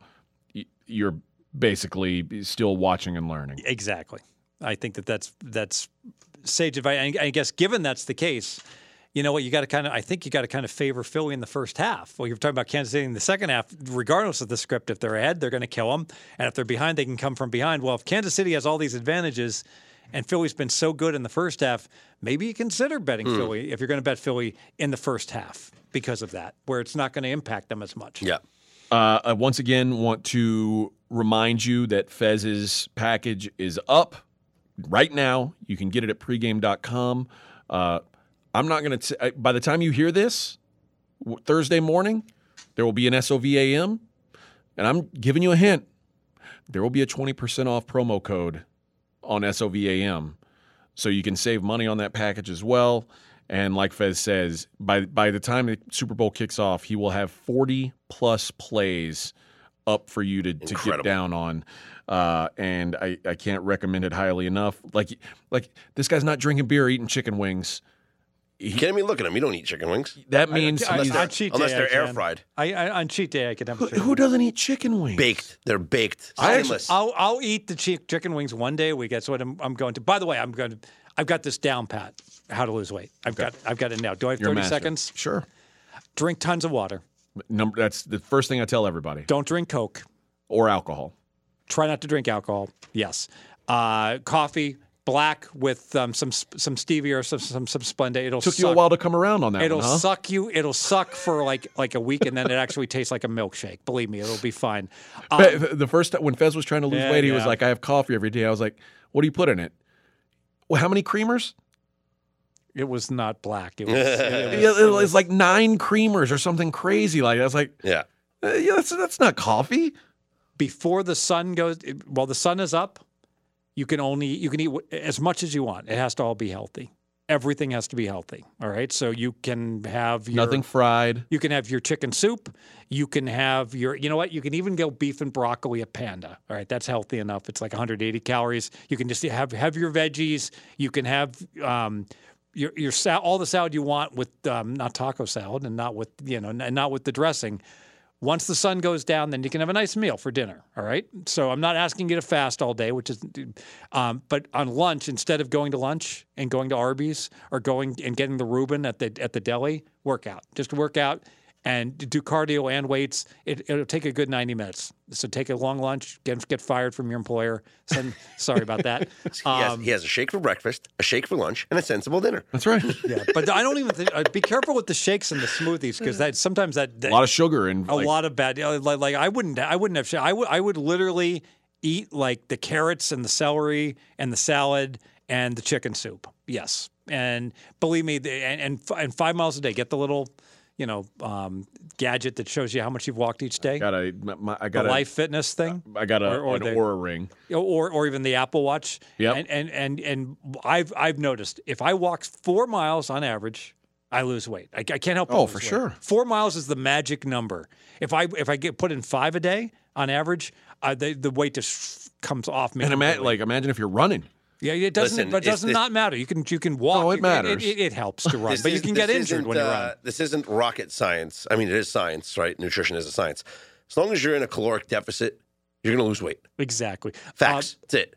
you're basically still watching and learning. Exactly. I think that that's that's sage advice. I guess given that's the case, you know what? You got to kind of. I think you got to kind of favor Philly in the first half. Well, you're talking about Kansas City in the second half. Regardless of the script, if they're ahead, they're going to kill them, and if they're behind, they can come from behind. Well, if Kansas City has all these advantages, and Philly's been so good in the first half, maybe you consider betting Philly if you're going to bet Philly in the first half because of that, where it's not going to impact them as much. Yeah. Uh, I once again want to remind you that Fez's package is up right now. You can get it at pregame.com. Uh, I'm not going to, by the time you hear this, Thursday morning, there will be an SOVAM. And I'm giving you a hint there will be a 20% off promo code on SOVAM. So you can save money on that package as well. And like Fez says, by by the time the Super Bowl kicks off, he will have 40 plus plays up for you to, to get down on. Uh, and I, I can't recommend it highly enough. Like like this guy's not drinking beer, eating chicken wings. You kidding me? Look at him. You don't eat chicken wings. That means I- he's- Unless they're, cheat unless they're air fried. I, I on cheat day I could have. who, who doesn't eat chicken wings? Baked. They're baked. I actually, I'll, I'll eat the chi- chicken wings one day a week. That's what I'm, I'm going to. By the way, I'm going to. I've got this down pat. How to lose weight. I've got I've got it now. Do I have You're 30 seconds? Sure. Drink tons of water. Number that's the first thing I tell everybody. Don't drink Coke. Or alcohol. Try not to drink alcohol. Yes. Uh, coffee, black with um, some some stevia or some some, some Splenda. It'll Took suck. you a while to come around on that It'll one, huh? suck you. It'll suck for like like a week, and then it actually tastes like a milkshake. Believe me, it'll be fine. Um, the first time when Fez was trying to lose Yeah, weight, he was like, "I have coffee every day." I was like, "What do you put in it?" Well, how many creamers? it was not black. It (laughs) was, it was- Yeah, it was like nine creamers or something crazy like that. I was like, yeah. uh, yeah, that's, that's not coffee. before the sun goes while the sun is up you can only you can eat as much as you want. It has to all be healthy. Everything has to be healthy all right? So you can have your, Nothing fried. you can have your chicken soup. You can have your you know what? You can even go beef and broccoli at panda all right? That's healthy enough. It's like 180 calories. You can just have have your veggies. You can have um your your sal- all the salad you want with um, not taco salad and not with you know and not with the dressing once the sun goes down, then you can have a nice meal for dinner. All right. So I'm not asking you to fast all day, which is, um, but on lunch, instead of going to lunch and going to Arby's or going and getting the Reuben at the at the deli, work out. Just work out and do cardio and weights. It, it'll take a good 90 minutes. So take a long lunch, get get fired from your employer. Send, (laughs) sorry about that. (laughs) He, has, Um, he has a shake for breakfast, a shake for lunch, and a sensible dinner. That's right. (laughs) yeah, but I don't even think. Uh, be careful with the shakes and the smoothies because that sometimes that, that a lot of sugar and a like, lot of bad. you know, Like, like I wouldn't, I wouldn't have. I would, I would literally eat like the carrots and the celery and the salad and the chicken soup. Yes, and believe me, and, and and five miles a day. Get the little, you know, um, gadget that shows you how much you've walked each day. Got a, my, I the got a, Life Fitness thing. I got a, or- or an the- Oura ring. or or even the Apple Watch. Yeah, And and and and I've I've noticed if I walk four miles on average, I lose weight. I, I can't help. but Oh, for weight. sure. Four miles is the magic number. If I if I get put in five a day on average, uh, the the weight just comes off me. And imagine, like, imagine if you're running. Yeah, it doesn't. Listen, but it it's- does this- not matter. You can you can walk. No, it matters. It, it helps to (laughs) run, This but you is- can get injured when you uh, run. This isn't rocket science. I mean, it is science, right? Nutrition is a science. As long as you're in a caloric deficit, you're going to lose weight. Exactly. Facts. That's it.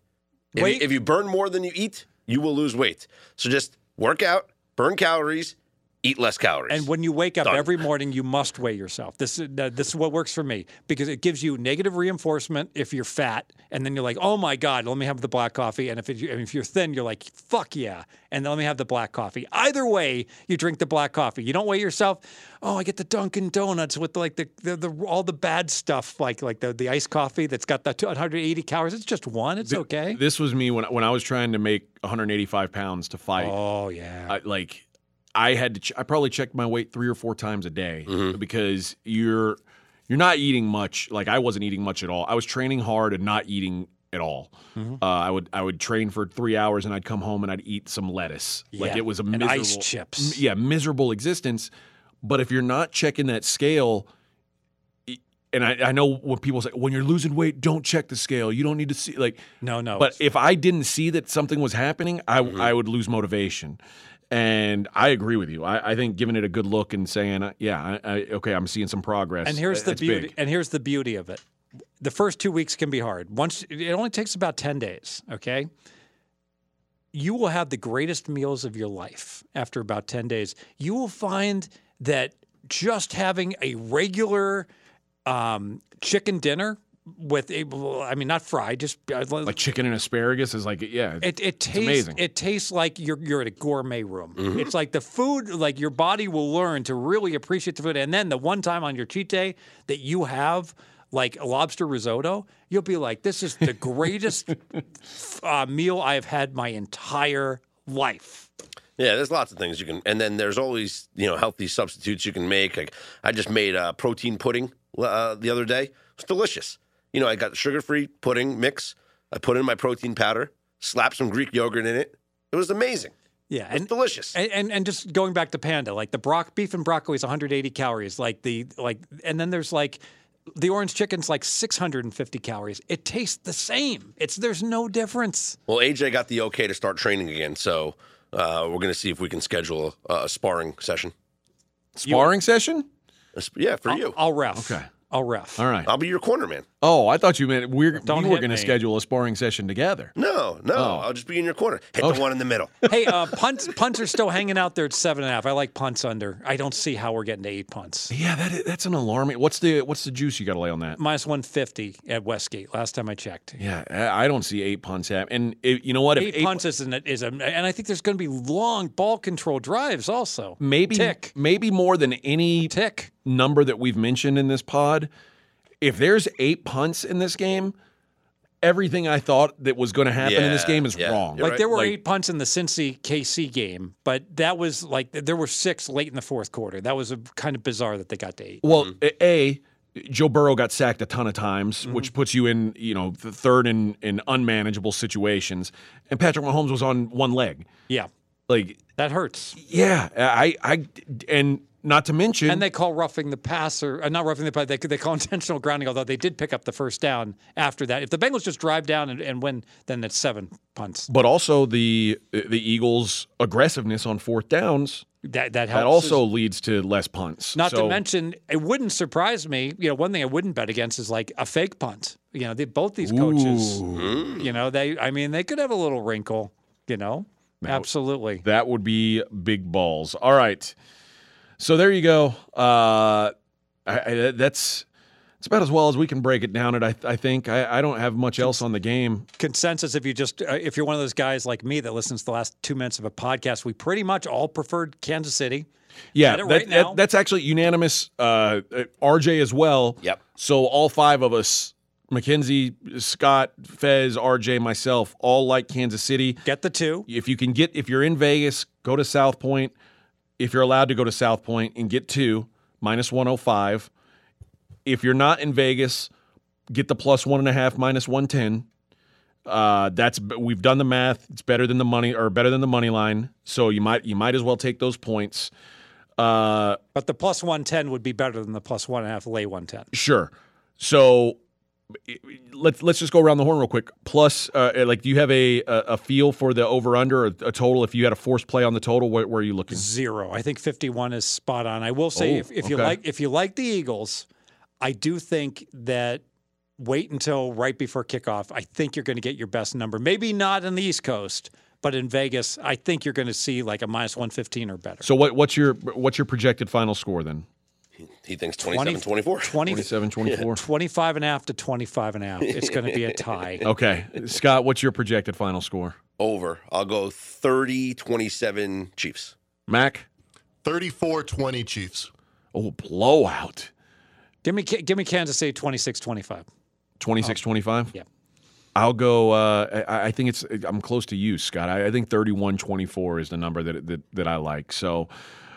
If, weight- you, if you burn more than you eat, you will lose weight. So just work out, burn calories, eat less calories. And when you wake up Done. every morning, you must weigh yourself. This is uh, this is what works for me because it gives you negative reinforcement if you're fat, and then you're like, oh my god, let me have the black coffee. And if it, and if you're thin, you're like, fuck yeah, and then let me have the black coffee. Either way, you drink the black coffee. You don't weigh yourself. Oh, I get the Dunkin' Donuts with like the, the, the all the bad stuff, like like the the iced coffee that's got the 180 calories. It's just one. It's okay. This was me when when I was trying to make 185 pounds to fight. Oh yeah. I, like I had to. Ch- I probably checked my weight three or four times a day because you're you're not eating much. Like I wasn't eating much at all. I was training hard and not eating at all. Uh, I would I would train for three hours and I'd come home and I'd eat some lettuce. Like it was a and miserable, ice chips. m- Yeah, miserable existence. But if you're not checking that scale. And I, I know when people say when you're losing weight, don't check the scale. You don't need to see like no, no. but if I didn't see that something was happening, I, Mm-hmm. I would lose motivation. And I agree with you. I, I think giving it a good look and saying, uh, "Yeah, I, I, okay, I'm seeing some progress." And here's uh, the beauty. big. And here's the beauty of it. The first two weeks can be hard. Once it only takes about ten days. Okay. You will have the greatest meals of your life after about ten days. You will find that just having a regular um, chicken dinner with a, I mean, not fried, just uh, Like chicken and asparagus is like, yeah, it, it tastes amazing. it tastes like you're you're at a gourmet room. It's like the food, like your body will learn to really appreciate the food. And then the one time on your cheat day that you have like a lobster risotto, you'll be like, "This is the (laughs) greatest uh, meal I have had my entire life." Yeah, there's lots of things you can, and then there's always you know healthy substitutes you can make. Like I just made a protein pudding uh, the other day. It's delicious. You know, I got the sugar-free pudding mix. I put in my protein powder, slapped some Greek yogurt in it. It was amazing. Yeah, and delicious. And, and and just going back to panda, like the brock beef and broccoli is 180 calories. Like the like, and then there's like the orange chicken's like 650 calories. It tastes the same. It's there's no difference. Well, AJ got the okay to start training again, so uh, we're going to see if we can schedule a, a sparring session. sparring session. A sp- Yeah, for you. I'll ref. Okay. I'll ref. All right. I'll be your corner man. Oh, I thought you meant we're Don't we were hit going to me. schedule a sparring session together. No, no, Oh. I'll just be in your corner. Hit the one in the middle. hey, uh, punts punts are still hanging out there at seven and a half. I like punts under. I don't see how we're getting to eight punts. Yeah, that is, that's an alarming. What's the what's the juice you got to lay on that? Minus 150 at Westgate. Last time I checked. Yeah, I I don't see eight punts happen. And it, you know what? If Eight, punts is, an, is a, and I think there's going to be long ball control drives also. maybe tick maybe more than any tick. Number that we've mentioned in this pod, if there's eight punts in this game, everything I thought that was going to happen in this game is yeah. wrong. You're Like right. there were Like- eight punts in the Cincy KC game, but that was like there were six late in the fourth quarter. That was a, kind of bizarre that they got to eight. Well, Mm-hmm. a Joe Burrow got sacked a ton of times, Mm-hmm. which puts you in you know the third in in unmanageable situations, and Patrick Mahomes was on one leg. Yeah, Like, that hurts. yeah, I I and not to mention And they call roughing the passer, uh, not roughing the passer. They, they call (laughs) intentional grounding, although they did pick up the first down after that. If the Bengals just drive down and, and win, then it's seven punts. but also the the Eagles' aggressiveness on fourth downs That that helps. that also leads to less punts. Not to mention, it wouldn't surprise me. You know, one thing I wouldn't bet against is like a fake punt. You know, they, both these coaches, you know, they, I mean, they could have a little wrinkle. You know, absolutely. That would be big balls. All right. So there you go. Uh, I, I, that's it's about as well as we can break it down. It I, I think I, I don't have much else on the game. Consensus: If you just, uh, if you're one of those guys like me that listens to the last two minutes of a podcast, we pretty much all preferred Kansas City. Yeah, that- right that- that's actually unanimous. Uh, uh, RJ as well. Yep. So all five of us Mackenzie, Scott, Fez, RJ, myself all like Kansas City. Get the two. If you can get, if you're in Vegas, go to South Point. If you're allowed to go to South Point and get two, minus 105. If you're not in Vegas, get the plus one and a half, minus 110. Uh, that's we've done the math. It's better than the money or better than the money line. So you might you might as well take those points. Uh, But the plus 110 would be better than the plus one and a half lay 110. Sure. So let's let's just go around the horn real quick. Plus, uh, like, do you have a a, a feel for the over under or a total? If you had a forced play on the total, where, where are you looking? Zero. I think 51 is spot on. I will say, Oh, if, if you like if you like the Eagles, I do think that wait until right before kickoff. I think you're going to get your best number. Maybe not in the East Coast, but in Vegas, I think you're going to see like a minus 115 or better. So what what's your what's your projected final score then? He thinks 27 24. 20, 27 24. (laughs) 25 and a half to 25 and a half. (laughs) It's going to be a tie. (laughs) Okay. Scott, what's your projected final score? Over. I'll go 30 27 Chiefs. Mac? 34-20 Chiefs. Oh, blowout. Give me give me Kansas City 26-25. 26 25? Yeah. I'll go. Uh, I, I think it's. I'm close to you, Scott. I, I think 31 24 is the number that, that, that I like. So.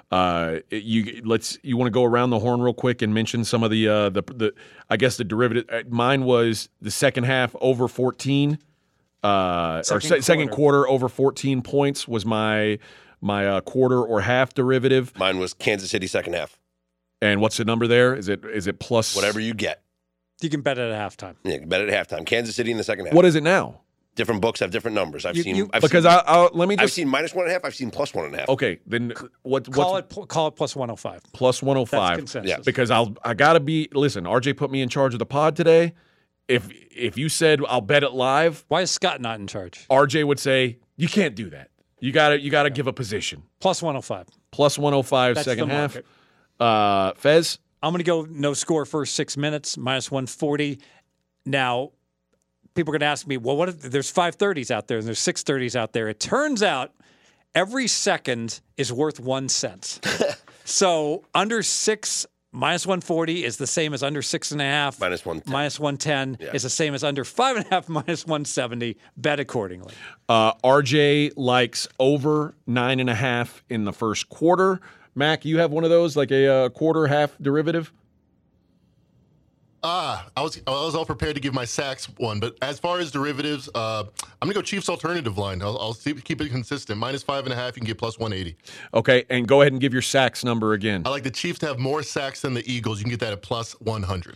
Uh, you let's you want to go around the horn real quick and mention some of the uh, the the I guess the derivative. uh, Mine was the second half over fourteen, uh, or Second se- second quarter. quarter over fourteen points was my my uh, quarter or half derivative. Mine was Kansas City second half. And what's the number there? Is it is it plus Whatever you get. You can bet it at halftime. Yeah, bet it at halftime. Kansas City in the second half. What is it now? Different books have different numbers. I've You- seen you- I've Because seen, I I'll, let me I've just seen minus one and a half. I've seen plus one and a half. okay then what Call what's it pl- call it plus 105. plus 105 That's consensus. Yeah. because I'll I gotta be listen. RJ put me in charge of the pod today. If if you said I'll bet it live, Why is Scott not in charge? RJ would say you can't do that. You gotta you gotta give a position Plus 105. plus 105 That's second the half. market. Uh, Fez I'm going to go no score first six minutes, minus 140. Now, people are going to ask me, well, what if there's 530s out there and there's 630s out there? It turns out every second is worth one cent. (laughs) so under six, minus 140 is the same as under six and a half. Minus 110. Minus 110 Yeah. is the same as under five and a half, (laughs) minus 170. Bet accordingly. uh, RJ likes over nine and a half in the first quarter. Mac, you have one of those like a uh, quarter half derivative. Ah, I was I was all prepared to give my sacks one, but as far as derivatives, uh, I'm gonna go Chiefs alternative line. I'll, I'll see, keep it consistent. Minus five and a half, you can get plus 180. Okay, and go ahead and give your sacks number again. I like the Chiefs to have more sacks than the Eagles. You can get that at plus 100.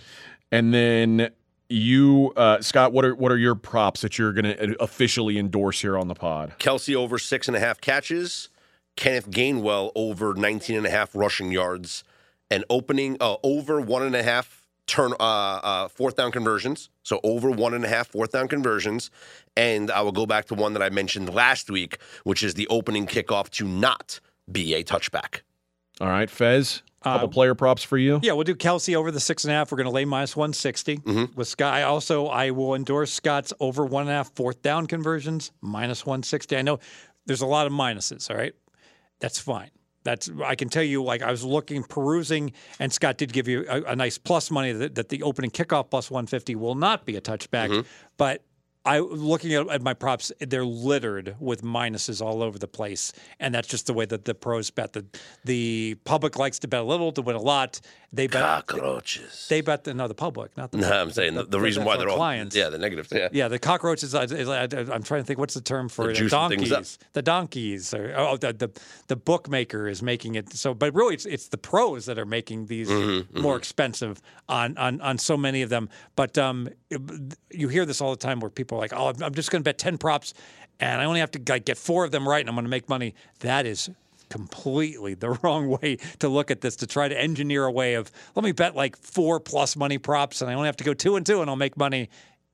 And then you, uh, Scott, what are what are your props that you're going to officially endorse here on the pod? Kelce over six and a half catches. Kenneth Gainwell over 19 and a half rushing yards. And opening uh, over one and a half turn uh, uh, fourth down conversions. So over one and a half fourth down conversions. And I will go back to one that I mentioned last week, which is the opening kickoff to not be a touchback. All right, Fez, couple Uh, player props for you. Yeah, we'll do Kelce over the six and a half. We're going to lay minus 160 Mm-hmm. with Scott. I also, I will endorse Scott's over one and a half fourth down conversions, minus 160. I know there's a lot of minuses, all right? That's fine. That's I can tell you. Like I was looking, perusing, and Scott did give you a, a nice plus money that, that the opening kickoff plus 150 will not be a touchback. Mm-hmm. But I looking at, at my props, they're littered with minuses all over the place, and that's just the way that the pros bet. The the public likes to bet a little to win a lot. They bet Cockroaches. they bet the no the public, not the. No, I'm saying the, the reason why they're all clients. yeah the negatives yeah Yeah, the cockroaches. I, am trying to think. What's the term for it? donkeys? The donkeys. Or, oh, the, the the bookmaker is making it so. But really, it's it's the pros that are making these Mm-hmm, more expensive on, on on so many of them. But um, you hear this all the time where people are like, "Oh, I'm- I'm just going to bet ten props, and I only have to like, get four of them right, and I'm going to make money." That is completely the (laughs) wrong way to look at this to try to engineer a way of let me bet like four plus money props and I only have to go two and two and I'll make money.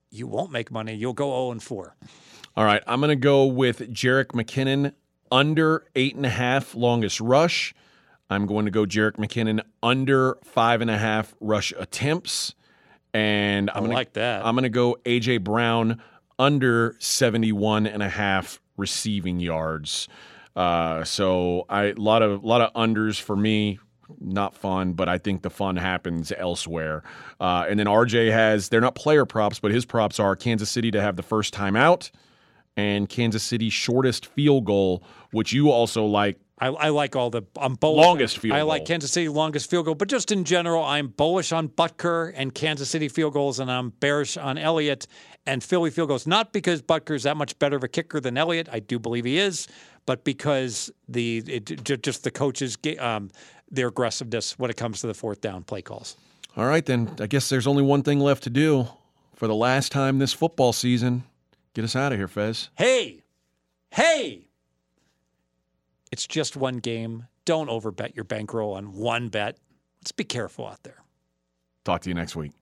You won't make money. You'll go 0 and 4. All right, I'm going to go with Jerick McKinnon under eight and a half longest rush. I'm going to go Jerick McKinnon under five and a half rush attempts, and I'm I gonna, like that. I'm going to go AJ Brown under 71 and a half receiving yards. Uh, so I a lot of lot of unders for me. not fun, but I think the fun happens elsewhere. Uh, and then RJ has, they're not player props, but his props are Kansas City to have the first time out and Kansas City shortest field goal, which you also like. I, I like all the I'm bullish. Longest field I like. Kansas City longest field goal, but just in general, I'm bullish on Butker and Kansas City field goals, and I'm bearish on Elliott and Philly field goals. Not because Butker's that much better of a kicker than Elliott, I do believe he is, but because the it, just the coaches um, their aggressiveness when it comes to the fourth down play calls. All right, then I guess there's only one thing left to do for the last time this football season. Get us out of here, Fez. Hey, hey! It's just one game. Don't overbet your bankroll on one bet. Let's be careful out there. Talk to you next week.